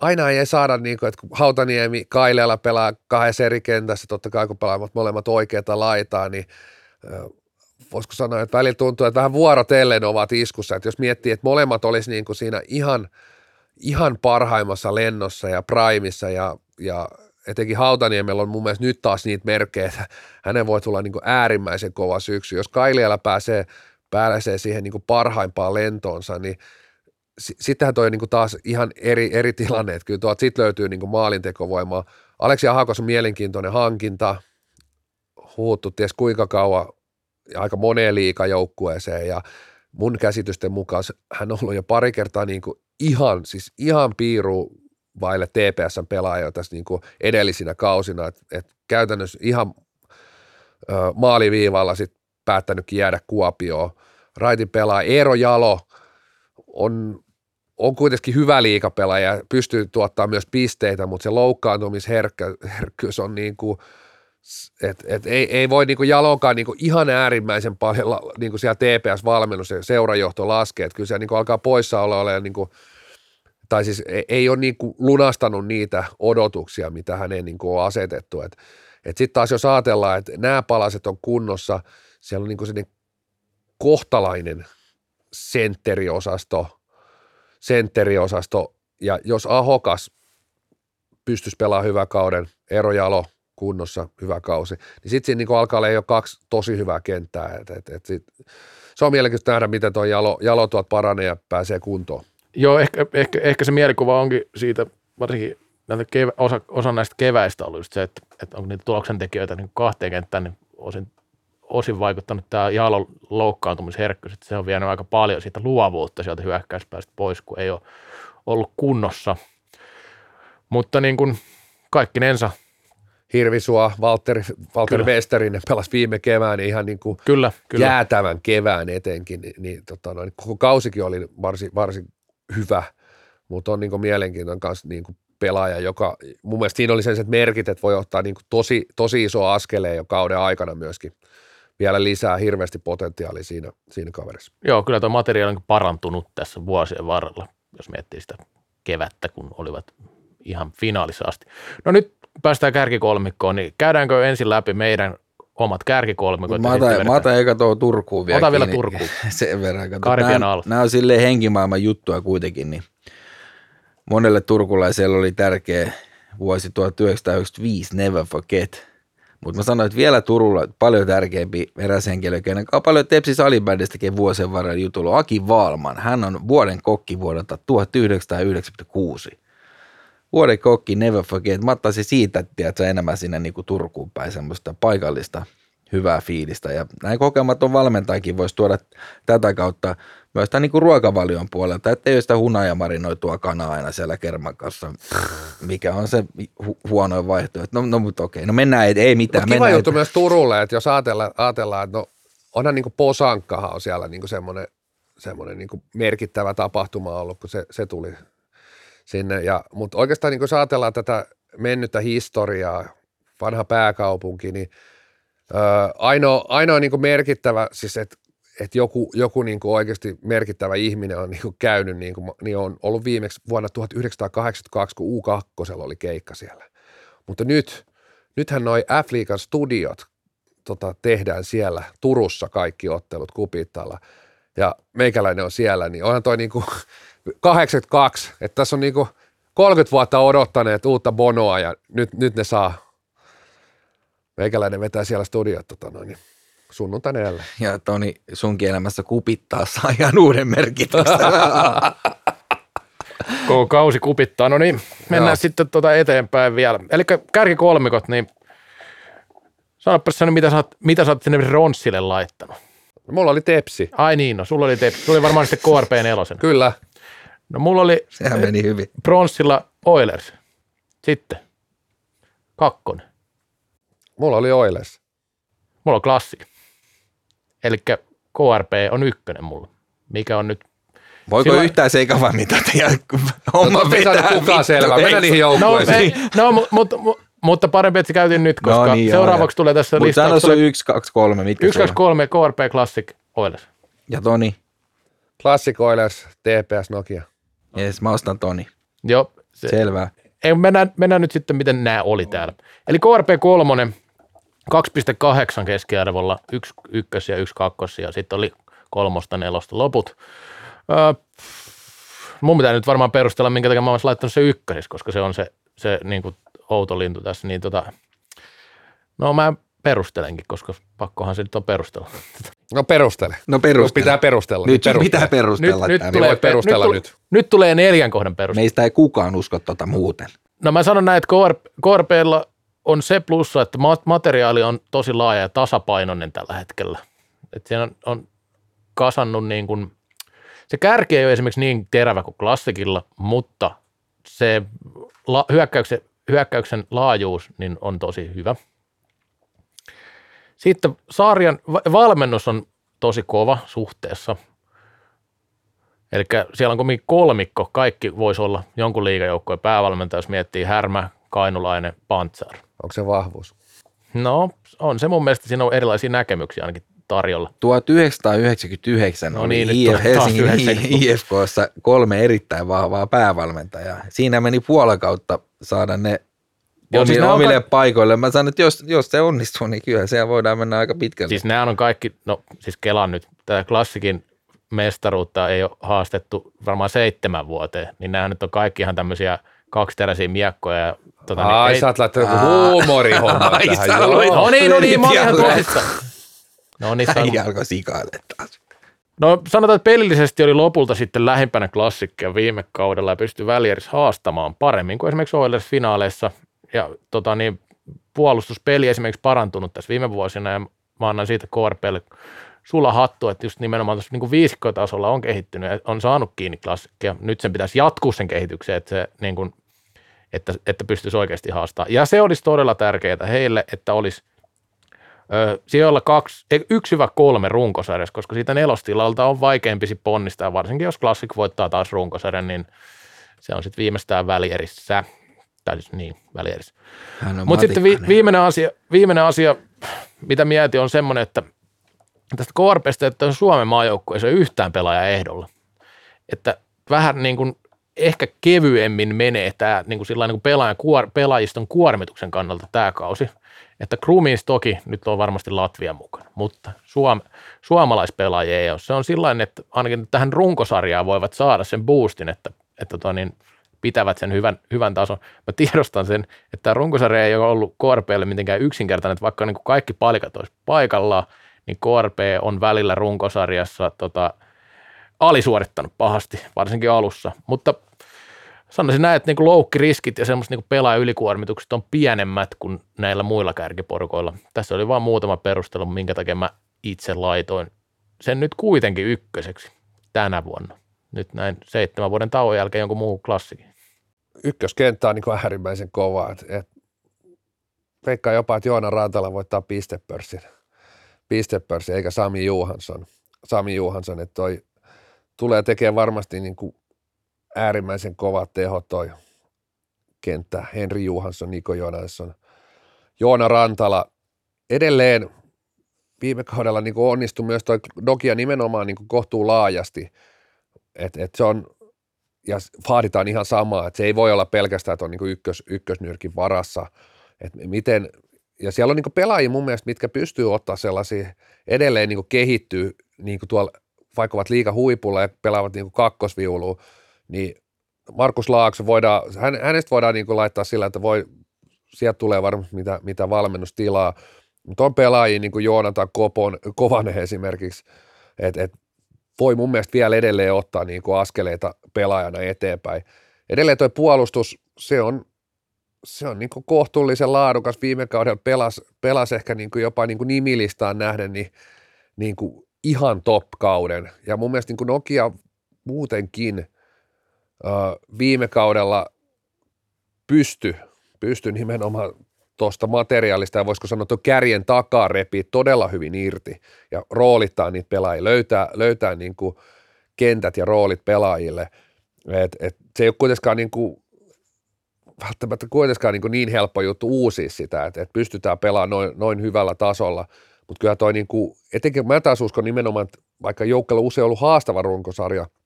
aina ei saada, niin kuin, että kun Hautaniemi Kaileella pelaa kahdessa eri kentässä, totta kai kun pelaavat molemmat oikeata laitaa, niin voisiko sanoa, että välillä tuntuu, että vähän vuorotellen ovat iskussa, että jos miettii, että molemmat olisi niin kuin siinä ihan, ihan parhaimmassa lennossa ja primissa ja, ja etenkin Hautaniemellä on mun mielestä nyt taas niitä merkkejä, että hänen voi tulla niin kuin äärimmäisen kova syksy. Jos Kailiala pääsee, pääsee siihen niin kuin parhaimpaan lentoonsa, niin sittenhän toi on niin taas ihan eri, eri tilanne, että kyllä tuolta sitten löytyy niin maalintekovoimaa. Aleksi Ahakos on mielenkiintoinen hankinta, huuttu ties kuinka kauan aika moneen liikajoukkueeseen ja mun käsitysten mukaan hän on ollut jo pari kertaa niin kuin ihan, siis ihan piiru vaille TPSn pelaajia tässä niin kuin edellisinä kausina, että et käytännössä ihan ö, maaliviivalla sitten päättänytkin jäädä Kuopioon. Raitin pelaa Eero Jalo on, on kuitenkin hyvä liikapelaaja, pystyy tuottaa myös pisteitä, mutta se loukkaantumisherkkyys on niin kuin – et, et ei, ei voi niinku jalonkaan niinku ihan äärimmäisen paljon niinku siellä TPS-valmennus ja seurajohto laskee, että kyllä se niinku alkaa poissa olla niinku, tai siis ei, ei ole niinku lunastanut niitä odotuksia, mitä hänen niinku on asetettu. Et, et sitten taas jos ajatellaan, että nämä palaset on kunnossa, siellä on niinku sellainen kohtalainen sentteriosasto, sentteriosasto, ja jos Ahokas pystyisi pelaamaan hyvän kauden, Eero Jalo – kunnossa, hyvä kausi. Niin sitten siinä niin alkaa olla jo kaksi tosi hyvää kenttää. Et, et, et sit, se on mielenkiintoista nähdä, miten tuo jalo, jalo tuot paranee ja pääsee kuntoon. Joo, ehkä, ehkä, ehkä se mielikuva onkin siitä, varsinkin näitä kevä, osa, osa näistä keväistä ollut just se, että, että onko niitä tuloksentekijöitä niin kahteen kenttään, niin osin, osin vaikuttanut tämä jalon loukkaantumisherkkyys, että se on vienyt aika paljon siitä luovuutta sieltä hyökkäyspäästä pois, kun ei ole ollut kunnossa. Mutta niin kuin kaikkinensa Hirvisua, Walter, Walter Westerinen pelasi viime kevään ihan niin kuin kyllä, kyllä. jäätävän kevään etenkin, niin, niin tota noin, koko kausikin oli varsin, varsin hyvä, mutta on niin kuin mielenkiintoinen kanssa niin kuin pelaaja, joka mun mielestä siinä oli sellaiset merkit, että voi ottaa niin kuin tosi, tosi iso askeleen jo kauden aikana myöskin vielä lisää hirveästi potentiaalia siinä, siinä kaverissa. Joo, kyllä tuo materiaali on parantunut tässä vuosien varrella, jos miettii sitä kevättä, kun olivat ihan finaalissa asti. No nyt päästään kärkikolmikkoon, niin käydäänkö ensin läpi meidän omat kärkikolmikot? Mä otan, mä otan eikä tuo Turkuun vielä Ota vielä Turkuun. Sen verran. nämä, nämä on silleen henkimaailman juttua kuitenkin, niin monelle turkulaiselle oli tärkeä vuosi 1995, never forget. Mutta mä sanoin, että vielä Turulla paljon tärkeämpi eräs henkilö, kenen paljon Tepsi Salibändistäkin vuosien varrella jutulla, Aki Vaalman. Hän on vuoden kokki vuodelta 1996 vuoden kokki, never forget. Mä ottaisin siitä, että enemmän sinne niin kuin Turkuun päin semmoista paikallista hyvää fiilistä. Ja näin kokematon valmentajakin voisi tuoda tätä kautta myös tämän niin kuin ruokavalion puolelta, että ei ole sitä hunajamarinoitua kanaa aina siellä kerman kanssa, mikä on se hu- huono vaihtoehto. No, no mutta okei, no mennään, ei, ei mitään. Mutta kiva juttu et... myös Turulle, että jos ajatellaan, ajatellaan että no onhan niin kuin Posankkahan on siellä niin semmoinen, semmoinen niin kuin merkittävä tapahtuma ollut, kun se, se tuli sinne. Ja, mutta oikeastaan niin kun ajatellaan tätä mennyttä historiaa, vanha pääkaupunki, niin öö, ainoa, ainoa niin merkittävä, siis että et joku, joku niin oikeasti merkittävä ihminen on niin käynyt, niin, kuin, niin on ollut viimeksi vuonna 1982, kun U2 oli keikka siellä. Mutta nyt, nythän noi F-liigan studiot tota, tehdään siellä Turussa kaikki ottelut Kupittalla ja meikäläinen on siellä, niin onhan toi niinku 82, että tässä on niinku 30 vuotta odottaneet uutta Bonoa ja nyt, nyt ne saa Meikäläinen vetää siellä studiot tota noin, niin sunnuntaina jälleen. Ja Toni, sunkin elämässä kupittaa saa ihan uuden merkityksen. Koko kausi kupittaa. No niin, mennään Joo. sitten tuota eteenpäin vielä. Eli kärkikolmikot, niin sanoppa sä nyt, mitä sä, oot, mitä sä oot sinne Ronssille laittanut. Mulla oli tepsi. Ai niin, no sulla oli, te, sulla oli varmaan sitten KRP nelosen. Kyllä. No mulla oli Sehän meni hyvin. Bronssilla Oilers. Sitten kakkonen. Mulla oli Oilers. Mulla on klassi. Eli KRP on ykkönen mulla. Mikä on nyt Voiko Silloin- yhtään sekavaa mitä teidän homma No, vetää kukaan selvää. Mennään niihin No, joukkueisiin. ei, no mu- mutta, mu- mutta parempi, että se käytiin nyt, koska No niin, joo, seuraavaksi tulee tässä Mutta sano sun yksi, kaksi, kolme. Mitkä 1, 2, sulla? 3 KRP Classic Oilers. Ja Toni. Classic Oilers, TPS Nokia. Yes, mä ostan Toni. Joo, se, Selvä. ei, mennään, mennään nyt sitten, miten nämä oli täällä. Eli KRP 3, 2,8 keskiarvolla, yksi ykkös ja yksi kakkos, ja sitten oli kolmosta, nelosta loput. Öö, mun pitää nyt varmaan perustella, minkä takia mä oon laittanut se ykkösis, koska se on se, se niin kuin outo lintu tässä. Niin tota, no mä perustelenkin, koska pakkohan se nyt on perustella. No perustele. No perustele. pitää perustella. Nyt niin pitää perustella. nyt, nyt, tulee, perustella nyt, nyt. nyt. tulee neljän kohdan perustelu. Meistä ei kukaan usko tota muuten. No mä sanon näin, että KR, KRPlla on se plussa, että ma- materiaali on tosi laaja ja tasapainoinen tällä hetkellä. Että siinä on, on kasannut niin kuin, se kärki ei ole esimerkiksi niin terävä kuin klassikilla, mutta se la, hyökkäyksen, hyökkäyksen laajuus niin on tosi hyvä. Sitten sarjan va- valmennus on tosi kova suhteessa. Eli siellä on kumminkin kolmikko, kaikki voisi olla jonkun liigajoukkojen päävalmentaja, jos miettii Härmä, Kainulainen, Pantsar. Onko se vahvuus? No, on se mun mielestä, siinä on erilaisia näkemyksiä ainakin tarjolla. 1999 No oli niin, nyt IF, Helsingin 90-luku. IFKssa kolme erittäin vahvaa päävalmentajaa. Siinä meni puolen kautta saada ne Joo, siis omille ka- paikoille. Mä sanon, että jos, jos se onnistuu, niin kyllä siellä voidaan mennä aika pitkälle. Siis nämä on kaikki, no siis Kelan nyt, tämä klassikin mestaruutta ei ole haastettu varmaan seitsemän vuoteen, niin nämä nyt on kaikki ihan tämmöisiä kaksiteräisiä miekkoja. Ja, tota, Ai, niin, sä oot laittanut joku huumorihomma Ai, tähän. sä No niin, no niin, mä olin ihan. No niin, sano. Alkoi sikaille taas. No sanotaan, että pelillisesti oli lopulta sitten lähimpänä klassikkia viime kaudella ja pystyi väljärissä haastamaan paremmin kuin esimerkiksi Oilers finaaleissa. Ja tota, niin, puolustuspeli esimerkiksi parantunut tässä viime vuosina ja mä annan siitä KRPlle sulla hattu, että just nimenomaan tuossa niin viisikkotasolla on kehittynyt ja on saanut kiinni klassikkia. Nyt sen pitäisi jatkuu sen kehitykseen, että, se, niin kuin, että, että pystyisi oikeasti haastamaan. Ja se olisi todella tärkeää heille, että olisi Ö, sijoilla kaksi, ei, yksi hyvä kolme runkosarjassa, koska siitä nelostilalta on vaikeampi sit ponnistaa, varsinkin jos Classic voittaa taas runkosarjan, niin se on sitten viimeistään välierissä. Tai siis niin, välierissä. Mutta sitten vi, viimeinen, asia, viimeinen asia, mitä mietin, on semmoinen, että tästä KRPstä, että on Suomen maajoukkueessa yhtään pelaaja ehdolla. Että vähän niin kuin ehkä kevyemmin menee tämä niin kuin sillä niin kuin pelaajan, kuor, pelaajiston kuormituksen kannalta tämä kausi. Että Krumins toki nyt on varmasti Latvia mukana, mutta suom, suomalaispelaajia ei ole. Se on sillä että ainakin tähän runkosarjaan voivat saada sen boostin, että, että tota niin, pitävät sen hyvän, hyvän tason. Mä tiedostan sen, että tämä runkosarja ei ole ollut KRPlle mitenkään yksinkertainen, että vaikka niin kuin kaikki palikat olisi paikallaan, niin KRP on välillä runkosarjassa tota, alisuorittanut pahasti, varsinkin alussa. Mutta sanoisin näin, että niin kuin loukkiriskit ja semmoiset niin pelaajan ylikuormitukset on pienemmät kuin näillä muilla kärkiporukoilla. Tässä oli vain muutama perustelu, minkä takia mä itse laitoin sen nyt kuitenkin ykköseksi tänä vuonna. Nyt näin seitsemän vuoden tauon jälkeen jonkun muu klassikin. Ykköskenttä on niin kuin äärimmäisen kova. Veikkaan jopa, että Joona Rantala voittaa pistepörssin. Pistepörssin, eikä Sami Juhansson. Sami Juhansson, että toi tulee tekemään varmasti niin kuin äärimmäisen kova teho toi kenttä. Henri Juhansson, Niko Jonansson, Joona Rantala. Edelleen viime kaudella niin kuin onnistui myös toi Nokia nimenomaan niin kuin kohtuu laajasti. Et, et se on, ja vaaditaan ihan samaa, että se ei voi olla pelkästään tuon niin ykkös, ykkösnyrkin varassa. Et miten, ja siellä on niin pelaajia mun mielestä, mitkä pystyy ottaa sellaisia, edelleen niin kehittyy niin tuolla, vaikka ovat liika huipulla ja pelaavat niin kakkosviulua, niin Markus Laakso voidaan, hän, hänestä voidaan niin laittaa sillä, että voi sieltä tulee varmasti mitä, mitä valmennustilaa, mutta on pelaajia niin kuin Joonatan Kopon, Kovanen esimerkiksi, että et voi mun mielestä vielä edelleen ottaa niin kuin askeleita pelaajana eteenpäin. Edelleen tuo puolustus, se on, se on niin kuin kohtuullisen laadukas. Viime kaudella pelas, pelas ehkä niin kuin jopa niin kuin nimilistaan nähden niin, niin kuin ihan top-kauden. Ja mun mielestä niin kuin Nokia muutenkin äh, viime kaudella pysty, pysty nimenomaan tuosta materiaalista ja voisiko sanoa tuon kärjen takaa repii todella hyvin irti ja roolittaa niitä pelaajia, löytää, löytää niin kuin kentät ja roolit pelaajille. Et, et se ei ole kuitenkaan niin kuin, välttämättä kuitenkaan niin, kuin niin helppo juttu uusia sitä, että, että pystytään pelaamaan noin, noin hyvällä tasolla, mutta kyllä toi niin kuin, etenkin mä taas uskon nimenomaan, että vaikka joukkueella usein ollut haastava runkosarja –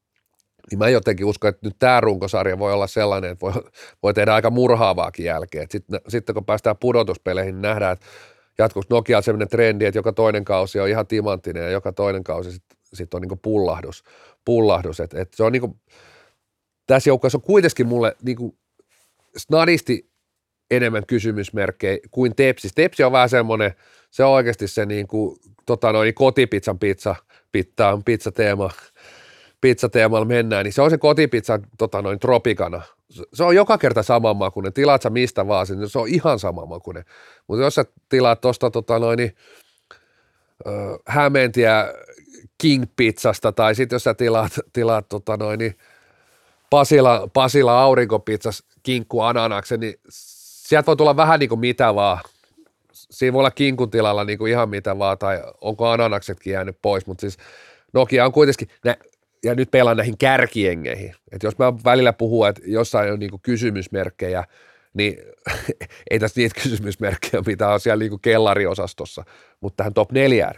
niin mä jotenkin uskon, että nyt tämä runkosarja voi olla sellainen, että voi, voi tehdä aika murhaavaakin jälkeen. Sitten, sitten kun päästään pudotuspeleihin, niin nähdään, että jatkossa Nokia sellainen trendi, että joka toinen kausi on ihan timanttinen ja joka toinen kausi sitten sit on niin pullahdus. pullahdus. Et, et se on niin tässä joukkueessa on kuitenkin mulle niin snadisti enemmän kysymysmerkkejä kuin Tepsi. Tepsi on vähän semmoinen, se on oikeasti se niin kuin, tota noin, kotipizzan pizza, pizza, pizza teema pizzateemalla mennään, niin se on se kotipizza tota noin tropikana. Se on joka kerta saman makuinen. Tilaat sä mistä vaan, niin se on ihan sama makuinen. Mutta jos sä tilaat tuosta tota noin, äh, Hämeentiä King Pizzasta tai sitten jos sä tilaat, tilaat tota noin, niin Pasila, Pasila aurinkopizzas kinkku ananaksen, niin sieltä voi tulla vähän niin kuin mitä vaan. Siinä voi olla kinkun tilalla niin kuin ihan mitä vaan, tai onko ananaksetkin jäänyt pois, mutta siis Nokia on kuitenkin, ne, ja nyt pelaan näihin kärkiengeihin. että jos mä välillä puhun, että jossain on niinku kysymysmerkkejä, niin ei tässä niitä kysymysmerkkejä, mitä on siellä niinku kellariosastossa, mutta tähän top neljään.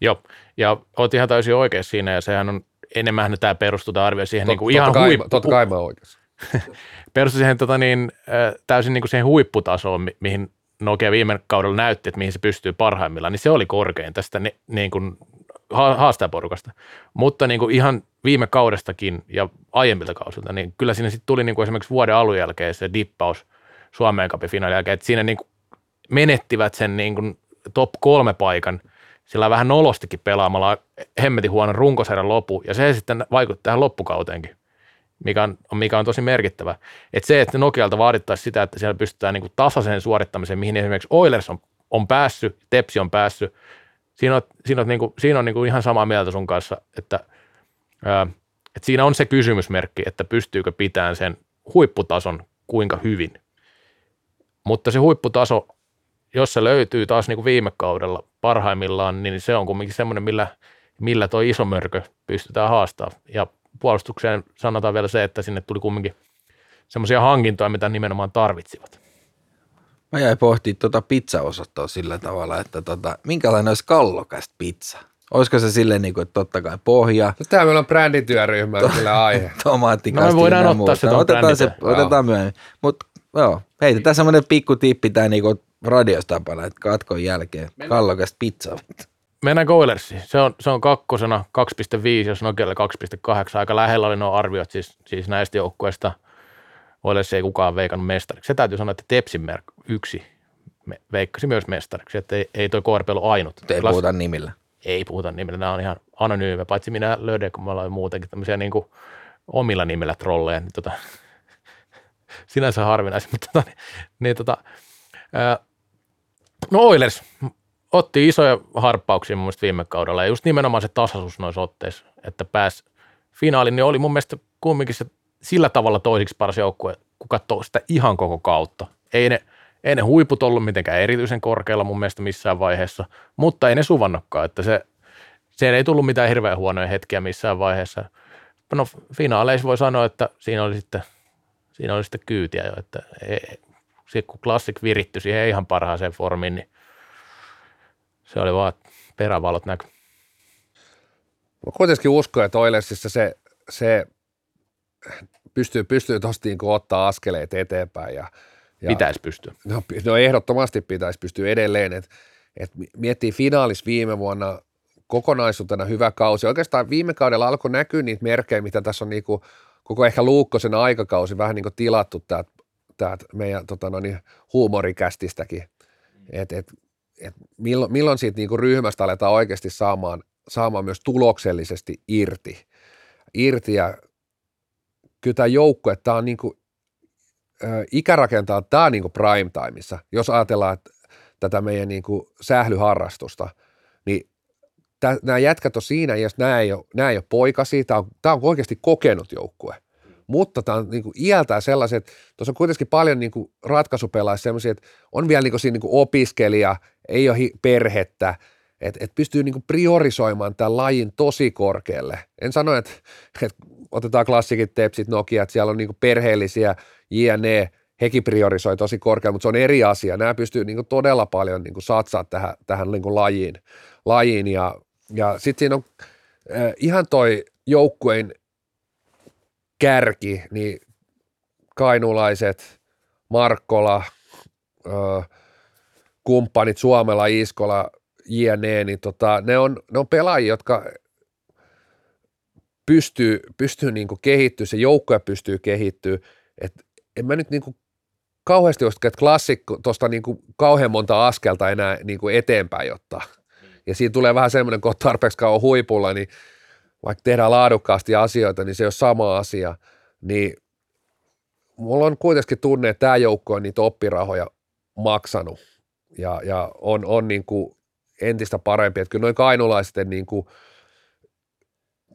Joo, ja olet ihan täysin oikeassa siinä, ja sehän on enemmän tämä perustuu tämä arvio siihen Tot, niinku ihan kai, huippu... Totta kai mä oikeassa. perustuu siihen tota niin, täysin niinku siihen huipputasoon, mihin Nokia viime kaudella näytti, että mihin se pystyy parhaimmillaan, niin se oli korkein tästä ne, niin kuin haastajaporukasta. Mutta niin kuin ihan viime kaudestakin ja aiemmilta kausilta, niin kyllä siinä sitten tuli niin kuin esimerkiksi vuoden alun jälkeen se dippaus Suomeen Cupin finaalin jälkeen, että siinä niin kuin menettivät sen niin kuin top kolme paikan sillä vähän nolostikin pelaamalla hemmetin huonon runkosarjan lopu, ja se sitten vaikutti tähän loppukauteenkin, mikä on, mikä on tosi merkittävä. Että se, että Nokialta vaadittaisiin sitä, että siellä pystytään niin kuin tasaisen suorittamiseen, mihin esimerkiksi Oilers on, on päässyt, Tepsi on päässyt, siinä on, siinä on, niin kuin, siinä on niin kuin ihan samaa mieltä sun kanssa, että, ää, että siinä on se kysymysmerkki, että pystyykö pitämään sen huipputason kuinka hyvin. Mutta se huipputaso, jos se löytyy taas niin kuin viime kaudella parhaimmillaan, niin se on kuitenkin semmoinen, millä, millä tuo iso mörkö pystytään haastamaan. Ja puolustukseen sanotaan vielä se, että sinne tuli kumminkin semmoisia hankintoja, mitä nimenomaan tarvitsivat. Mä jäin pohtimaan tuota pizzaosastoa sillä tavalla, että tota, minkälainen olisi kallokästä pizza? Olisiko se silleen, niin kuin, että totta kai pohja. No, tämä meillä on brändityöryhmä to- kyllä aihe. Tomaattikasti. No me voidaan ottaa muuta. se no, otetaan, se, otetaan myöhemmin. Mutta joo, heitetään semmoinen pikku tippi tai niinku radiostapana, että katkon jälkeen kallokästä pizzaa. Mennään Goilersiin. Se on, se on kakkosena 2,5, jos Nokialle 2,8. Aika lähellä oli nuo arviot siis, siis näistä joukkueista – Oilers ei kukaan veikannut mestariksi. Se täytyy sanoa, että Tepsin merk yksi me, veikkasi myös mestariksi, että ei, ei toi KRP ollut ainut. Ei Klas- puhuta nimillä. Ei puhuta nimillä, nämä on ihan anonyymejä, paitsi minä löydän, kun me ollaan muutenkin tämmöisiä niin kuin omilla nimillä trolleja, niin tota, sinänsä harvinaisia, mutta tota, niin, niin tota, ää, no Oilers otti isoja harppauksia mun viime kaudella ja just nimenomaan se tasaisuus noissa otteissa, että pääsi finaaliin, niin oli mun mielestä kumminkin se sillä tavalla toisiksi paras joukkue, kun katsoo sitä ihan koko kautta. Ei ne, ei ne huiput ollut mitenkään erityisen korkealla mun mielestä missään vaiheessa, mutta ei ne suvannokkaan, että se, se ei tullut mitään hirveän huonoja hetkiä missään vaiheessa. No finaaleissa voi sanoa, että siinä oli sitten, siinä oli sitten kyytiä jo, että ei, kun klassik viritty siihen ihan parhaaseen formiin, niin se oli vaan, perävalot näky. Mä kuitenkin uskon, että Oilersissa se, se pystyy, pystyy tuosta niin ottaa askeleet eteenpäin. Ja, ja, pitäisi pystyä. No, no ehdottomasti pitäisi pystyä edelleen, että et miettii finaalis viime vuonna kokonaisuutena hyvä kausi. Oikeastaan viime kaudella alkoi näkyä niitä merkkejä, mitä tässä on niin kuin, koko ehkä Luukkosen aikakausi vähän niin kuin tilattu tämä täältä meidän tota, no niin, huumorikästistäkin, että et, et milloin, milloin siitä niinku ryhmästä aletaan oikeasti saamaan, saamaan myös tuloksellisesti irti. irti ja kyllä tämä joukkue, tämä on niinku, ikärakentaa, tämä on niinku prime timeissa, jos ajatellaan että tätä meidän niinku sählyharrastusta, niin nämä jätkät on siinä, jos nämä ei ole, nämä ei ole poikasi, tämä on, tämä on oikeasti kokenut joukkue. Mutta tämä on niin kuin iältään sellaiset, tuossa on kuitenkin paljon niin kuin ratkaisupelaajia sellaisia, että on vielä niin kuin siinä niin kuin opiskelija, ei ole perhettä, että et pystyy niin kuin priorisoimaan tämän lajin tosi korkealle. En sano, että, että otetaan klassikit, tepsit, Nokia, että siellä on niin kuin perheellisiä, jne, hekin priorisoi tosi korkealle, mutta se on eri asia. Nämä pystyy niin kuin todella paljon niin kuin satsaa tähän, tähän niin kuin lajiin, lajiin ja ja sitten siinä on äh, ihan toi joukkueen kärki, niin kainulaiset, Markkola, äh, kumppanit Suomella, Iskola, jne, niin tota, ne, on, ne on pelaajia, jotka pystyy, pystyy niin kehittyä, se joukkue pystyy kehittyä, että en mä nyt niin kuin kauheasti usko, että klassikko tuosta niin kauhean monta askelta enää niin kuin eteenpäin ottaa. Ja siinä tulee vähän semmoinen, kun on tarpeeksi kauan huipulla, niin vaikka tehdään laadukkaasti asioita, niin se ei ole sama asia. Niin mulla on kuitenkin tunne, että tämä joukko on niitä oppirahoja maksanut ja, ja on, on niin kuin entistä parempi. Että kyllä noin kainulaisten niin kuin –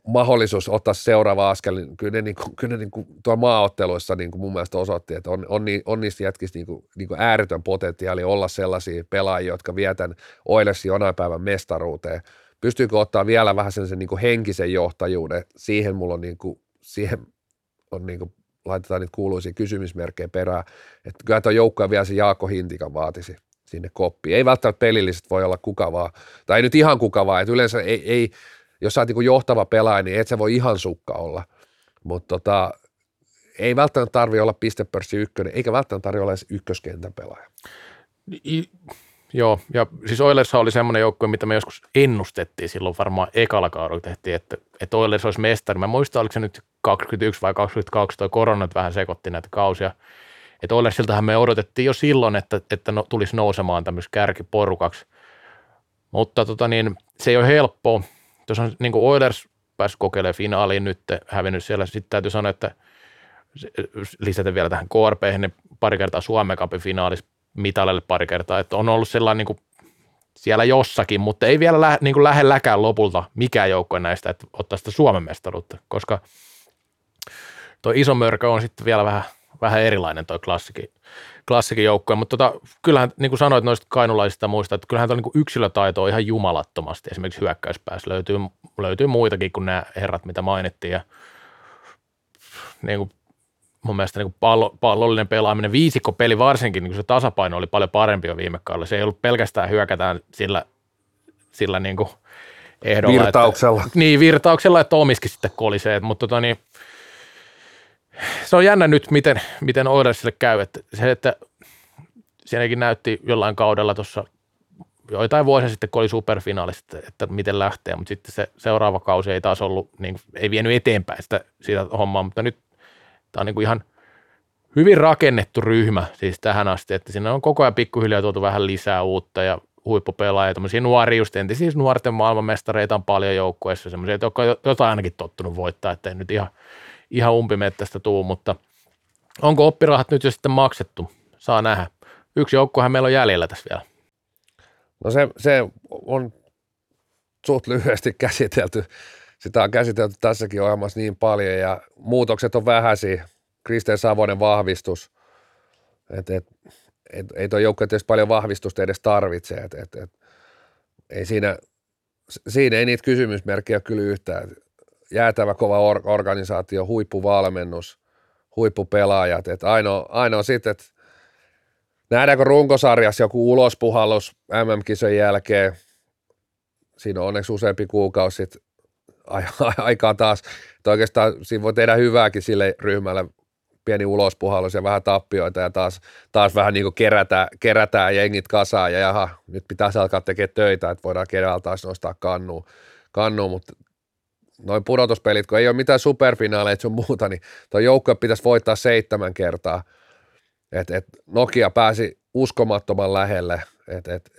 mahdollisuus ottaa seuraava askel, niin kyllä ne, niin kuin, kyllä ne niin kuin, tuolla maaotteluissa niin kuin mun mielestä osoitti, että on, on, on niistä jätkistä niin kuin, niin kuin ääretön potentiaali olla sellaisia pelaajia, jotka vietän Oilersin jonain päivän mestaruuteen. Pystyykö ottaa vielä vähän sen, niin kuin henkisen johtajuuden? Siihen mulla on, niin kuin, siihen on niin kuin, laitetaan niitä kuuluisia kysymysmerkkejä perään. Että kyllä tuo joukkoja vielä se Jaakko Hintikan vaatisi sinne koppiin. Ei välttämättä pelilliset voi olla kuka vaan, tai ei nyt ihan kuka vaan, että yleensä ei, ei jos sä oot niin johtava pelaaja, niin et sä voi ihan sukka olla. Mutta tota, ei välttämättä tarvitse olla pistepörssi ykkönen, eikä välttämättä tarvitse olla edes ykköskentän pelaaja. I, joo, ja siis Oilers oli semmoinen joukkue, mitä me joskus ennustettiin silloin varmaan ekalla kaudella tehtiin, että, että Oilers olisi mestari. Mä muistan, oliko se nyt 21 vai 22, toi koronat vähän sekoitti näitä kausia. Että Oilersiltähän me odotettiin jo silloin, että, että no, tulisi nousemaan tämmöisen kärkiporukaksi. Mutta tota niin, se ei ole helppoa tuossa on niin kuin Oilers pääsi kokeilemaan finaaliin nyt, hävinnyt siellä. Sitten täytyy sanoa, että lisätä vielä tähän KRP, niin pari kertaa Suomen Cupin finaalissa mitalille pari kertaa, että on ollut sellainen niin kuin siellä jossakin, mutta ei vielä lä, niin kuin lähelläkään lopulta mikään joukko näistä, että ottaa sitä Suomen mestaruutta, koska tuo iso mörkö on sitten vielä vähän, vähän erilainen tuo klassikin, klassikin joukkue, mutta tota, kyllähän niin kuin sanoit noista kainulaisista muista, että kyllähän tuo niin yksilötaito on ihan jumalattomasti, esimerkiksi hyökkäyspäässä löytyy, löytyy muitakin kuin nämä herrat, mitä mainittiin, ja niin kuin mun mielestä niin kuin pallo, pallollinen pelaaminen, peli varsinkin, niin kuin se tasapaino oli paljon parempi jo viime kaudella. Se ei ollut pelkästään hyökätään sillä, sillä niin kuin ehdolla. Virtauksella. Että, niin, virtauksella, että omiskin sitten kolisee, mutta tota niin, se on jännä nyt, miten, miten Oilersille käy. Että se, että siinäkin näytti jollain kaudella tuossa joitain vuosia sitten, kun oli superfinaalista, että, miten lähtee, mutta sitten se seuraava kausi ei taas ollut, niin ei vienyt eteenpäin sitä, sitä hommaa, mutta nyt tämä on niin kuin ihan hyvin rakennettu ryhmä siis tähän asti, että siinä on koko ajan pikkuhiljaa tuotu vähän lisää uutta ja huippupelaajia, tämmöisiä nuoria, just entisiä nuorten maailmanmestareita on paljon joukkueessa, semmoisia, jotka on jotain ainakin tottunut voittaa, että nyt ihan – ihan umpimettästä tuu, mutta onko oppirahat nyt jo sitten maksettu? Saa nähdä. Yksi joukkohan meillä on jäljellä tässä vielä. No se, se on suht lyhyesti käsitelty. Sitä on käsitelty tässäkin ohjelmassa niin paljon ja muutokset on vähäisiä. Kristeen Savonen vahvistus. Et, et, et, ei tuo joukkue tietysti paljon vahvistusta edes tarvitse. Et, et, et, ei siinä, siinä ei niitä kysymysmerkkejä kyllä yhtään jäätävä kova or- organisaatio, huippuvalmennus, huippupelaajat. Et ainoa, ainoa sitten, että nähdäänkö runkosarjassa joku ulospuhallus MM-kisojen jälkeen, siinä on onneksi useampi kuukausi sitten aikaa taas, että oikeastaan siinä voi tehdä hyvääkin sille ryhmälle, pieni ulospuhallus ja vähän tappioita ja taas, taas vähän niin kerätään, kerätään jengit kasaan ja jaha, nyt pitäisi alkaa tekemään töitä, että voidaan keväällä taas nostaa kannuun, kannu, mutta noin pudotuspelit, kun ei ole mitään superfinaaleja sun muuta, niin tuo joukkue pitäisi voittaa seitsemän kertaa. Et, et Nokia pääsi uskomattoman lähelle, että et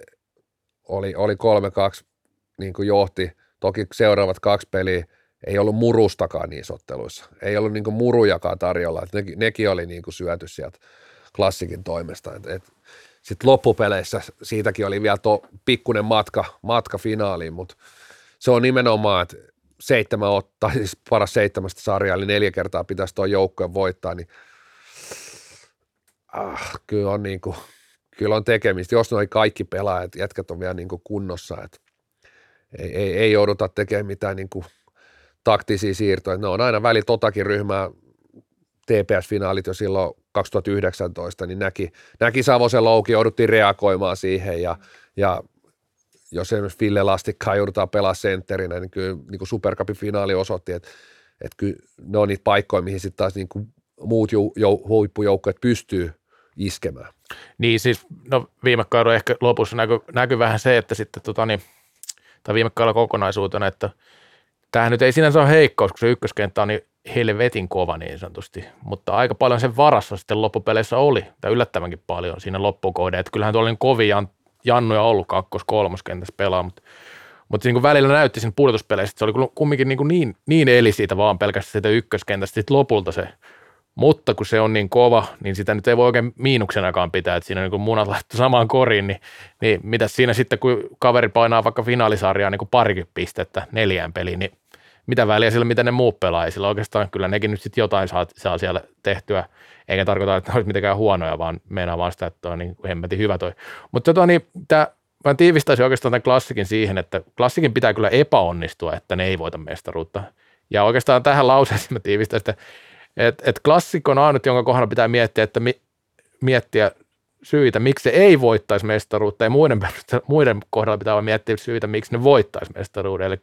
oli, oli 3-2 niin kuin johti. Toki seuraavat kaksi peliä ei ollut murustakaan niissä otteluissa. Ei ollut niin kuin murujakaan tarjolla. Et nekin, nekin oli niin kuin syöty sieltä klassikin toimesta. Et, et, Sitten loppupeleissä siitäkin oli vielä tuo pikkuinen matka, matka finaaliin, mutta se on nimenomaan, että seitsemän ottaa, siis paras seitsemästä sarjaa, eli neljä kertaa pitäisi tuo joukkojen voittaa, niin ah, kyllä on niin kuin, kyllä on tekemistä. Jos ne kaikki pelaajat, jätkät on vielä niin kuin kunnossa, että ei, ei, ei jouduta tekemään mitään niin kuin taktisia siirtoja. Ne on aina väli totakin ryhmää, TPS-finaalit jo silloin 2019, niin näki, näki Savosen louki, jouduttiin reagoimaan siihen ja, ja jos esimerkiksi Ville Lastikkaa joudutaan pelaa sentterinä, niin kyllä niin kuin Supercupin finaali osoitti, että, että kyllä ne on niitä paikkoja, mihin sitten taas niin kuin muut jou, jou, huippujoukkueet pystyy iskemään. Niin siis, no viime kaudella ehkä lopussa näkyy näky vähän se, että sitten tota niin, tai viime kaudella kokonaisuutena, että tämähän nyt ei sinänsä ole heikkous, kun se ykköskenttä on niin helvetin kova niin sanotusti, mutta aika paljon sen varassa sitten loppupeleissä oli, tai yllättävänkin paljon siinä loppukohde, että kyllähän tuolla oli kovia jannuja ollut kakkos kolmoskentässä pelaa, mutta, mutta niin kuin välillä näytti siinä pudotuspeleissä, että se oli kumminkin niin, niin, niin eli siitä vaan pelkästään siitä ykköskentästä. Sitten lopulta se mutta kun se on niin kova, niin sitä nyt ei voi oikein miinuksenakaan pitää, että siinä on niin munat laittu samaan koriin, niin, niin mitä siinä sitten, kun kaveri painaa vaikka finaalisarjaa niin kuin parikin pistettä neljään peliin, niin mitä väliä sillä, mitä ne muut pelaa, sillä oikeastaan kyllä nekin nyt sitten jotain saa, saa siellä tehtyä, eikä tarkoita, että ne olisi mitenkään huonoja, vaan meinaa vaan sitä, että on niin hemmetin hyvä toi. Mutta tota, niin, tämä mä tiivistäisin oikeastaan tämän klassikin siihen, että klassikin pitää kyllä epäonnistua, että ne ei voita mestaruutta. Ja oikeastaan tähän lauseeseen mä tiivistäisin, että et, et klassikko on ainut, jonka kohdalla pitää miettiä, että mi, miettiä syitä, miksi se ei voittaisi mestaruutta, ja muiden, muiden kohdalla pitää miettiä syitä, miksi ne voittaisi mestaruuden. Eli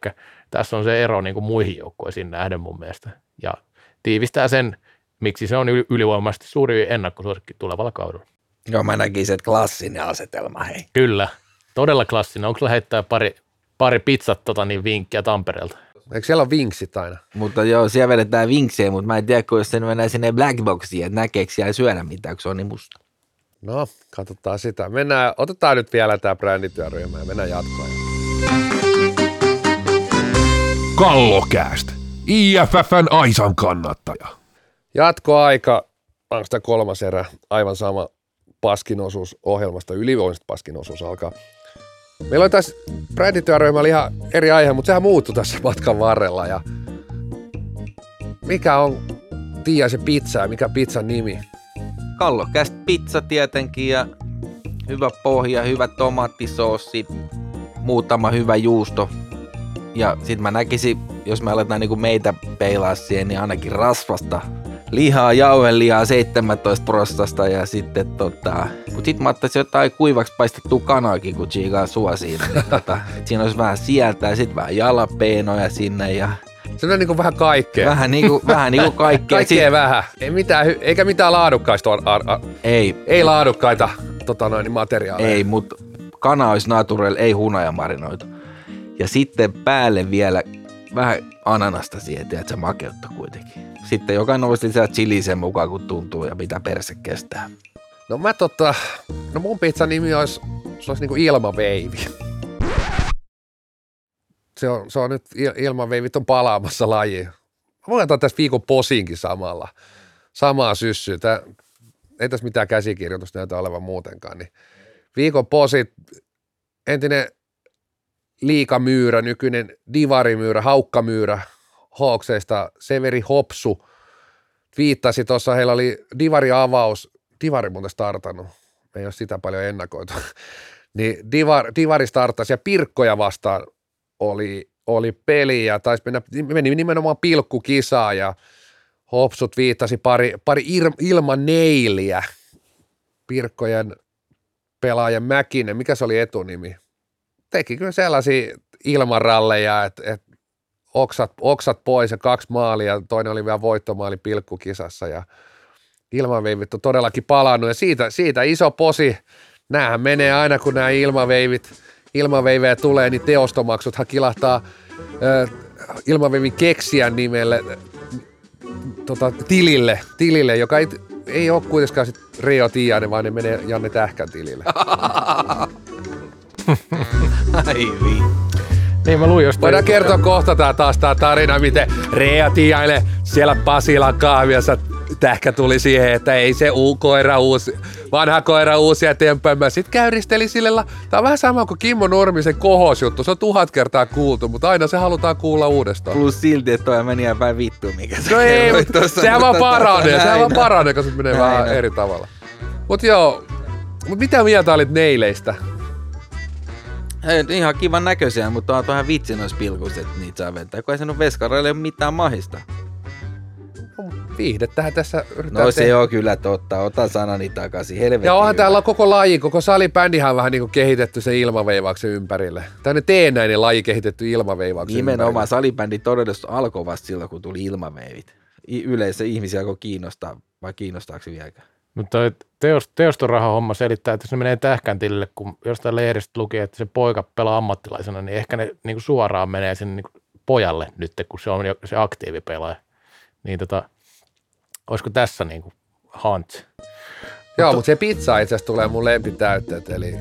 tässä on se ero niin kuin muihin joukkueisiin nähden mun mielestä. Ja tiivistää sen, miksi se on ylivoimaisesti suuri ennakkosuosikki tulevalla kaudella. Joo, mä näkisin, että klassinen asetelma, hei. Kyllä, todella klassinen. Onko lähettää pari, pari pizzat tota, niin vinkkiä Tampereelta? Eikö siellä ole vinksit aina? Mutta joo, siellä vedetään vinksejä, mutta mä en tiedä, kun jos se menee sinne blackboxiin, että näkeekö siellä syödä mitään, kun se on niin musta. No, katsotaan sitä. Mennään, otetaan nyt vielä tämä brändityöryhmä ja mennään jatkoon. Kallokääst. IFFn Aisan kannattaja. Jatkoaika, onko tämä kolmas erä, aivan sama paskinosuus ohjelmasta, ylivoimasta paskinosuus alkaa. Meillä on tässä brändityöryhmällä ihan eri aihe, mutta sehän muuttui tässä matkan varrella. Ja mikä on Tiia se pizza ja mikä pizzan nimi? Kallokäst pizza tietenkin ja hyvä pohja, hyvä tomaattisoosi, muutama hyvä juusto. Ja sitten mä näkisin, jos me aletaan niinku meitä peilaa siihen, niin ainakin rasvasta lihaa, jauhelihaa 17 prostasta ja sitten tota, mut sit mä ottaisin jotain kuivaksi paistettua kanaakin, kun chiikaa sua siinä. Niin, tota, siinä olisi vähän sieltä ja sitten vähän jalapeenoja sinne ja se on niin kuin vähän kaikkea. Vähän niin kuin, vähän niin kuin kaikkea. kaikkea Sit... vähän. Ei mitään, eikä mitään laadukkaista. Ar- ar- ei. Ei laadukkaita tota noin, materiaaleja. Ei, mutta kana olisi naturel, ei hunaja marinoitu. Ja sitten päälle vielä vähän ananasta siihen, että se makeutta kuitenkin. Sitten jokainen voisi lisää chili sen mukaan, kun tuntuu ja mitä perse kestää. No mä tota, no mun pizzan nimi olisi, se olisi niinku ilmaveivi. Se on, se on nyt, ilmaveivit on palaamassa laji. Mä voin antaa tässä viikon posinkin samalla. Samaa syssyä. Tää, ei tässä mitään käsikirjoitusta näytä olevan muutenkaan. Niin viikon posit, entinen liikamyyrä, nykyinen divarimyyrä, haukkamyyrä Hawksista, Severi Hopsu viittasi tuossa, heillä oli divari-avaus, divari muuten startannut, me ei ole sitä paljon ennakoitu, niin divar, divari startasi ja Pirkkoja vastaan oli, oli peli ja taisi mennä, meni nimenomaan pilkkukisa ja Hopsut viittasi pari, pari ilman neiliä Pirkkojen pelaajan Mäkinen, mikä se oli etunimi? Teki kyllä sellaisia ilmaralleja, että, että oksat, oksat pois ja kaksi maalia, toinen oli vielä voittomaali pilkkukisassa ja ilmaveivit on todellakin palannut ja siitä, siitä iso posi, näähän menee aina kun nämä ilmaveivit, ilmaveivejä tulee, niin teostomaksuthan kilahtaa äh, ilmaveivin keksijän nimelle tota, tilille, tilille, joka ei ei ole kuitenkaan sit Rio Tiainen, vaan ne menee Janne Tähkän tilille. Ai vi. Niin mä luin jostain. Voidaan kertoa kohta tää taas tää tarina, miten Rea Tiainen siellä Pasilan kahviassa tähkä tuli siihen, että ei se uu koira uusi, vanha koira uusia. Mä sit käyristeli sille, la- tää on vähän sama kuin Kimmo Nurmisen kohosjuttu. Se on tuhat kertaa kuultu, mutta aina se halutaan kuulla uudestaan. Plus silti, että toi meni ihan päin vittu, mikä se No ei, mutta tossa, sehän vaan tota, paranee, sehän vaan näin. paranee, kun se menee Näin vähän on. eri tavalla. Mut joo, mut mitä mieltä olit neileistä? Hei, ihan kivan näköisiä, mutta on vähän vitsi noissa pilkuissa, että niitä saa vetää, kun ei sen ole veskareille mitään mahista. Viihdettähän tässä yritetään No se tehdä. on kyllä totta, ota sanani takaisin, helvetti. Ja onhan hyvä. täällä koko laji, koko salibändihän on vähän niin kuin kehitetty se ilmaveivauksen ympärille. Tänne teennäinen laji kehitetty ilmaveivauksen Nimenomaan salibändi todellisuus alkoi vasta silloin, kun tuli ilmaveivit. I- Yleensä ihmisiä alkoi kiinnostaa, vai kiinnostaako se vieläkään? Mutta teos, teostoraha-homma selittää, että jos ne menee tähkän tilille, kun jostain lehdestä luki, että se poika pelaa ammattilaisena, niin ehkä ne niin suoraan menee sinne niin pojalle nyt, kun se on jo se aktiivipelaaja. Niin tota, olisiko tässä niin kuin hunt? Joo, mutta se pizza itse asiassa tulee mun lempitäytteet, eli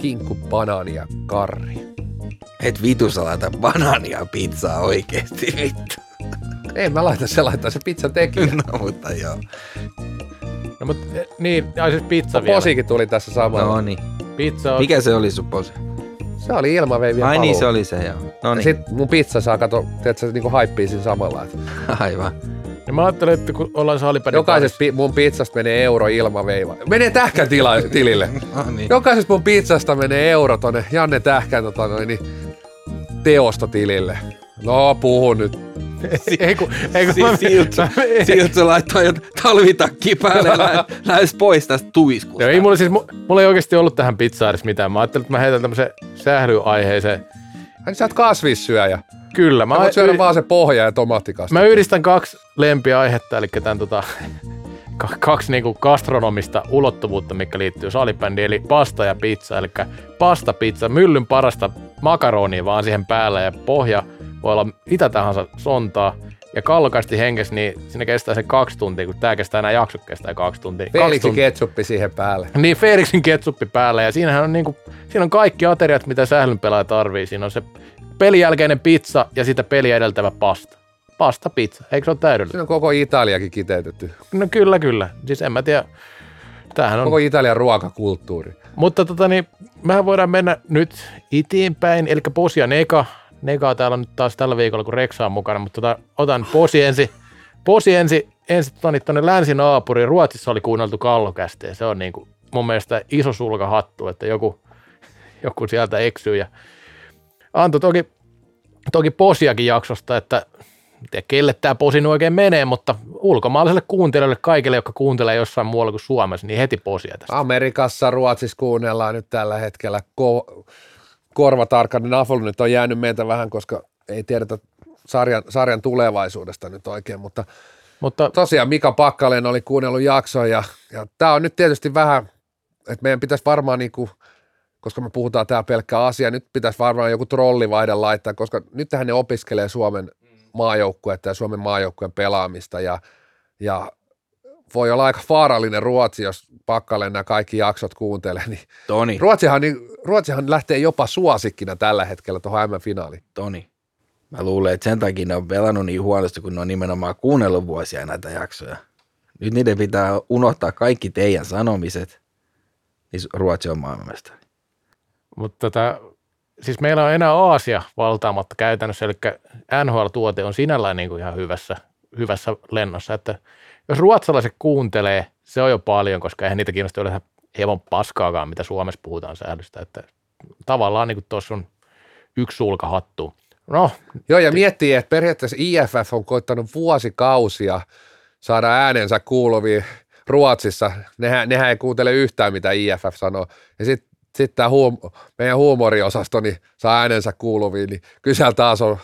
kinkku, banaani ja karri. Et vitu sä laita banaania pizzaa oikeesti, vittu. Ei mä laita se laittaa se pizza tekijä. No mutta joo. No mutta niin, ja siis pizza vielä. Posikin tuli tässä samalla. No niin. Pizza on, Mikä se oli sun pose? Se oli ilmaveiviä Ai niin, paluu. se oli se joo. No Ja niin, sit mun pizza saa kato, tiedätkö, se niinku haippii siinä samalla. Aivan. Niin mä ajattelin, että kun ollaan salibändin jokaisesta pi- mun pizzasta menee euro ilmaveiva. Menee tähkän tila- tilille. No niin. Jokaisesta mun pizzasta menee euro tonne Janne Tähkän tota noin, niin, teostotilille. No puhu nyt. ei kun, ei kun mä- Siltä se laittoi jo talvitakki päälle lä- lähes pois tästä tuiskusta. Joo, ei mulla siis, mu- mulla ei oikeasti ollut tähän pizzaan edes mitään. Mä ajattelin, että mä heitän tämmöisen sählyaiheeseen. Hän sä oot kasvissyöjä. Kyllä, mä, Mä voit syödä yri- vaan se pohja ja tomaattikasta. mä yhdistän kaksi lempiaihetta, eli tämän tota, ka- kaksi niinku gastronomista ulottuvuutta, mikä liittyy salibändiin, eli pasta ja pizza, eli pasta pizza, myllyn parasta makaronia vaan siihen päälle ja pohja voi olla mitä tahansa sontaa. Ja kallokasti henkes, niin sinne kestää se kaksi tuntia, kun tää kestää, nämä jaksot kestää kaksi tuntia. Felixin ketsuppi siihen päälle. Niin, Felixin ketsuppi päällä ja siinähän on niinku, siinä on kaikki ateriat, mitä sählyn pelaaja tarvii. Siinä on se pelin jälkeinen pizza ja sitä peliä edeltävä pasta. Pasta pizza, eikö se ole täydellinen? Siinä on koko Italiakin kiteytetty. No kyllä, kyllä. Siis en mä tiedä. Tämähän on. Koko Italian ruokakulttuuri. Mutta tota niin, mehän voidaan mennä nyt eteenpäin, eli Posia Neka. Neka täällä on nyt taas tällä viikolla, kun Reksa on mukana, mutta tota, otan Posi ensin. Posi ensin, ensin tuonne, tuonne länsinaapuriin. Ruotsissa oli kuunneltu kallokästä ja se on niin kuin mun mielestä iso sulkahattu, että joku, joku sieltä eksyy. Ja antoi toki, toki Posiakin jaksosta, että tiedä kelle tämä Posi nyt oikein menee, mutta ulkomaalaiselle kuuntelijoille, kaikille, jotka kuuntelee jossain muualla kuin Suomessa, niin heti Posia tästä. Amerikassa, Ruotsissa kuunnellaan nyt tällä hetkellä ko- korvatarkkainen Afol nyt on jäänyt meiltä vähän, koska ei tiedetä sarjan, sarjan tulevaisuudesta nyt oikein, mutta Mutta tosiaan Mika Pakkalen oli kuunnellut jakson ja, ja tämä on nyt tietysti vähän, että meidän pitäisi varmaan niinku, koska me puhutaan tää pelkkää asia, nyt pitäisi varmaan joku trollivaihde laittaa, koska nyt ne opiskelee Suomen maajoukkuetta ja Suomen maajoukkueen pelaamista ja, ja voi olla aika vaarallinen Ruotsi, jos Pakkalen nämä kaikki jaksot kuuntelee, niin Toni, Ruotsihan, niin Ruotsihan lähtee jopa suosikkina tällä hetkellä tuohon M-finaaliin. Toni. Mä luulen, että sen takia ne on pelannut niin huonosti, kun ne on nimenomaan kuunnellut vuosia näitä jaksoja. Nyt niiden pitää unohtaa kaikki teidän sanomiset, niin Ruotsi on maailmanmestari. Mutta tota, siis meillä on enää Aasia valtaamatta käytännössä, eli NHL-tuote on sinällään niin kuin ihan hyvässä, hyvässä lennossa, että jos ruotsalaiset kuuntelee, se on jo paljon, koska eihän niitä kiinnosta yleensä hieman paskaakaan, mitä Suomessa puhutaan säädöstä, että tavallaan niin tuossa on yksi sulka hattu. No, Joo, ja miettii, että periaatteessa IFF on koittanut vuosikausia saada äänensä kuuluviin Ruotsissa. Nehän, nehän ei kuuntele yhtään, mitä IFF sanoo. Ja sitten sit tämä huum, meidän huumoriosasto niin saa äänensä kuuluviin, niin kyllä taas on,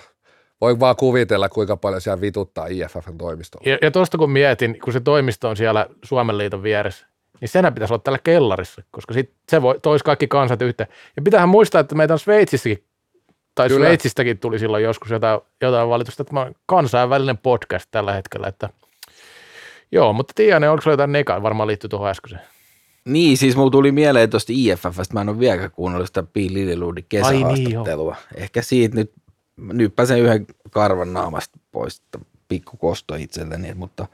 voi vaan kuvitella, kuinka paljon siellä vituttaa IFFn toimistolla. ja, ja tuosta kun mietin, kun se toimisto on siellä Suomen liiton vieressä, niin senhän pitäisi olla täällä kellarissa, koska sit se voi, tois kaikki kansat yhteen. Ja pitäähän muistaa, että meitä on Sveitsissäkin, tai Kyllä. Sveitsistäkin tuli silloin joskus jotain, jotain valitusta, että mä oon kansainvälinen podcast tällä hetkellä, että Joo, mutta Tianen, onko sulla jotain neka? Varmaan liittyy tuohon äskeiseen. Niin, siis mulla tuli mieleen tuosta IFFstä, mä en ole vieläkään kuunnellut sitä Bill Lilleludin kesähaastattelua. Niin, Ehkä siitä nyt nyppäsen yhden karvan naamasta pois, että pikku kosto itselleni, mutta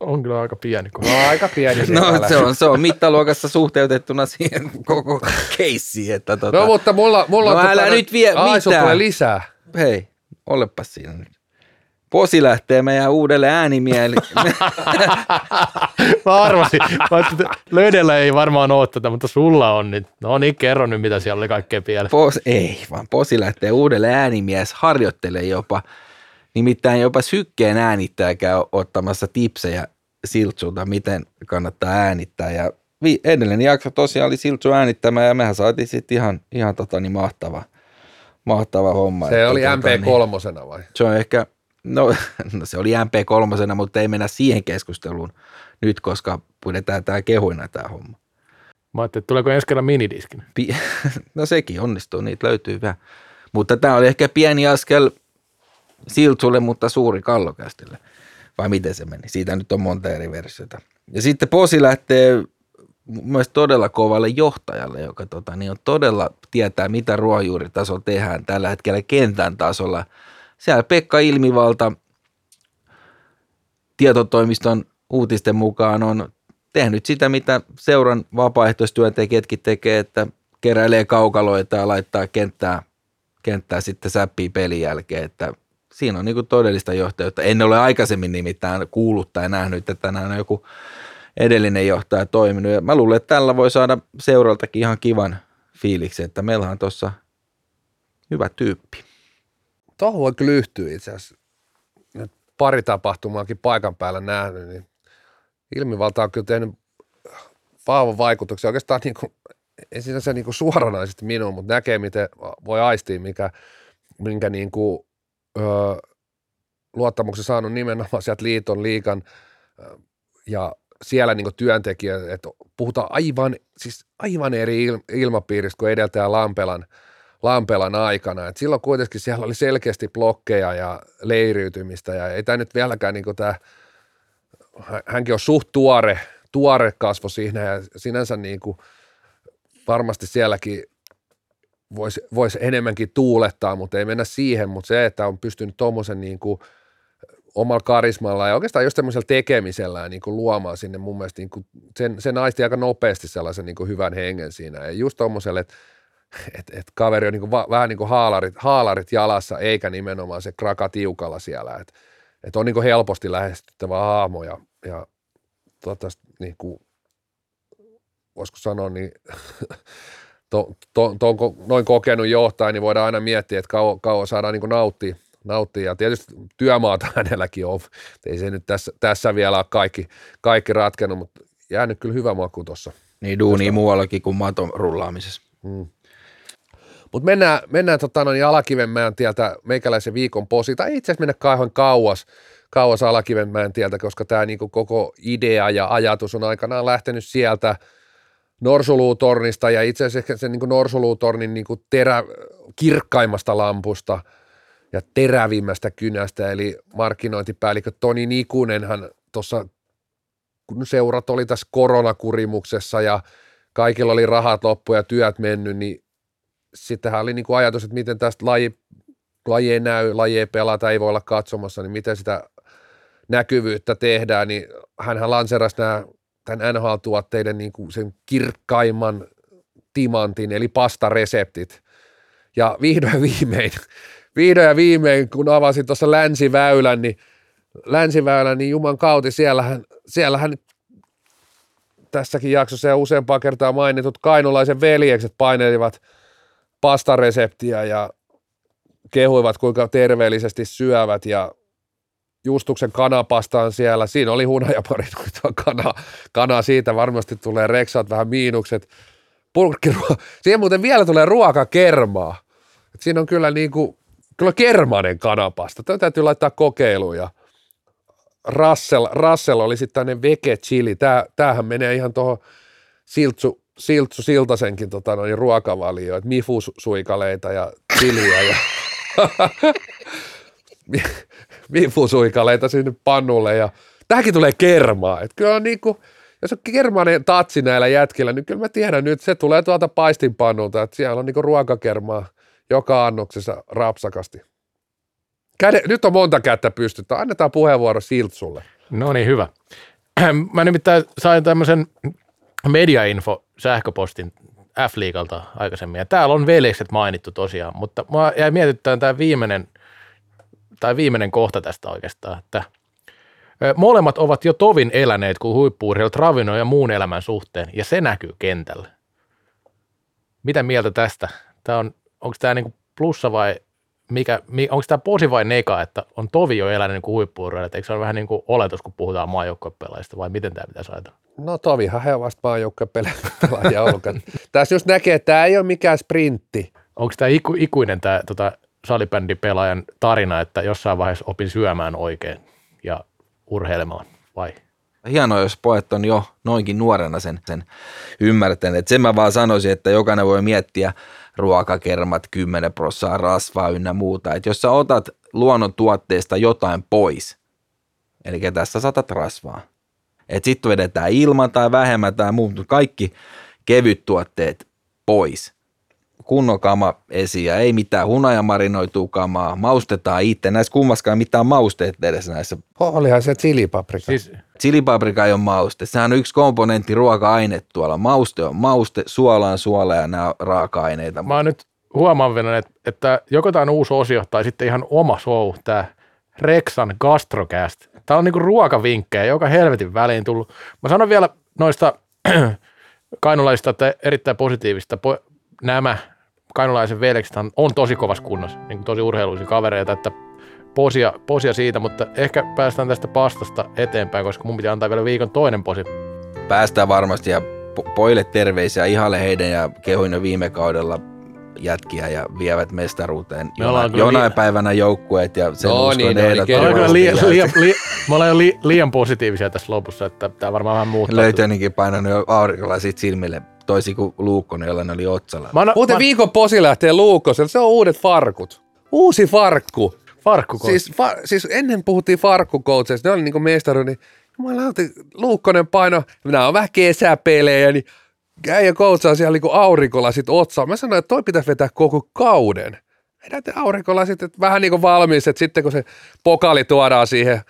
On kyllä aika pieni. Kun... No aika pieni. no, se, on, se on mittaluokassa suhteutettuna siihen koko keissiin, että tota, No mutta mulla, mulla No on... älä nyt vie Ai, mitään. tulee lisää. hei, olepas siinä nyt. Posi lähtee meidän uudelle äänimieli. Mä arvasin, Mä löydellä ei varmaan ole tätä, mutta sulla on nyt. No niin, kerro nyt, mitä siellä oli kaikkea pielessä. Pos, ei, vaan Posi lähtee uudelle äänimies, harjoittelee jopa. Nimittäin jopa sykkeen äänittäjä käy ottamassa tipsejä Siltsulta, miten kannattaa äänittää. Ja edellinen jakso tosiaan oli Siltsu äänittämä ja mehän saatiin sitten ihan, ihan tota, niin mahtava, mahtava homma. Se Että oli tota, MP3 vai? Se on ehkä, no, no se oli MP3, mutta ei mennä siihen keskusteluun nyt, koska pidetään tämä kehuina tämä homma. Mä ajattelin, että tuleeko ensi kerran minidiskin. Pi- no sekin onnistuu, niitä löytyy vähän. Mutta tämä oli ehkä pieni askel Siltsulle, mutta suuri kallokästille. Vai miten se meni? Siitä nyt on monta eri versiota. Ja sitten Posi lähtee mielestä todella kovalle johtajalle, joka tota, niin on todella tietää, mitä ruohonjuuritasolla tehdään tällä hetkellä kentän tasolla. Siellä Pekka Ilmivalta tietotoimiston uutisten mukaan on tehnyt sitä, mitä seuran vapaaehtoistyöntekijätkin tekee, että keräilee kaukaloita ja laittaa kenttää, kenttää sitten säppiä pelin jälkeen, että siinä on niin todellista johtajuutta. En ole aikaisemmin nimittäin kuullut tai nähnyt, että tänään on joku edellinen johtaja toiminut. Ja mä luulen, että tällä voi saada seuraltakin ihan kivan fiiliksi, että meillä on tuossa hyvä tyyppi. Tuohon voi kyllä yhtyä itse asiassa. Nyt pari tapahtumaakin paikan päällä nähnyt, niin ilmivalta on kyllä tehnyt vahvan vaikutuksen. Oikeastaan niin kuin, ei sinänsä niin kuin suoranaisesti minuun, mutta näkee, miten voi aistia, mikä, minkä niin kuin, öö, luottamuksen saanut nimenomaan sieltä liiton liikan ja siellä niin työntekijät, että puhutaan aivan, siis aivan eri il- ilmapiiristä kuin edeltäjä Lampelan, Lampelan aikana. Et silloin kuitenkin siellä oli selkeästi blokkeja ja leiriytymistä ja ei tämä nyt vieläkään niin tämä, hänkin on suht tuore, tuore kasvo siinä ja sinänsä niin kuin varmasti sielläkin voisi vois enemmänkin tuulettaa, mutta ei mennä siihen, mutta se, että on pystynyt tuommoisen niin omalla karismalla ja oikeastaan just tämmöisellä tekemisellä niin kuin luomaan sinne mun mielestä niin kuin sen, aisti aika nopeasti sellaisen niin kuin hyvän hengen siinä ja just tuommoiselle, että et, et kaveri on niin kuin va, vähän niin kuin haalarit, haalarit jalassa eikä nimenomaan se kraka tiukalla siellä, että et on niin kuin helposti lähestyttävä hahmo ja, ja toivottavasti niin kuin, voisiko sanoa, niin to, to, to, to, noin kokenut johtaja, niin voidaan aina miettiä, että kauan, kauan saadaan niin nauttia, nauttia. Ja tietysti työmaata hänelläkin on. Ei se nyt tässä, tässä vielä ole kaikki, kaikki ratkennut, mutta jäänyt kyllä hyvä maku tuossa. Niin duunia muuallakin kuin maton rullaamisessa. Mm. Mutta mennään, mennään tota, noin Alakivenmäen tieltä meikäläisen viikon posi, tai itse asiassa mennä kauan kauas, kauas Alakivenmäen tieltä, koska tämä niinku koko idea ja ajatus on aikanaan lähtenyt sieltä Norsuluutornista. Ja itse asiassa sen niinku Norsuluutornin niinku terä, kirkkaimmasta lampusta ja terävimmästä kynästä, eli markkinointipäällikkö Toni Nikunenhan tuossa, kun seurat oli tässä koronakurimuksessa ja kaikilla oli rahat loppu ja työt mennyt, niin sittenhän oli niinku ajatus, että miten tästä laji, laji ei näy, laji ei pelata, ei voi olla katsomassa, niin miten sitä näkyvyyttä tehdään, niin hänhän lanserasi nämä tämän NHL-tuotteiden niin kuin sen kirkkaimman timantin, eli pastareseptit. Ja vihdoin viimein, vihdoin ja viimein, kun avasin tuossa länsiväylän, niin länsiväylän, niin Juman kauti, siellähän, siellähän tässäkin jaksossa ja useampaa kertaa mainitut kainulaisen veljekset painelivat pastareseptiä ja kehuivat, kuinka terveellisesti syövät ja Justuksen kanapasta on siellä. Siinä oli hunajaparinoitua kana, kana. Siitä varmasti tulee reksat vähän miinukset. Purkkiruo- Siihen muuten vielä tulee ruokakermaa. Et siinä on kyllä niin kuin, kyllä kermanen kanapasta. Tämä täytyy laittaa kokeiluun. Ja Russell, Russell oli sitten tämmöinen vege chili. Tää, tämähän menee ihan tuohon Siltsu, Siltsu Siltasenkin tota, noin ruokavalioon. Että mifusuikaleita ja chiliä ja mifusuikaleita sinne pannulle ja tähänkin tulee kermaa. Et kyllä on niinku, jos on kermainen tatsi näillä jätkillä, niin kyllä mä tiedän nyt, se tulee tuolta paistinpannulta, että siellä on niinku ruokakermaa joka annoksessa rapsakasti. Käde, nyt on monta kättä pystyttä. Annetaan puheenvuoro Siltsulle. No niin, hyvä. Mä nimittäin sain tämmöisen mediainfo sähköpostin F-liigalta aikaisemmin. Ja täällä on veljekset mainittu tosiaan, mutta mä jäi mietittämään tämä viimeinen, tai viimeinen kohta tästä oikeastaan, että molemmat ovat jo tovin eläneet kuin huippuurheilut ravinnon ja muun elämän suhteen, ja se näkyy kentällä. Mitä mieltä tästä? Tämä on, onko tämä niinku plussa vai mikä, onko tämä posi vai neka, että on tovi jo elänyt niin huippuurheilijat, eikö se ole vähän niin kuin oletus, kun puhutaan maajoukkuepelaajista, vai miten tämä pitäisi ajatella? No tovihan he vasta maajoukkuepelaajia ollut. Tässä just näkee, että tämä ei ole mikään sprintti. Onko tämä iku, ikuinen tämä tota, salibändipelaajan tarina, että jossain vaiheessa opin syömään oikein ja urheilemaan, vai? Hienoa, jos pojat on jo noinkin nuorena sen, sen ymmärtäneet. Sen mä vaan sanoisin, että jokainen voi miettiä, ruokakermat, 10 prosenttia rasvaa ynnä muuta. Et jos sä otat luonnon tuotteesta jotain pois, eli tässä saatat rasvaa, että sitten vedetään ilman tai vähemmän tai muuta, kaikki kevyt tuotteet pois. Kunnon kama esiin ei mitään hunajamarinoitua kamaa, maustetaan itse. Näissä kummaskaan mitään mausteet edes näissä. Olihan se chilipaprika. Siis Chilipaprika ei ole mauste. Sehän on yksi komponentti ruoka-aine tuolla. Mauste on mauste, suola on suola ja nämä raaka-aineita. Mä oon nyt huomaan, että, että joko tämä on uusi osio tai sitten ihan oma show, tämä Rexan Gastrocast. Tämä on niinku ruokavinkkejä, joka helvetin väliin tullut. Mä sanon vielä noista kainulaisista, että erittäin positiivista. Nämä kainulaisen veljekset on tosi kovassa kunnossa, niin tosi urheiluisia kavereita, että posia, posia siitä, mutta ehkä päästään tästä pastasta eteenpäin, koska mun pitää antaa vielä viikon toinen posi. Päästään varmasti ja po- poille terveisiä ihalle heidän ja kehuin viime kaudella jätkiä ja vievät mestaruuteen Me jonain, jonain li- päivänä joukkueet ja sen no, uskon niin, ehdottomasti. Liian, liian, liian, me ollaan li, liian positiivisia tässä lopussa, että tämä varmaan vähän muuttaa. Löytöninkin painanut jo aurinkolasit silmille toisin kuin Luukkonen, jolla ne oli otsalla. Mä, Muuten mä... viikon posi lähtee Luukkoselle, se on uudet farkut. Uusi farkku. Farkkukoutsi. Siis, fa, siis ennen puhuttiin farkkukoutseista, ne oli niinku mestari, niin jumalauti, Luukkonen paino, nämä on vähän kesäpelejä, niin äijä koutsaa siellä niinku aurinkolasit otsaan. Mä sanoin, että toi pitäisi vetää koko kauden. Vedätte aurinkolasit, että vähän niin kuin valmis, että sitten kun se pokali tuodaan siihen,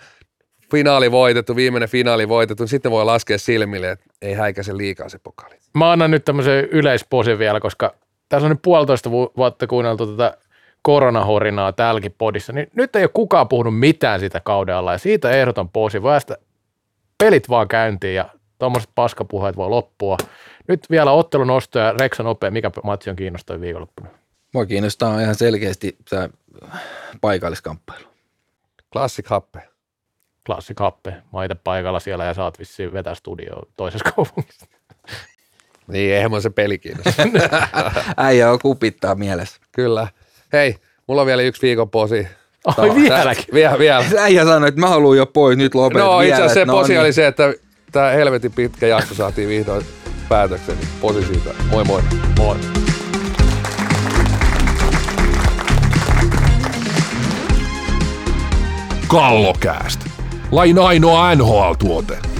finaali voitettu, viimeinen finaali voitettu, niin sitten voi laskea silmille, että ei häikäise liikaa se pokali. Mä annan nyt tämmöisen yleisposin vielä, koska tässä on nyt puolitoista vuotta kuunneltu tätä koronahorinaa täälläkin podissa, niin nyt ei ole kukaan puhunut mitään sitä kauden alla ja siitä ehdoton posi. Västä pelit vaan käyntiin ja tuommoiset paskapuheet voi loppua. Nyt vielä ottelun osto ja Reksa nopea, mikä matsi on kiinnostavin viikonloppuna? Mua kiinnostaa ihan selkeästi tämä paikalliskamppailu. Classic Happe. Classic Happe. Mä itse paikalla siellä ja saat vissiin vetää studio toisessa kaupungissa. Niin, eihän mä se peli kiinnosta. Äijä on kupittaa mielessä. Kyllä. Hei, mulla on vielä yksi viikon posi. Oi, vieläkin? Vielä, vielä. Äijä sanoi, että mä haluan jo pois, nyt lopetan No itse asiassa se no, posi niin. oli se, että tämä helvetin pitkä jakso saatiin vihdoin päätöksen. Posi siitä. Moi moi. Moi. Kallokääst. Lain ainoa NHL-tuote.